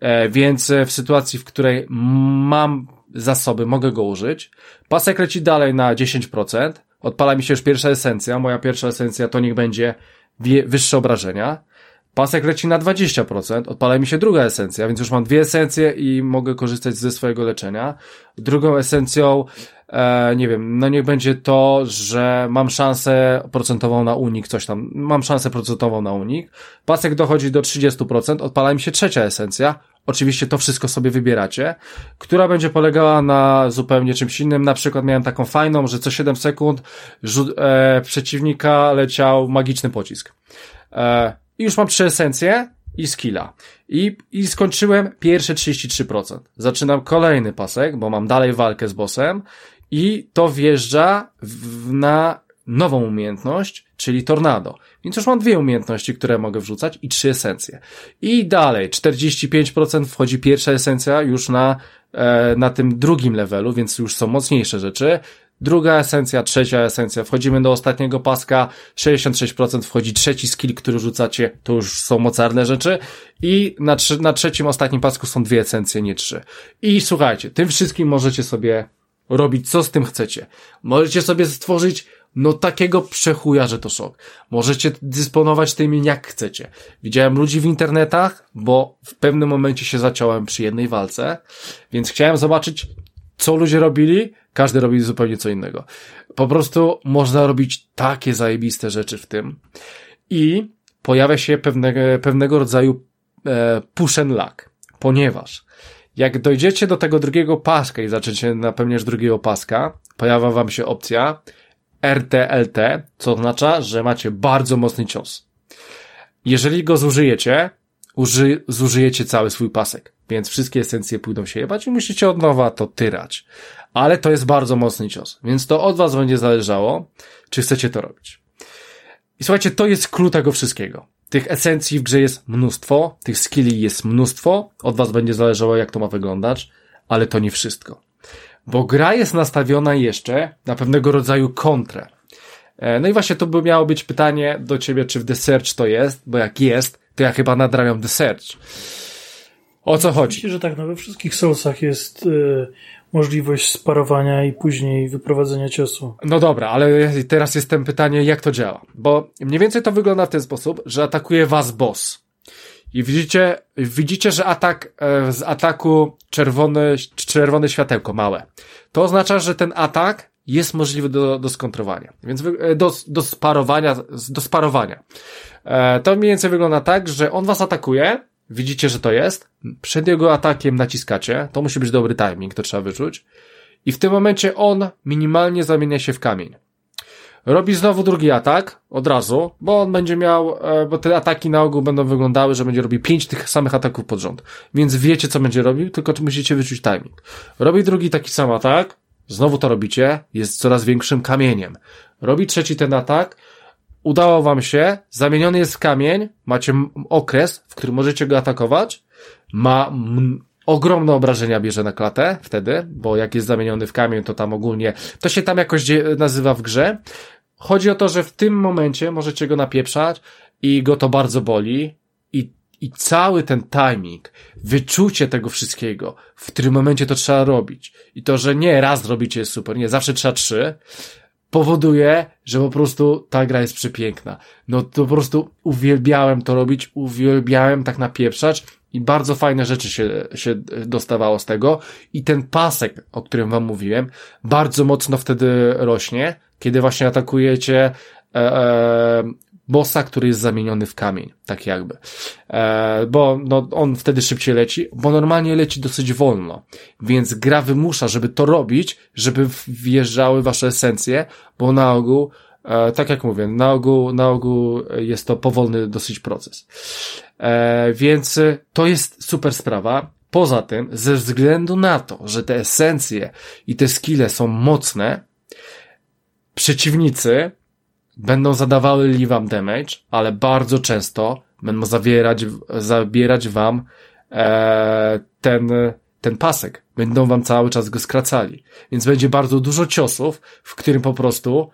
e, więc w sytuacji, w której mam zasoby, mogę go użyć. Pasek leci dalej na 10%, odpala mi się już pierwsza esencja, moja pierwsza esencja to niech będzie wyższe obrażenia. Pasek leci na 20%, odpala mi się druga esencja, więc już mam dwie esencje i mogę korzystać ze swojego leczenia. Drugą esencją, e, nie wiem, no niech będzie to, że mam szansę procentową na unik, coś tam, mam szansę procentową na unik. Pasek dochodzi do 30%, odpala mi się trzecia esencja, Oczywiście to wszystko sobie wybieracie, która będzie polegała na zupełnie czymś innym. Na przykład miałem taką fajną, że co 7 sekund e, przeciwnika leciał magiczny pocisk. E, i już mam trzy esencje i skilla. I, I skończyłem pierwsze 33%. Zaczynam kolejny pasek, bo mam dalej walkę z bossem i to wjeżdża w, na nową umiejętność, czyli tornado. Więc już mam dwie umiejętności, które mogę wrzucać i trzy esencje. I dalej, 45% wchodzi pierwsza esencja już na, e, na tym drugim levelu, więc już są mocniejsze rzeczy druga esencja, trzecia esencja, wchodzimy do ostatniego paska, 66% wchodzi trzeci skill, który rzucacie, to już są mocarne rzeczy i na, na trzecim, ostatnim pasku są dwie esencje, nie trzy. I słuchajcie, tym wszystkim możecie sobie robić co z tym chcecie. Możecie sobie stworzyć no takiego przechuja, że to szok. Możecie dysponować tym jak chcecie. Widziałem ludzi w internetach, bo w pewnym momencie się zaciąłem przy jednej walce, więc chciałem zobaczyć, co ludzie robili, każdy robi zupełnie co innego. Po prostu można robić takie zajebiste rzeczy w tym. I pojawia się pewnego, pewnego rodzaju e, push and luck, ponieważ jak dojdziecie do tego drugiego paska i zaczniecie napełniać drugiego paska, pojawia wam się opcja RTLT, co oznacza, że macie bardzo mocny cios. Jeżeli go zużyjecie, uży, zużyjecie cały swój pasek, więc wszystkie esencje pójdą się jebać i musicie od nowa to tyrać ale to jest bardzo mocny cios, więc to od was będzie zależało, czy chcecie to robić. I słuchajcie, to jest clue tego wszystkiego. Tych esencji w grze jest mnóstwo, tych skilli jest mnóstwo, od was będzie zależało, jak to ma wyglądać, ale to nie wszystko. Bo gra jest nastawiona jeszcze na pewnego rodzaju kontrę. E, no i właśnie to by miało być pytanie do ciebie, czy w The Search to jest, bo jak jest, to ja chyba nadrabiam The Search. O co chodzi? Myślę, że tak, no we wszystkich Soulsach jest yy, możliwość sparowania i później wyprowadzenia ciosu. No dobra, ale teraz jestem pytanie, jak to działa? Bo mniej więcej to wygląda w ten sposób, że atakuje was boss. I widzicie, widzicie, że atak, e, z ataku czerwone, czerwone światełko małe. To oznacza, że ten atak jest możliwy do, do skontrowania. Więc e, do, do sparowania, do sparowania. E, to mniej więcej wygląda tak, że on was atakuje, widzicie, że to jest, przed jego atakiem naciskacie, to musi być dobry timing, to trzeba wyczuć, i w tym momencie on minimalnie zamienia się w kamień. Robi znowu drugi atak, od razu, bo on będzie miał, e, bo te ataki na ogół będą wyglądały, że będzie robił pięć tych samych ataków pod rząd. Więc wiecie, co będzie robił, tylko musicie wyczuć timing. Robi drugi taki sam atak, znowu to robicie, jest coraz większym kamieniem. Robi trzeci ten atak, udało wam się, zamieniony jest w kamień, macie okres, w którym możecie go atakować, ma ogromne obrażenia bierze na klatę wtedy, bo jak jest zamieniony w kamień, to tam ogólnie, to się tam jakoś nazywa w grze. Chodzi o to, że w tym momencie możecie go napieprzać i go to bardzo boli i cały ten timing, wyczucie tego wszystkiego, w którym momencie to trzeba robić. I to, że nie raz robicie jest super, nie, zawsze trzeba trzy, powoduje, że po prostu ta gra jest przepiękna. No to po prostu uwielbiałem to robić, uwielbiałem tak napieprzać i bardzo fajne rzeczy się, się dostawało z tego. I ten pasek, o którym wam mówiłem, bardzo mocno wtedy rośnie, kiedy właśnie atakujecie e, e, bossa, który jest zamieniony w kamień, tak jakby. E, bo no, on wtedy szybciej leci, bo normalnie leci dosyć wolno. Więc gra wymusza, żeby to robić, żeby wjeżdżały wasze esencje, bo na ogół, e, tak jak mówię, na ogół, na ogół jest to powolny dosyć proces. E, więc to jest super sprawa. Poza tym, ze względu na to, że te esencje i te skille są mocne, przeciwnicy będą zadawały wam damage, ale bardzo często będą zawierać, zabierać wam e, ten, ten pasek. Będą wam cały czas go skracali. Więc będzie bardzo dużo ciosów, w którym po prostu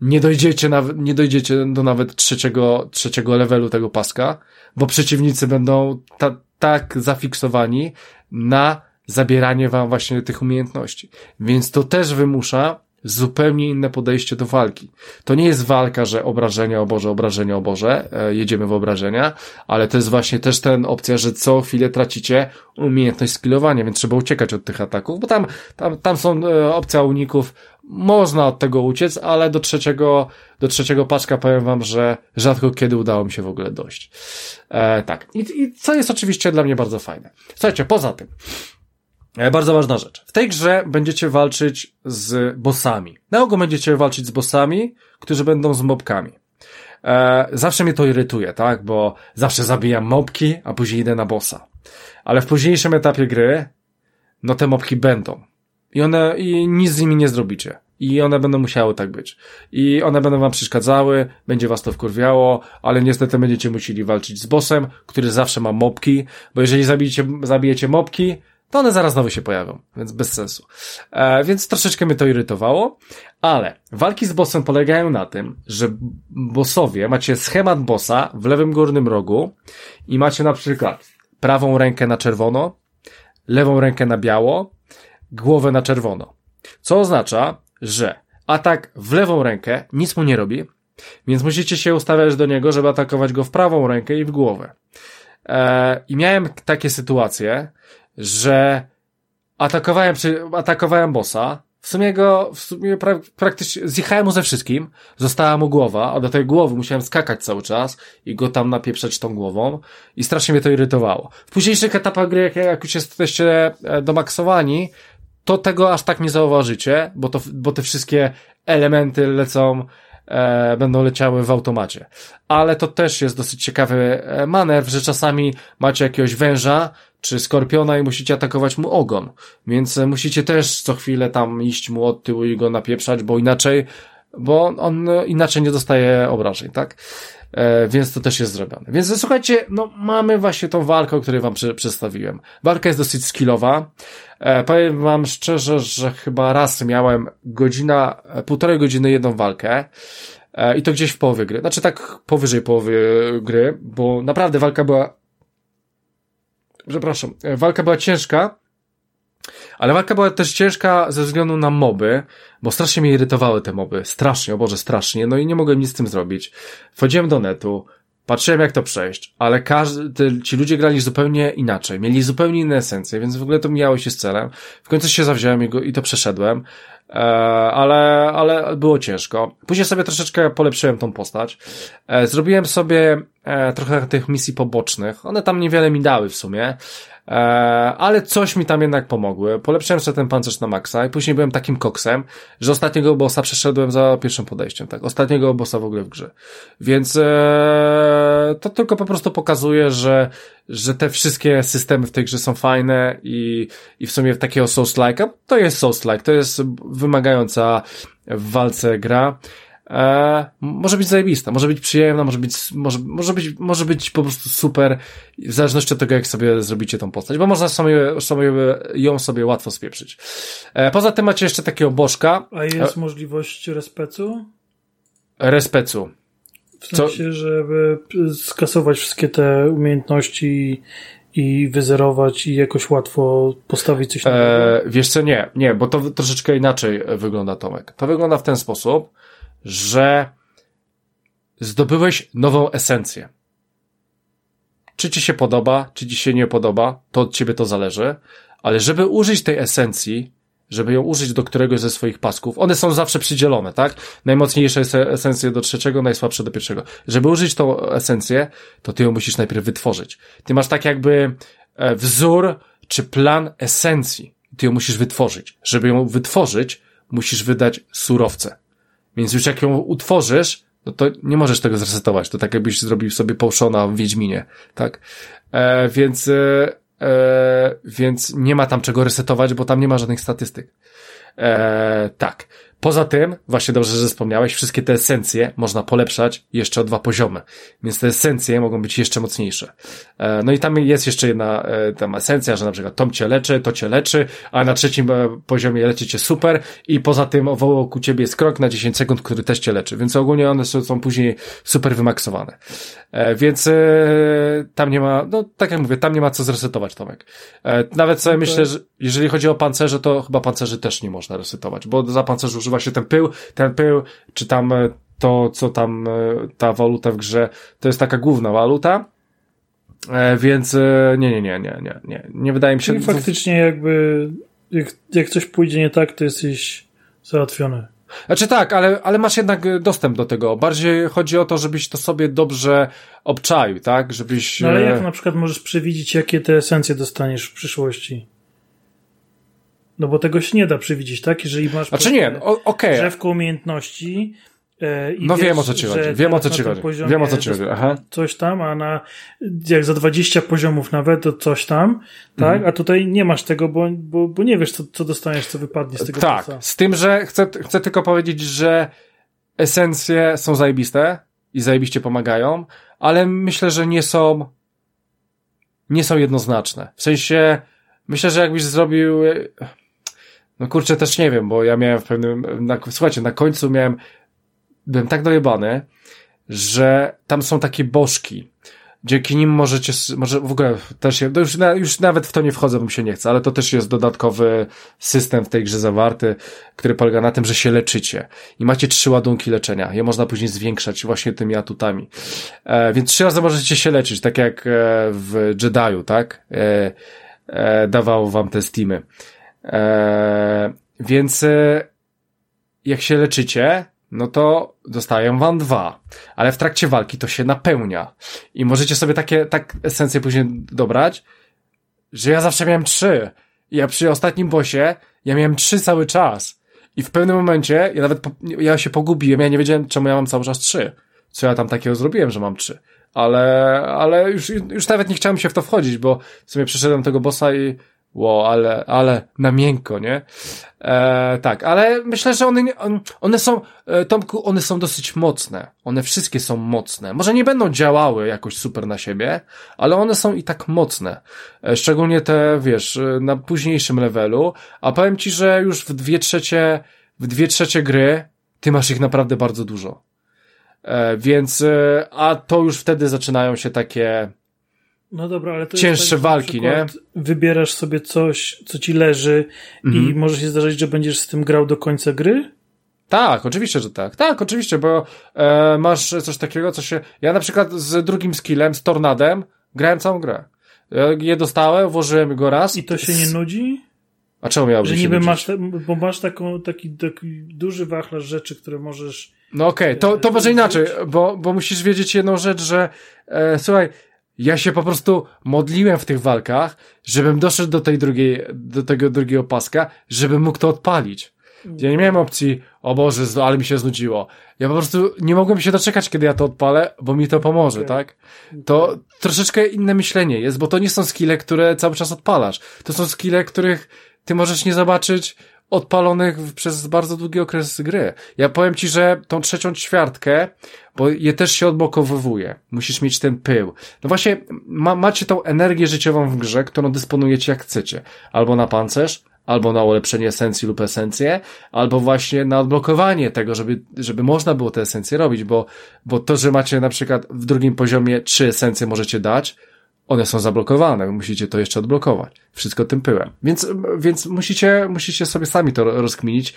nie dojdziecie, nawet, nie dojdziecie do nawet trzeciego, trzeciego levelu tego paska, bo przeciwnicy będą ta, tak zafiksowani na zabieranie wam właśnie tych umiejętności. Więc to też wymusza zupełnie inne podejście do walki. To nie jest walka, że obrażenia o Boże, obrażenia o Boże, e, jedziemy w obrażenia, ale to jest właśnie też ten opcja, że co chwilę tracicie umiejętność skillowania, więc trzeba uciekać od tych ataków, bo tam, tam, tam są e, opcja uników, można od tego uciec, ale do trzeciego, do trzeciego paczka powiem wam, że rzadko kiedy udało mi się w ogóle dojść. E, tak. I, I co jest oczywiście dla mnie bardzo fajne. Słuchajcie, poza tym, bardzo ważna rzecz. W tej grze będziecie walczyć z bossami. Na ogół będziecie walczyć z bossami, którzy będą z mobkami. E, zawsze mnie to irytuje, tak? Bo zawsze zabijam mobki, a później idę na bossa. Ale w późniejszym etapie gry, no te mobki będą. I one, i nic z nimi nie zrobicie. I one będą musiały tak być. I one będą wam przeszkadzały, będzie was to wkurwiało, ale niestety będziecie musieli walczyć z bossem, który zawsze ma mobki, bo jeżeli zabijecie, zabijecie mobki, to one zaraz znowu się pojawią, więc bez sensu. E, więc troszeczkę mnie to irytowało, ale walki z bossem polegają na tym, że bossowie, macie schemat bossa w lewym górnym rogu i macie na przykład prawą rękę na czerwono, lewą rękę na biało, głowę na czerwono. Co oznacza, że atak w lewą rękę nic mu nie robi, więc musicie się ustawiać do niego, żeby atakować go w prawą rękę i w głowę. E, I miałem takie sytuacje, że atakowałem, atakowałem bossa, w sumie go, w sumie pra, praktycznie zjechałem mu ze wszystkim, została mu głowa, a do tej głowy musiałem skakać cały czas i go tam napieprzać tą głową i strasznie mnie to irytowało. W późniejszych etapach gry, jak, jak już jesteście e, domaksowani, to tego aż tak nie zauważycie, bo to, bo te wszystkie elementy lecą e, będą leciały w automacie. Ale to też jest dosyć ciekawy e, manewr, że czasami macie jakiegoś węża czy skorpiona i musicie atakować mu ogon. Więc e, musicie też co chwilę tam iść mu od tyłu i go napieprzać, bo inaczej, bo on inaczej nie dostaje obrażeń, tak? E, więc to też jest zrobione. Więc słuchajcie, no mamy właśnie tą walkę, o której wam przy, przedstawiłem. Walka jest dosyć skillowa. E, powiem wam szczerze, że chyba raz miałem godzina, e, półtorej godziny jedną walkę. E, I to gdzieś w połowie gry. Znaczy tak powyżej połowy gry, bo naprawdę walka była przepraszam, e, walka była ciężka, ale walka była też ciężka ze względu na moby, bo strasznie mnie irytowały te moby. Strasznie, o Boże, strasznie. No i nie mogłem nic z tym zrobić. Wchodziłem do netu, patrzyłem jak to przejść, ale każdy, ci ludzie grali zupełnie inaczej. Mieli zupełnie inne esencje, więc w ogóle to mijało się z celem. W końcu się zawziąłem i, go, i to przeszedłem. E, ale, ale było ciężko. Później sobie troszeczkę polepszyłem tą postać. E, zrobiłem sobie e, trochę tych misji pobocznych. One tam niewiele mi dały w sumie. E, ale coś mi tam jednak pomogły. Polepszyłem sobie ten pancerz na maksa i później byłem takim koksem, że ostatniego bossa przeszedłem za pierwszym podejściem, tak. Ostatniego bossa w ogóle w grze. Więc e, to tylko po prostu pokazuje, że, że te wszystkie systemy w tej grze są fajne i, i w sumie takiego Souls-like'a, to jest Souls-like, to jest wymagająca w walce gra. E, może być zajebista, może być przyjemna, może być, może, może być, może być po prostu super, w zależności od tego, jak sobie zrobicie tą postać, bo można sobie, sobie ją sobie łatwo spieprzyć. E, poza tym macie jeszcze takiego bożka. A jest e, możliwość respecu? Respecu. W sensie, Co? żeby skasować wszystkie te umiejętności i wyzerować i jakoś łatwo postawić coś nowego? E, wiesz co, nie, nie, bo to troszeczkę inaczej wygląda, Tomek. To wygląda w ten sposób, że zdobyłeś nową esencję. Czy ci się podoba, czy ci się nie podoba, to od ciebie to zależy, ale żeby użyć tej esencji, żeby ją użyć do któregoś ze swoich pasków, one są zawsze przydzielone, tak? Najmocniejsze esencje do trzeciego, najsłabsze do pierwszego. Żeby użyć tą esencję, to ty ją musisz najpierw wytworzyć. Ty masz tak jakby e, wzór czy plan esencji. Ty ją musisz wytworzyć. Żeby ją wytworzyć, musisz wydać surowce. Więc już jak ją utworzysz, no to nie możesz tego zresetować. To tak jakbyś zrobił sobie połszona w Wiedźminie, tak? E, więc, e, e, więc nie ma tam czego resetować, bo tam nie ma żadnych statystyk. E, tak. Poza tym, właśnie dobrze, że wspomniałeś, wszystkie te esencje można polepszać jeszcze o dwa poziomy, więc te esencje mogą być jeszcze mocniejsze. E, no i tam jest jeszcze jedna e, tam esencja, że na przykład tom cię leczy, to cię leczy, a na trzecim e, poziomie leczy cię super i poza tym wokół ciebie jest krok na 10 sekund, który też cię leczy, więc ogólnie one są, są później super wymaksowane. Więc tam nie ma, no tak jak mówię, tam nie ma co zresetować, Tomek. Nawet sobie okay. myślę, że jeżeli chodzi o pancerze, to chyba pancerzy też nie można resetować, bo za pancerzu używa się ten pył, ten pył, czy tam e, to, co tam, e, ta waluta w grze, to jest taka główna waluta, e, więc nie, nie, nie, nie, nie, nie, nie wydaje mi się... Czyli faktycznie jakby, jak, jak coś pójdzie nie tak, to jesteś załatwiony. Znaczy tak, ale, ale masz jednak dostęp do tego. Bardziej chodzi o to, żebyś to sobie dobrze obczaił, tak? Żebyś... No ale jak na przykład możesz przewidzieć, jakie te esencje dostaniesz w przyszłości? No bo tego się nie da przewidzieć, tak? Jeżeli masz znaczy nie, okej. Okay. drzewko umiejętności e, i no wiesz, wiem o co ci chodzi, wiem o co ci chodzi, wiem o co ci chodzi, aha. Coś tam, a na, jak za 20 poziomów nawet, to coś tam, tak? Mhm. A tutaj nie masz tego, bo, bo, bo nie wiesz, co, co dostaniesz, co wypadnie z tego Tak, pasa. z tym, że chcę, chcę tylko powiedzieć, że esencje są zajebiste i zajebiście pomagają, ale myślę, że nie są nie są jednoznaczne. W sensie, myślę, że jakbyś zrobił no kurczę, też nie wiem, bo ja miałem w pewnym, na, słuchajcie, na końcu miałem, byłem tak dojebany, że tam są takie bożki. Dzięki nim możecie, może w ogóle też, no już, już nawet w to nie wchodzę, bo mi się nie chce, ale to też jest dodatkowy system w tej grze zawarty, który polega na tym, że się leczycie. I macie trzy ładunki leczenia. Je można później zwiększać właśnie tymi atutami. E, więc trzy razy możecie się leczyć, tak jak e, w Jediu, tak? E, e, dawało wam te steamy. Eee, więc e, jak się leczycie, no to dostają wam dwa. Ale w trakcie walki to się napełnia. I możecie sobie takie, tak esencje później dobrać, że ja zawsze miałem trzy. I ja przy ostatnim bosie, ja miałem trzy cały czas. I w pewnym momencie, ja nawet, po, ja się pogubiłem, ja nie wiedziałem, czemu ja mam cały czas trzy. Co ja tam takiego zrobiłem, że mam trzy. Ale, ale już, już nawet nie chciałem się w to wchodzić, bo sobie przeszedłem tego bossa i Wow, ale, ale na miękko, nie? E, tak, ale myślę, że one, one są, e, Tomku, one są dosyć mocne. One wszystkie są mocne. Może nie będą działały jakoś super na siebie, ale one są i tak mocne. E, szczególnie te, wiesz, e, na późniejszym levelu. A powiem ci, że już w dwie trzecie, w dwie trzecie gry, ty masz ich naprawdę bardzo dużo. E, więc, a to już wtedy zaczynają się takie, no dobra, ale to cięższe tak, walki, nie? Wybierasz sobie coś, co ci leży mhm. i może się zdarzyć, że będziesz z tym grał do końca gry? Tak, oczywiście, że tak. Tak, oczywiście, bo e, masz coś takiego, co się. Ja na przykład z drugim skillem, z tornadem, grałem całą grę. Ja je dostałem, włożyłem go raz. I to się nie nudzi? A czemu miałby Że się niby masz, te, bo masz taką, taki, taki duży wachlarz rzeczy, które możesz. No okej, okay. to, to może inaczej, bo, bo musisz wiedzieć jedną rzecz, że e, słuchaj, ja się po prostu modliłem w tych walkach, żebym doszedł do tej drugiej, do tego drugiego paska, żebym mógł to odpalić. Ja nie miałem opcji, o Boże, ale mi się znudziło. Ja po prostu nie mogłem się doczekać, kiedy ja to odpalę, bo mi to pomoże, okay. tak? To troszeczkę inne myślenie jest, bo to nie są skille, które cały czas odpalasz. To są skille, których ty możesz nie zobaczyć odpalonych przez bardzo długi okres gry. Ja powiem ci, że tą trzecią ćwiartkę, bo je też się odblokowywuje. Musisz mieć ten pył. No właśnie, ma, macie tą energię życiową w grze, którą dysponujecie jak chcecie. Albo na pancerz, albo na ulepszenie esencji lub esencję, albo właśnie na odblokowanie tego, żeby, żeby można było te esencje robić, bo, bo to, że macie na przykład w drugim poziomie trzy esencje możecie dać, one są zablokowane, musicie to jeszcze odblokować. Wszystko tym pyłem. Więc, więc musicie, musicie sobie sami to rozkminić,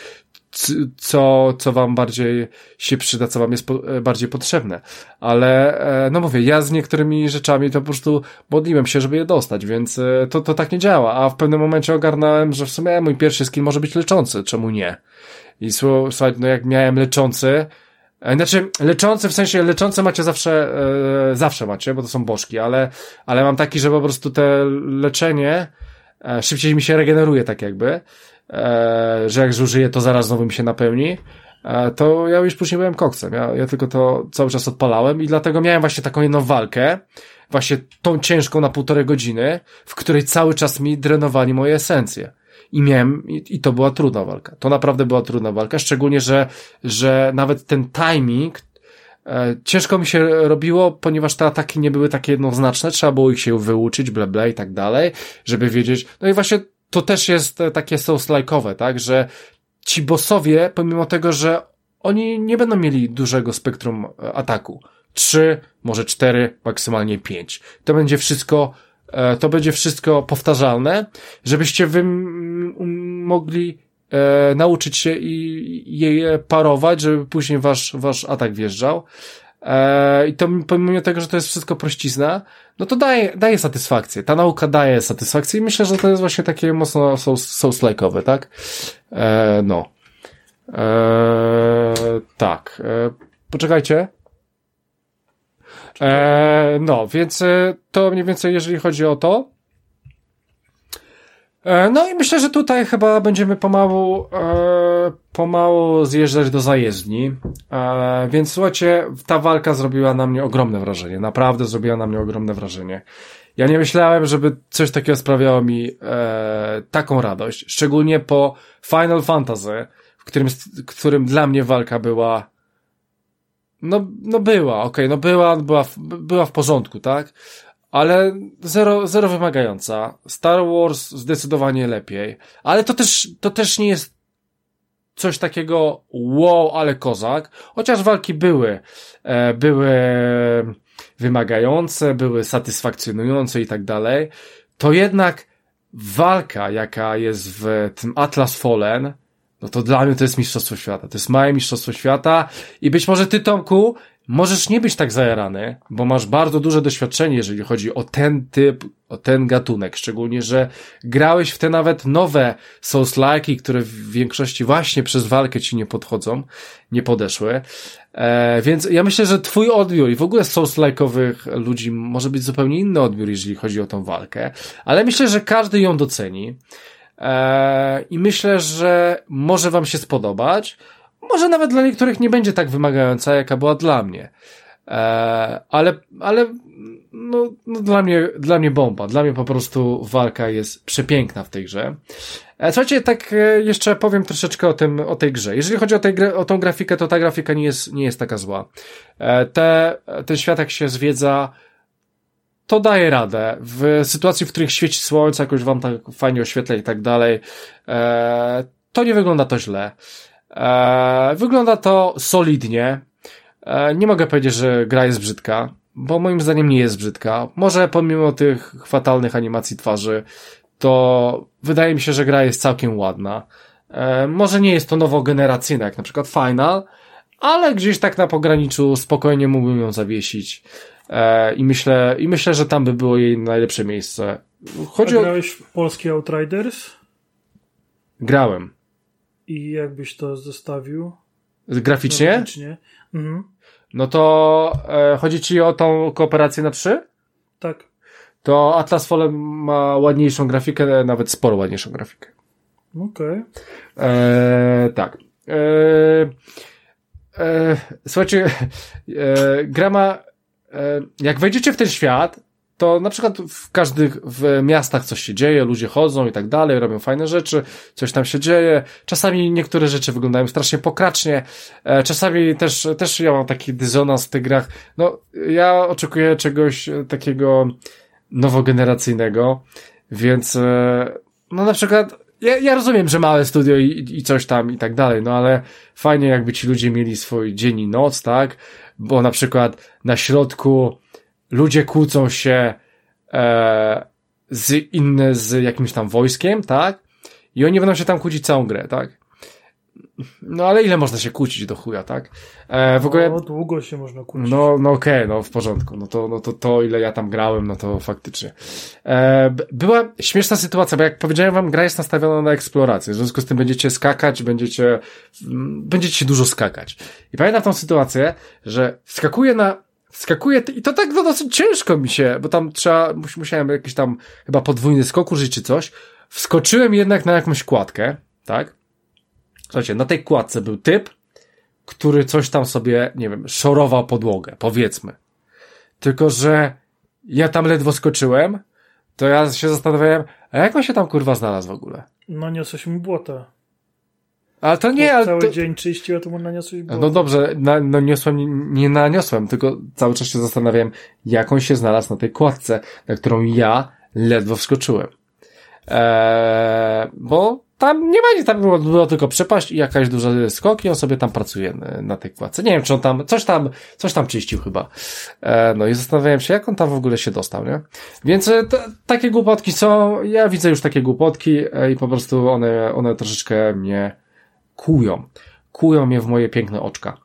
co, co wam bardziej się przyda, co wam jest po, e, bardziej potrzebne. Ale, e, no mówię, ja z niektórymi rzeczami to po prostu modliłem się, żeby je dostać, więc e, to, to tak nie działa. A w pewnym momencie ogarnąłem, że w sumie mój pierwszy skin może być leczący, czemu nie? I słuchaj, no jak miałem leczący, znaczy, leczący, w sensie leczące macie zawsze, e, zawsze macie, bo to są bożki, ale, ale mam taki, że po prostu te leczenie e, szybciej mi się regeneruje, tak jakby, że jak zużyję, to zaraz znowu mi się napełni, e, to ja już później byłem koksem. Ja, ja tylko to cały czas odpalałem i dlatego miałem właśnie taką jedną walkę, właśnie tą ciężką na półtorej godziny, w której cały czas mi drenowali moje esencje. I miałem, i, i to była trudna walka. To naprawdę była trudna walka, szczególnie, że, że nawet ten timing, e, ciężko mi się robiło, ponieważ te ataki nie były takie jednoznaczne, trzeba było ich się wyuczyć, ble, ble i tak dalej, żeby wiedzieć. No i właśnie to też jest e, takie souls-like'owe, tak, że ci bossowie, pomimo tego, że oni nie będą mieli dużego spektrum e, ataku. Trzy, może cztery, maksymalnie pięć. To będzie wszystko E, to będzie wszystko powtarzalne, żebyście wy mogli e, nauczyć się i je parować, żeby później wasz, wasz atak wjeżdżał. E, I to pomimo tego, że to jest wszystko prościzna, no to daje, daje satysfakcję. Ta nauka daje satysfakcję i myślę, że to jest właśnie takie mocno souls-like'owe, tak? E, no. E, tak. E, poczekajcie. E, no, więc e, to mniej więcej jeżeli chodzi o to. E, no i myślę, że tutaj chyba będziemy pomału, e, pomału zjeżdżać do zajezdni. E, więc słuchajcie, ta walka zrobiła na mnie ogromne wrażenie. Naprawdę zrobiła na mnie ogromne wrażenie. Ja nie myślałem, żeby coś takiego sprawiało mi e, taką radość. Szczególnie po Final Fantasy, w którym, którym dla mnie walka była no, no była, okej, okay, no była, była, była w porządku, tak? Ale zero, zero wymagająca. Star Wars zdecydowanie lepiej. Ale to też, to też nie jest coś takiego wow, ale kozak. Chociaż walki były, e, były wymagające, były satysfakcjonujące i tak dalej. To jednak walka, jaka jest w tym Atlas Fallen, no to dla mnie to jest Mistrzostwo Świata. To jest małe Mistrzostwo Świata i być może ty, Tomku, możesz nie być tak zajarany, bo masz bardzo duże doświadczenie, jeżeli chodzi o ten typ, o ten gatunek, szczególnie, że grałeś w te nawet nowe Souls-like, które w większości właśnie przez walkę ci nie podchodzą, nie podeszły. E, więc ja myślę, że twój odbiór i w ogóle Souls-like'owych ludzi może być zupełnie inny odbiór, jeżeli chodzi o tą walkę, ale myślę, że każdy ją doceni. Eee, I myślę, że może Wam się spodobać. Może nawet dla niektórych nie będzie tak wymagająca, jaka była dla mnie. Eee, ale, ale, no, no dla mnie, dla mnie bomba. Dla mnie po prostu walka jest przepiękna w tej grze. Eee, słuchajcie, tak e, jeszcze powiem troszeczkę o tym, o tej grze. Jeżeli chodzi o, tej, o tą grafikę, to ta grafika nie jest, nie jest taka zła. Te, ten świat jak się zwiedza, to daje radę. W sytuacji, w których świeci słońce, jakoś wam tak fajnie oświetla i tak dalej, e, to nie wygląda to źle. E, wygląda to solidnie. E, nie mogę powiedzieć, że gra jest brzydka, bo moim zdaniem nie jest brzydka. Może pomimo tych fatalnych animacji twarzy, to wydaje mi się, że gra jest całkiem ładna. E, może nie jest to nowogeneracyjna, jak na przykład Final, ale gdzieś tak na pograniczu spokojnie mógłbym ją zawiesić. E, I myślę, I myślę, że tam by było jej najlepsze miejsce. Chodzi A grałeś w polski Outriders? Grałem. I jakbyś to zestawił? Graficznie? Graficznie. Mhm. No to e, chodzi ci o tą kooperację na trzy? Tak. To Atlas Fallen ma ładniejszą grafikę, nawet sporo ładniejszą grafikę. Okej. Okay. E, tak. E, e, słuchajcie, e, gra ma E, jak wejdziecie w ten świat, to na przykład w każdych w miastach coś się dzieje, ludzie chodzą i tak dalej, robią fajne rzeczy, coś tam się dzieje. Czasami niektóre rzeczy wyglądają strasznie pokracznie, e, czasami też, też ja mam taki dysonans w tych grach. No, ja oczekuję czegoś takiego nowogeneracyjnego, więc no na przykład ja, ja rozumiem, że małe studio i, i coś tam i tak dalej, no ale fajnie jakby ci ludzie mieli swój dzień i noc, tak? Bo na przykład na środku ludzie kłócą się e, z inne, z jakimś tam wojskiem, tak? I oni będą się tam kłócić całą grę, tak? No ale ile można się kłócić do chuja, tak? E, w ogóle... No, długo się można kłócić. No, no okej, okay, no w porządku. No to, no to, to ile ja tam grałem, no to faktycznie. E, była śmieszna sytuacja, bo jak powiedziałem wam, gra jest nastawiona na eksplorację. W związku z tym będziecie skakać, będziecie, będziecie dużo skakać. I pamiętam tą sytuację, że wskakuję na Skakuje i to tak no, dosyć ciężko mi się, bo tam trzeba, musiałem jakiś tam chyba podwójny skok użyć czy coś. Wskoczyłem jednak na jakąś kładkę, tak? Słuchajcie, na tej kładce był typ, który coś tam sobie, nie wiem, szorował podłogę, powiedzmy. Tylko, że ja tam ledwo skoczyłem, to ja się zastanawiałem, a jak on się tam kurwa znalazł w ogóle? No niosłeś mu błota. Ale to nie, ale Cały to... dzień czyścił, a to mu naniosłeś błota. No dobrze, na, no niosłem, nie, nie naniosłem, tylko cały czas się zastanawiałem, jak on się znalazł na tej kładce, na którą ja ledwo wskoczyłem. Eee, bo tam nie będzie, tam było, było tylko przepaść i jakaś duża skok i on sobie tam pracuje na tej kładce. Nie wiem, czy on tam, coś tam, coś tam czyścił chyba. E, no i zastanawiałem się, jak on tam w ogóle się dostał, nie? Więc e, takie głupotki są, ja widzę już takie głupotki e, i po prostu one, one troszeczkę mnie kują. Kują mnie w moje piękne oczka.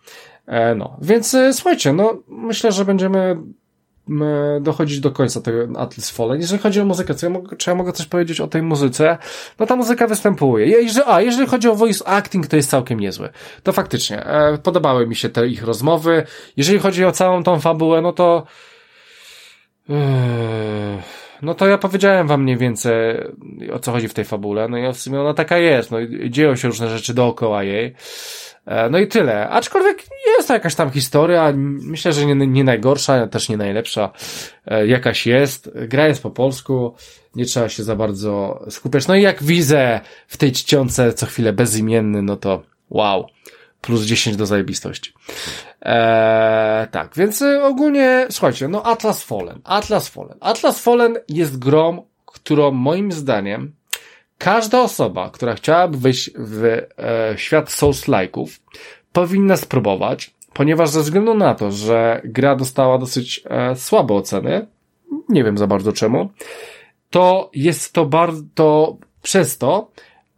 E, no, więc e, słuchajcie, no myślę, że będziemy dochodzić do końca tego Atlas Fallen. Jeżeli chodzi o muzykę, co ja mogę, czy ja mogę coś powiedzieć o tej muzyce? No ta muzyka występuje. Jeżeli, a, jeżeli chodzi o voice acting, to jest całkiem niezły. To faktycznie. E, podobały mi się te ich rozmowy. Jeżeli chodzi o całą tą fabułę, no to yy, no to ja powiedziałem wam mniej więcej o co chodzi w tej fabule. No i w sumie ona taka jest. No dzieją się różne rzeczy dookoła jej. E, no i tyle. Aczkolwiek jest to jakaś tam historia, myślę, że nie, nie najgorsza, też nie najlepsza. E, jakaś jest. Gra jest po polsku, nie trzeba się za bardzo skupiać. No i jak widzę w tej czcionce co chwilę bezimienny, no to wow. Plus 10 do zajebistości. Eee, tak, więc ogólnie, słuchajcie, no Atlas Fallen. Atlas Fallen. Atlas Fallen jest grą, którą moim zdaniem Każda osoba, która chciałaby wejść w e, świat Souls-like'ów, powinna spróbować, ponieważ ze względu na to, że gra dostała dosyć e, słabe oceny, nie wiem za bardzo czemu, to jest to bardzo, przez to,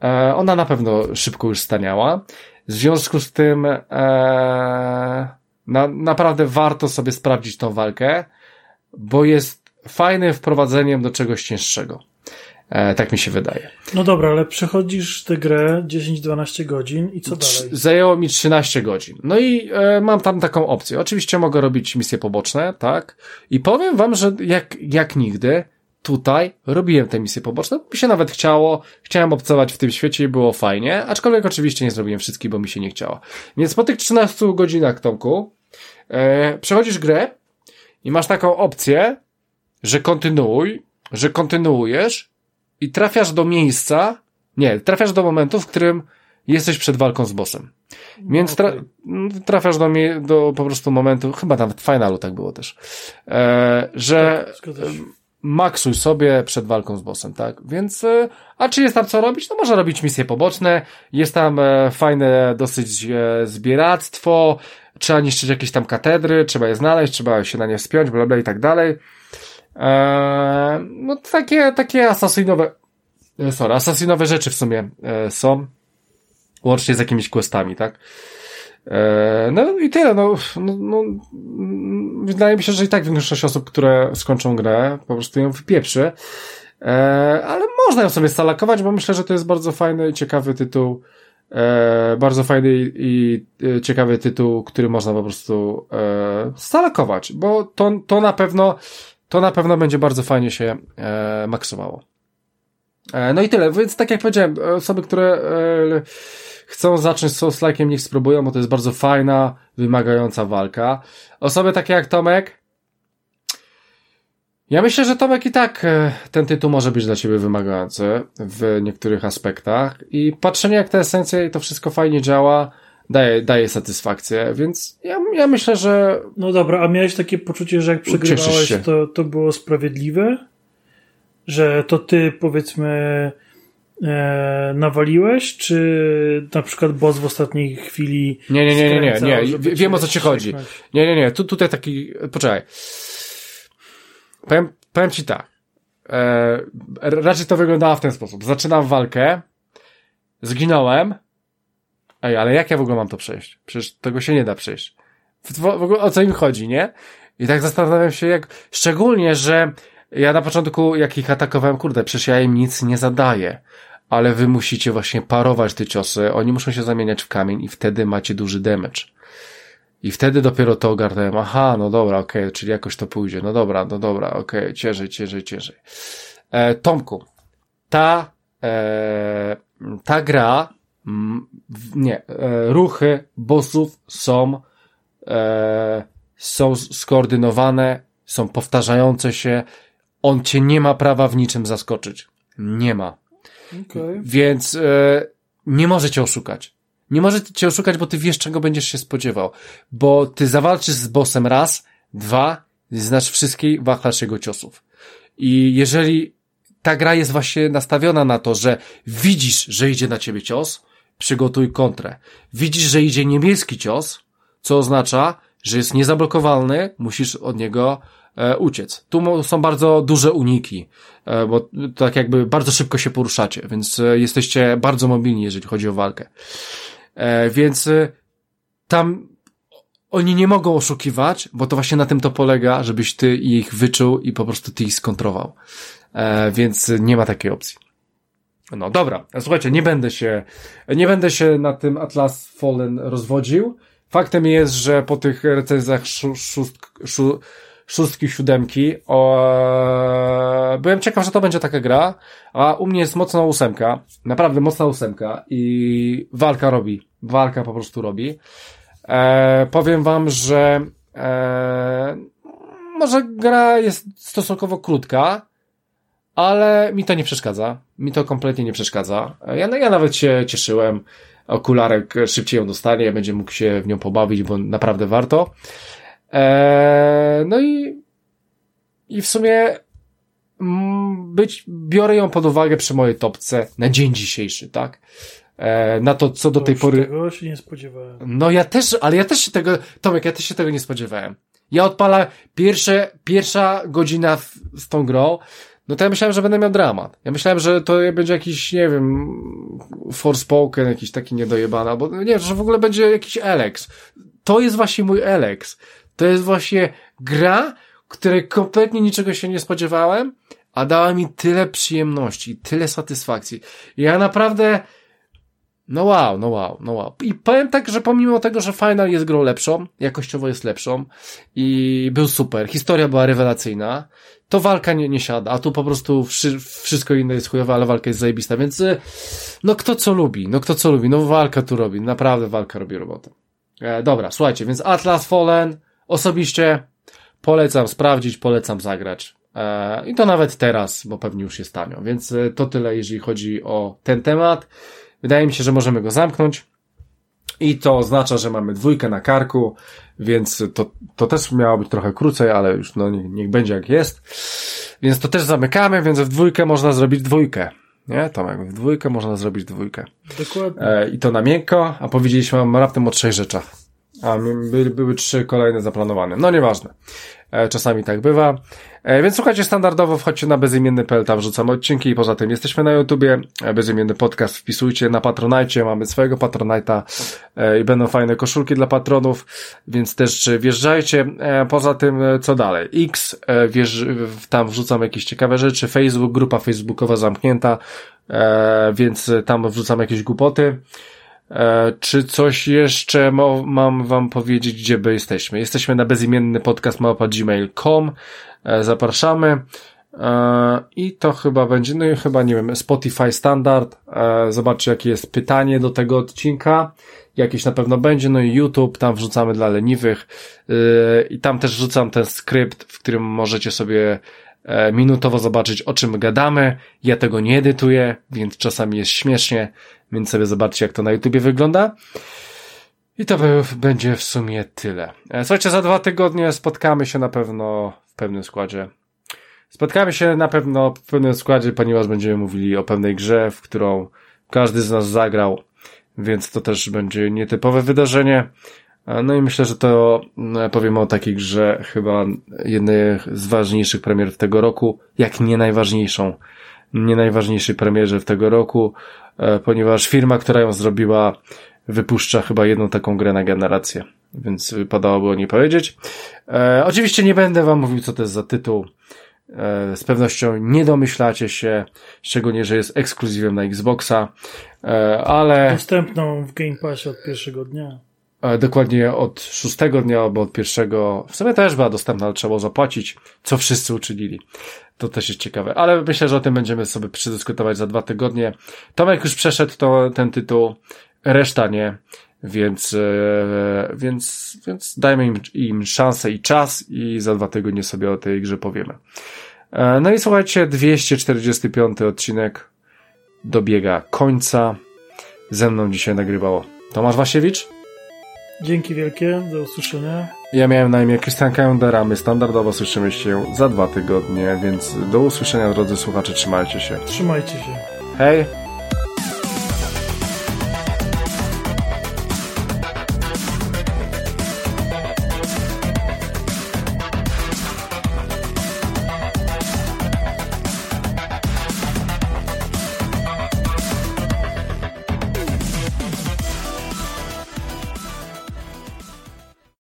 e, ona na pewno szybko już staniała. W związku z tym, e, na, naprawdę warto sobie sprawdzić tą walkę, bo jest fajnym wprowadzeniem do czegoś cięższego. E, tak mi się wydaje. No dobra, ale przechodzisz tę grę 10-12 godzin i co dalej? Zajęło mi 13 godzin. No i e, mam tam taką opcję. Oczywiście mogę robić misje poboczne, tak? I powiem wam, że jak, jak nigdy tutaj robiłem te misje poboczne. Mi się nawet chciało, chciałem obcować w tym świecie i było fajnie, aczkolwiek oczywiście nie zrobiłem wszystkich, bo mi się nie chciało. Więc po tych 13 godzinach, Tomku, e, przechodzisz grę i masz taką opcję, że kontynuuj, że kontynuujesz i trafiasz do miejsca, nie, trafiasz do momentu, w którym jesteś przed walką z bossem. Więc tra trafiasz do, do po prostu momentu, chyba nawet w finalu tak było też, e, że tak, maksuj sobie przed walką z bossem, tak? Więc, e, a czy jest tam co robić? No można robić misje poboczne, jest tam e, fajne dosyć e, zbieractwo, trzeba niszczyć jakieś tam katedry, trzeba je znaleźć, trzeba się na nie wspiąć, bla, bla i tak dalej. Eee, no takie, takie asasynowe, sorry, asasynowe rzeczy w sumie e, są, łącznie z jakimiś questami, tak? E, no i tyle, no, no, no, wydaje mi się, że i tak większość osób, które skończą grę, po prostu ją wypieprzy, e, ale można ją sobie stalakować, bo myślę, że to jest bardzo fajny i ciekawy tytuł, e, bardzo fajny i, ciekawy tytuł, który można po prostu stalakować, bo to, to na pewno to na pewno będzie bardzo fajnie się maksowało. No i tyle, więc tak jak powiedziałem, osoby, które chcą zacząć z souls niech spróbują, bo to jest bardzo fajna, wymagająca walka. Osoby takie jak Tomek, ja myślę, że Tomek i tak e, ten tytuł może być dla ciebie wymagający w niektórych aspektach i patrzenie jak ta esencja i to wszystko fajnie działa, daje, daje satysfakcję, więc ja, ja myślę, że... No dobra, a miałeś takie poczucie, że jak przegrywałeś, to, to było sprawiedliwe? Że to ty, powiedzmy, nawaliłeś, czy na przykład boss w ostatniej chwili. Nie, nie, nie, nie, nie, nie. Wiem o co ci chodzi. Nie, nie, nie. Tu, tutaj taki. Poczekaj. Powiem, powiem ci tak. E, raczej to wyglądało w ten sposób. Zaczynam walkę, zginąłem. Ej, ale jak ja w ogóle mam to przejść? Przecież tego się nie da przejść. W, w ogóle o co im chodzi, nie? I tak zastanawiam się, jak. Szczególnie, że ja na początku, jak ich atakowałem, kurde, przecież ja im nic nie zadaję. Ale wy musicie właśnie parować te ciosy, oni muszą się zamieniać w kamień i wtedy macie duży damage. I wtedy dopiero to ogarnąłem. Aha, no dobra, okej, okay, czyli jakoś to pójdzie. No dobra, no dobra, okej, okay, ciężej, ciężej, ciężej. E, Tomku, ta, e, ta gra, m, nie, e, ruchy bossów są, e, są skoordynowane, są powtarzające się. On cię nie ma prawa w niczym zaskoczyć. Nie ma. Okay. Więc e, nie może cię oszukać. Nie może cię oszukać, bo ty wiesz, czego będziesz się spodziewał. Bo ty zawalczysz z bossem raz, dwa, znasz wszystkich, wachlasz jego ciosów. I jeżeli ta gra jest właśnie nastawiona na to, że widzisz, że idzie na ciebie cios, przygotuj kontrę. Widzisz, że idzie niebieski cios, co oznacza, że jest niezablokowalny, musisz od niego uciec. Tu są bardzo duże uniki, e, bo tak jakby bardzo szybko się poruszacie, więc e, jesteście bardzo mobilni, jeżeli chodzi o walkę. E, więc e, tam oni nie mogą oszukiwać, bo to właśnie na tym to polega, żebyś ty ich wyczuł i po prostu ty ich skontrował. E, więc nie ma takiej opcji. No dobra, słuchajcie, nie będę się, nie będę się na tym Atlas Fallen rozwodził. Faktem jest, że po tych recenzjach szóst, szóstki, siódemki, o, byłem ciekaw, że to będzie taka gra, a u mnie jest mocna ósemka, naprawdę mocna ósemka i walka robi, walka po prostu robi. E, powiem wam, że e, może gra jest stosunkowo krótka, ale mi to nie przeszkadza. Mi to kompletnie nie przeszkadza. Ja, ja nawet się cieszyłem. Okularek szybciej ją dostanie, będzie mógł się w nią pobawić, bo naprawdę warto. Eee, no i, i w sumie mm, być, biorę ją pod uwagę przy mojej topce na dzień dzisiejszy, tak? Eee, na to, co do tej pory. Tego się nie spodziewałem. No ja też, ale ja też się tego, Tomek, ja też się tego nie spodziewałem. Ja odpala pierwsze, pierwsza godzina w, z tą grą, no to ja myślałem, że będę miał dramat. Ja myślałem, że to będzie jakiś, nie wiem, Forspoken, jakiś taki niedojebany, albo nie, że w ogóle będzie jakiś Alex. To jest właśnie mój Alex. To jest właśnie gra, której kompletnie niczego się nie spodziewałem, a dała mi tyle przyjemności, tyle satysfakcji. Ja naprawdę, no wow, no wow, no wow. I powiem tak, że pomimo tego, że Final jest grą lepszą, jakościowo jest lepszą i był super, historia była rewelacyjna, to walka nie, nie siada, a tu po prostu wszy, wszystko inne jest chujowe, ale walka jest zajebista, więc no kto co lubi, no kto co lubi, no walka tu robi, naprawdę walka robi robotę. E, dobra, słuchajcie, więc Atlas Fallen, Osobiście polecam sprawdzić, polecam zagrać. E, I to nawet teraz, bo pewnie już jest tanio. Więc e, to tyle, jeżeli chodzi o ten temat. Wydaje mi się, że możemy go zamknąć. I to oznacza, że mamy dwójkę na karku, więc to, to też miało być trochę krócej, ale już no niech, niech będzie jak jest. Więc to też zamykamy, więc w dwójkę można zrobić dwójkę. Nie, Tomek, w dwójkę można zrobić dwójkę. Dokładnie. E, I to na miękko, a powiedzieliśmy wam raptem o trzech rzeczach. A były, były trzy kolejne zaplanowane. No nieważne. E, czasami tak bywa. E, więc słuchajcie, standardowo wchodźcie na bezimienny.pl, tam wrzucamy odcinki i poza tym jesteśmy na YouTubie, e, bezimienny podcast wpisujcie na Patronajcie, mamy swojego Patronajta i będą fajne koszulki dla patronów, więc też wjeżdżajcie. Poza tym, co dalej? X, wjeżdż, tam wrzucam jakieś ciekawe rzeczy, Facebook, grupa facebookowa zamknięta, więc tam wrzucam jakieś głupoty. E, czy coś jeszcze mam wam powiedzieć, gdzie by jesteśmy? Jesteśmy na bezimienny podcast małpa.gmail.com. E, zapraszamy. E, I to chyba będzie, no i chyba, nie wiem, Spotify standard. Zobaczcie, jakie jest pytanie do tego odcinka. Jakieś na pewno będzie, no i YouTube, tam wrzucamy dla leniwych. I tam też wrzucam ten skrypt, w którym możecie sobie minutowo zobaczyć, o czym gadamy. Ja tego nie edytuję, więc czasami jest śmiesznie, więc sobie zobaczcie, jak to na YouTubie wygląda. I to będzie w sumie tyle. E, słuchajcie, za dwa tygodnie spotkamy się na pewno w pewnym składzie. Spotkamy się na pewno w pewnym składzie, ponieważ będziemy mówili o pewnej grze, w którą każdy z nas zagrał, więc to też będzie nietypowe wydarzenie. No i myślę, że to no, powiemy o takiej grze, chyba jednej z ważniejszych premier tego roku, jak nie najważniejszą, nie najważniejszej premierze w tego roku, e, ponieważ firma, która ją zrobiła, wypuszcza chyba jedną taką grę na generację, więc wypadałoby o niej powiedzieć. E, oczywiście nie będę wam mówił, co to jest za tytuł. E, z pewnością nie domyślacie się, szczególnie, że jest ekskluzywem na Xboxa, e, ale... Dostępną w Game Passie od pierwszego dnia. Dokładnie od szóstego dnia albo od pierwszego, w sumie też była dostępna, ale trzeba zapłacić, co wszyscy uczynili. To też jest ciekawe, ale myślę, że o tym będziemy sobie przedyskutować za dwa tygodnie. Tomek już przeszedł to, ten tytuł, reszta nie, więc, e, więc, więc dajmy im, im szansę i czas i za dwa tygodnie sobie o tej grze powiemy. E, no i słuchajcie, 245 odcinek dobiega końca. Ze mną dzisiaj nagrywało Tomasz Wasiewicz. Dzięki wielkie, do usłyszenia. Ja miałem na imię Krystian Kajundera, my standardowo słyszymy się za dwa tygodnie, więc do usłyszenia drodzy słuchacze, trzymajcie się. Trzymajcie się. Hej!